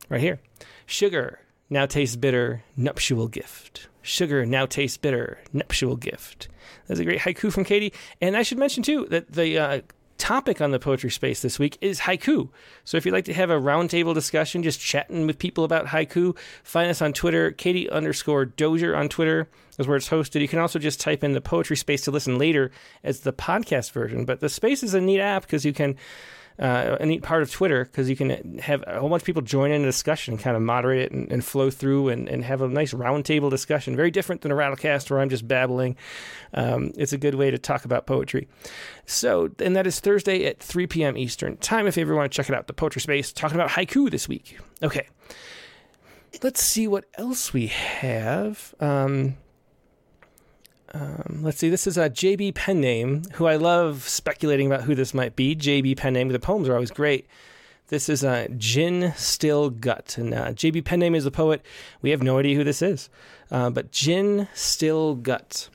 Right here. Sugar now tastes bitter, nuptial gift. Sugar now tastes bitter, nuptial gift. That's a great haiku from Katie. And I should mention, too, that the uh, topic on the poetry space this week is haiku. So if you'd like to have a roundtable discussion, just chatting with people about haiku, find us on Twitter, Katie underscore Dozier on Twitter is where it's hosted. You can also just type in the poetry space to listen later as the podcast version. But the space is a neat app because you can. Uh, a neat part of Twitter because you can have a whole bunch of people join in a discussion and kind of moderate it and, and flow through and, and have a nice roundtable discussion. Very different than a Rattlecast where I'm just babbling. Um, it's a good way to talk about poetry. So, and that is Thursday at 3 p.m. Eastern Time if you ever want to check it out. The Poetry Space talking about haiku this week. Okay. Let's see what else we have. Um, um, let's see. This is a JB pen name, who I love speculating about who this might be. JB pen name. The poems are always great. This is a uh, Gin Still Gut, and uh, JB pen name is the poet. We have no idea who this is, uh, but Gin Still Gut.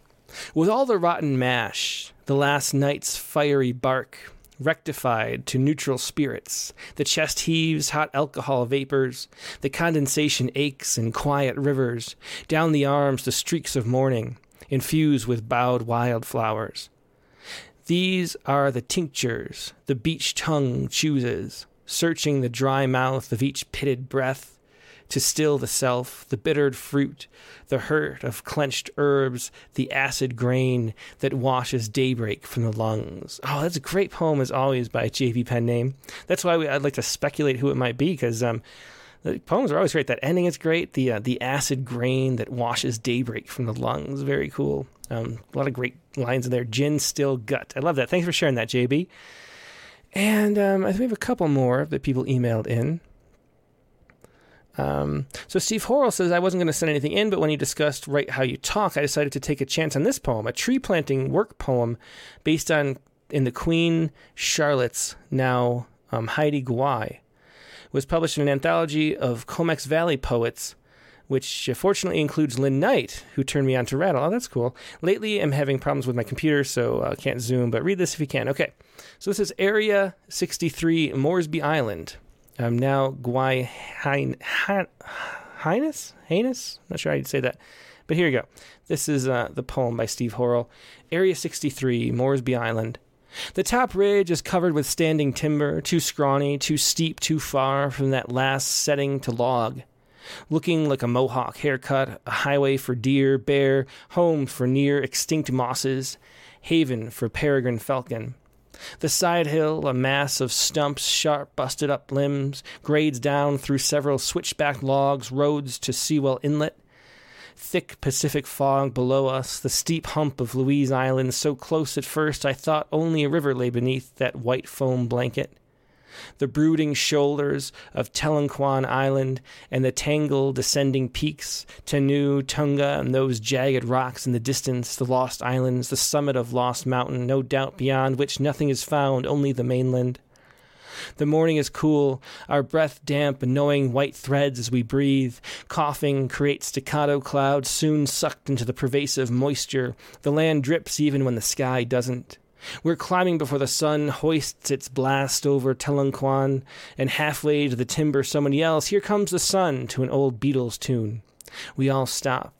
With all the rotten mash, the last night's fiery bark, rectified to neutral spirits, the chest heaves hot alcohol vapors, the condensation aches in quiet rivers, down the arms the streaks of morning, infused with bowed wildflowers. These are the tinctures the beach tongue chooses, searching the dry mouth of each pitted breath, to still the self, the bittered fruit, the hurt of clenched herbs, the acid grain that washes daybreak from the lungs. Oh, that's a great poem, as always, by J.V. Pen name. That's why we, I'd like to speculate who it might be, because um, the poems are always great. That ending is great. The uh, the acid grain that washes daybreak from the lungs, very cool. Um, a lot of great lines in there. Gin still gut. I love that. Thanks for sharing that, JB. And um, I think we have a couple more that people emailed in. Um, so Steve Horrell says I wasn't going to send anything in, but when he discussed write how you talk, I decided to take a chance on this poem, a tree planting work poem based on in the Queen Charlotte's now um, Haida Gwaii. Was published in an anthology of Comox Valley poets, which uh, fortunately includes Lynn Knight, who turned me on to Rattle. Oh, that's cool. Lately, I'm having problems with my computer, so I uh, can't zoom, but read this if you can. Okay, so this is Area 63, Moresby Island. I'm now Gwaii Hein, Hein, Highness? Heinous? Not sure how you'd say that. But here you go. This is uh, the poem by Steve Horrell. Area 63, Moresby Island. The top ridge is covered with standing timber, too scrawny, too steep, too far from that last setting to log. Looking like a mohawk haircut, a highway for deer, bear, home for near extinct mosses, haven for peregrine falcon. The side hill, a mass of stumps, sharp, busted up limbs, grades down through several switchback logs, roads to Sewell Inlet. Thick Pacific fog below us, the steep hump of Louise Island, so close at first I thought only a river lay beneath that white foam blanket the brooding shoulders of Talunkwan Island, and the tangled descending peaks, Tenu, Tunga, and those jagged rocks in the distance, the lost islands, the summit of Lost Mountain, no doubt beyond which nothing is found, only the mainland. The morning is cool, our breath damp, knowing white threads as we breathe. Coughing creates staccato clouds, soon sucked into the pervasive moisture. The land drips even when the sky doesn't. We're climbing before the sun hoists its blast over Talunkwan, and halfway to the timber someone yells, Here comes the sun, to an old Beatles tune. We all stop.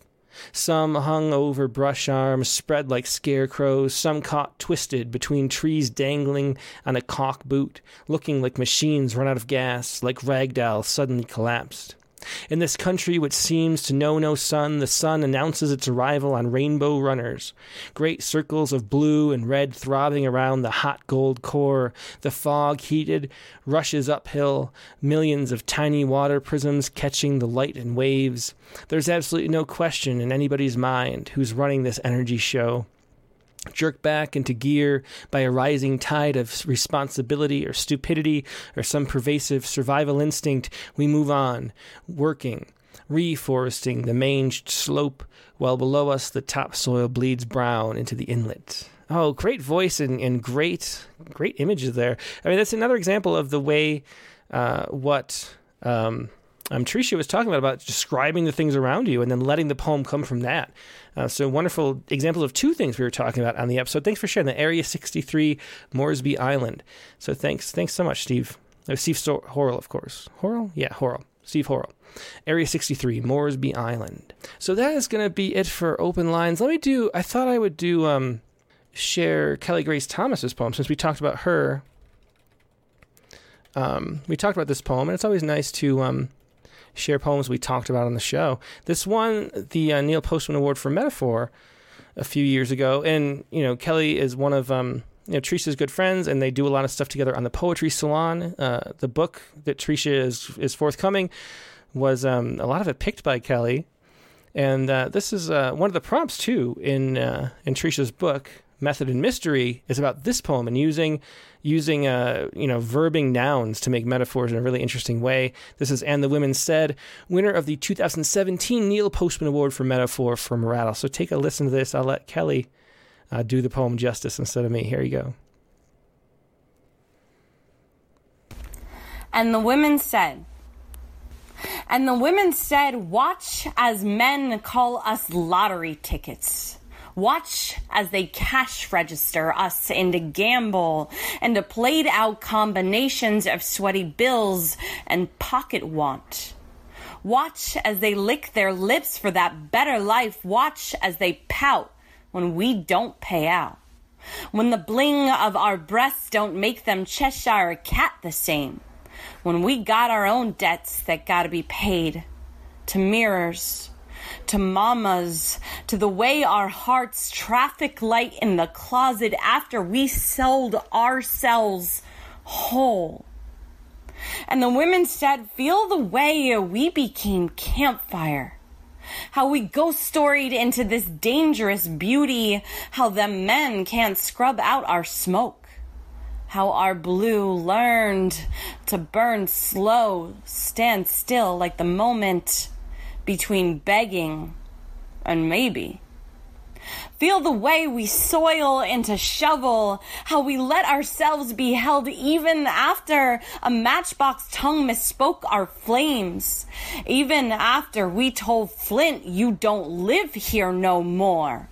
Some hung over brush arms, spread like scarecrows, some caught twisted between trees dangling on a caulk boot, looking like machines run out of gas, like ragdolls suddenly collapsed. In this country which seems to know no sun, the sun announces its arrival on rainbow runners. Great circles of blue and red throbbing around the hot gold core. The fog, heated, rushes uphill, millions of tiny water prisms catching the light in waves. There's absolutely no question in anybody's mind who's running this energy show jerked back into gear by a rising tide of responsibility or stupidity or some pervasive survival instinct, we move on, working, reforesting the manged slope, while below us the topsoil bleeds brown into the inlet. Oh, great voice and, and great, great images there. I mean, that's another example of the way uh, what um, um, Tresha was talking about, about describing the things around you and then letting the poem come from that. Uh, so wonderful examples of two things we were talking about on the episode. Thanks for sharing the Area 63 Moresby Island. So thanks, thanks so much, Steve. Uh, Steve Sto- Horrell, of course. Horrell, yeah, Horrell. Steve Horrell. Area 63, Moresby Island. So that is going to be it for open lines. Let me do. I thought I would do um, share Kelly Grace Thomas's poem since we talked about her. Um, we talked about this poem, and it's always nice to um, share poems we talked about on the show. This won the uh, Neil Postman Award for Metaphor a few years ago, and you know Kelly is one of um, you know Tresha's good friends, and they do a lot of stuff together on the Poetry Salon. Uh, the book that Tresha is is forthcoming was um, a lot of it picked by Kelly, and uh, this is uh, one of the prompts too in uh, in Tresha's book. Method and Mystery is about this poem and using using uh, you know verbing nouns to make metaphors in a really interesting way. This is and the women said, winner of the 2017 Neil Postman Award for Metaphor from Rattle. So take a listen to this. I'll let Kelly uh, do the poem justice instead of me. Here you go. And the women said, and the women said, Watch as men call us lottery tickets. Watch as they cash register us into gamble and to played out combinations of sweaty bills and pocket want. Watch as they lick their lips for that better life. Watch as they pout when we don't pay out. When the bling of our breasts don't make them Cheshire cat the same. When we got our own debts that gotta be paid to mirrors to mamas, to the way our hearts traffic light in the closet after we sold ourselves whole. And the women said, Feel the way we became campfire. How we ghost storied into this dangerous beauty. How the men can't scrub out our smoke. How our blue learned to burn slow, stand still like the moment between begging and maybe. Feel the way we soil into shovel, how we let ourselves be held even after a matchbox tongue misspoke our flames, even after we told Flint you don't live here no more.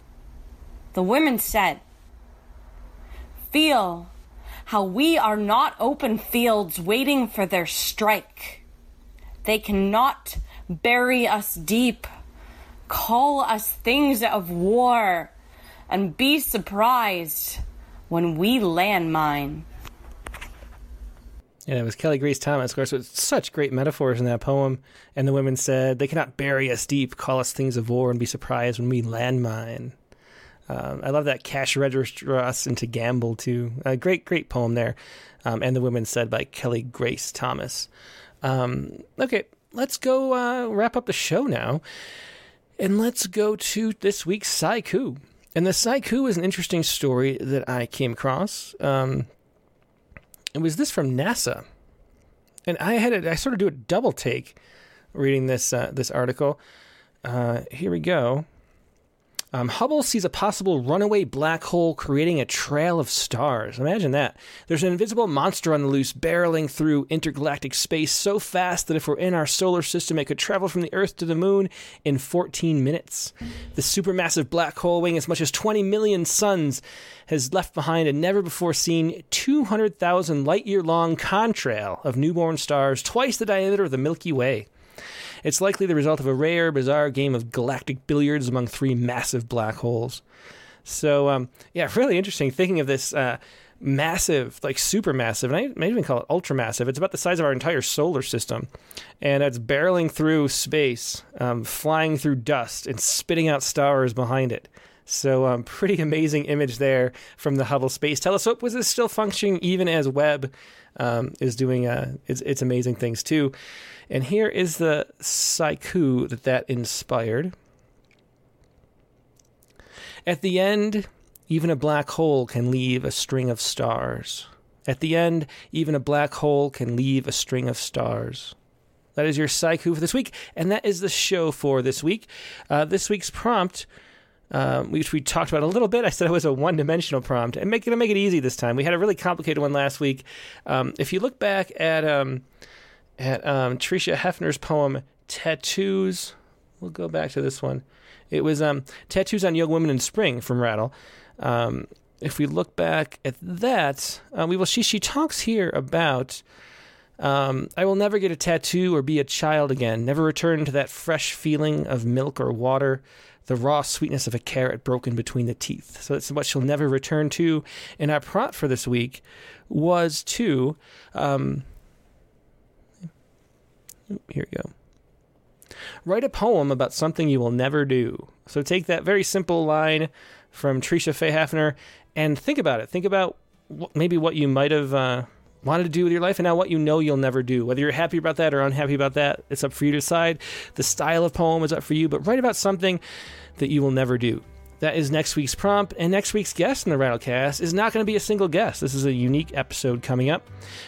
The women said, Feel how we are not open fields waiting for their strike. They cannot bury us deep, call us things of war, and be surprised when we landmine. Yeah, it was Kelly Grace Thomas, of course, with such great metaphors in that poem. And the women said, They cannot bury us deep, call us things of war, and be surprised when we landmine. Um, I love that cash register us into gamble, too. A great, great poem there. Um, and the women said by Kelly Grace Thomas. Um, okay, let's go uh, wrap up the show now. And let's go to this week's Sciku. And the Sciku is an interesting story that I came across. Um, it was this from NASA. And I had I sort of do a double take reading this uh, this article. Uh, here we go. Um, Hubble sees a possible runaway black hole creating a trail of stars. Imagine that. There's an invisible monster on the loose, barreling through intergalactic space so fast that if we're in our solar system, it could travel from the Earth to the Moon in 14 minutes. The supermassive black hole, weighing as much as 20 million suns, has left behind a never before seen 200,000 light year long contrail of newborn stars, twice the diameter of the Milky Way. It's likely the result of a rare, bizarre game of galactic billiards among three massive black holes. So, um, yeah, really interesting thinking of this uh, massive, like super massive, and I may even call it ultra massive. It's about the size of our entire solar system, and it's barreling through space, um, flying through dust, and spitting out stars behind it. So, um, pretty amazing image there from the Hubble Space Telescope. Was this still functioning even as Webb um, is doing uh, its, its amazing things too? And here is the Sciku that that inspired. At the end, even a black hole can leave a string of stars. At the end, even a black hole can leave a string of stars. That is your Sciku for this week, and that is the show for this week. Uh, this week's prompt, um, which we talked about a little bit, I said it was a one-dimensional prompt, and make it make it easy this time. We had a really complicated one last week. Um, if you look back at um, at um, Tresha Haefner's poem "Tattoos," we'll go back to this one. It was um, "Tattoos on Young Women in Spring" from Rattle. Um, if we look back at that, uh, we will. She she talks here about. Um, I will never get a tattoo or be a child again. Never return to that fresh feeling of milk or water, the raw sweetness of a carrot broken between the teeth. So that's what she'll never return to. And our prompt for this week was to. Um, here we go. Write a poem about something you will never do. So take that very simple line from Tresha Faye Haefner and think about it. Think about maybe what you might have uh, wanted to do with your life and now what you know you'll never do. Whether you're happy about that or unhappy about that, it's up for you to decide. The style of poem is up for you, but write about something that you will never do. That is next week's prompt, and next week's guest in the Rattlecast is not going to be a single guest. This is a unique episode coming up.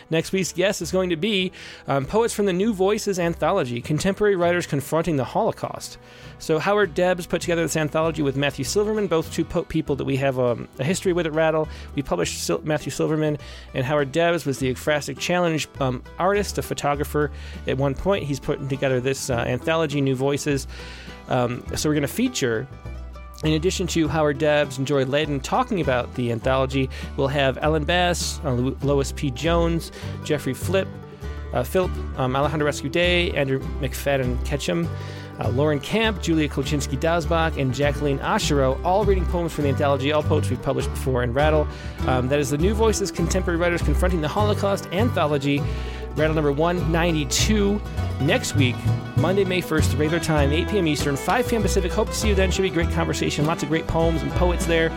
Next week's guest is going to be um, poets from the New Voices anthology, contemporary writers confronting the Holocaust. So Howard Debs put together this anthology with Matthew Silverman, both two po- people that we have um, a history with at Rattle. We published Sil- Matthew Silverman, and Howard Debs was the Ekphrastic Challenge um, artist, a photographer. At one point, he's putting together this uh, anthology, New Voices. Um, so we're going to feature in addition to Howard Debs and Joy Ladin talking about the anthology, we'll have Ellen Bass, uh, Lois P. Jones, Jeffrey Flip, uh, Philip, um, Alejandro Escudé, Andrew McFadyen-Ketchum, uh, Lauren Camp, Julia Kolchinsky Dasbach, and Jacqueline Osherow, all reading poems from the anthology, all poets we've published before in Rattle. Um, that is the New Voices Contemporary Writers Confronting the Holocaust anthology. Rattle number 192 next week, Monday, May 1st, regular time, 8 p.m. Eastern, 5 p.m. Pacific. Hope to see you then. Should be a great conversation. Lots of great poems and poets there,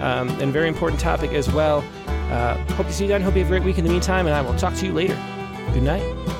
um, and very important topic as well. Uh, hope to see you then. Hope you have a great week in the meantime, and I will talk to you later. Good night.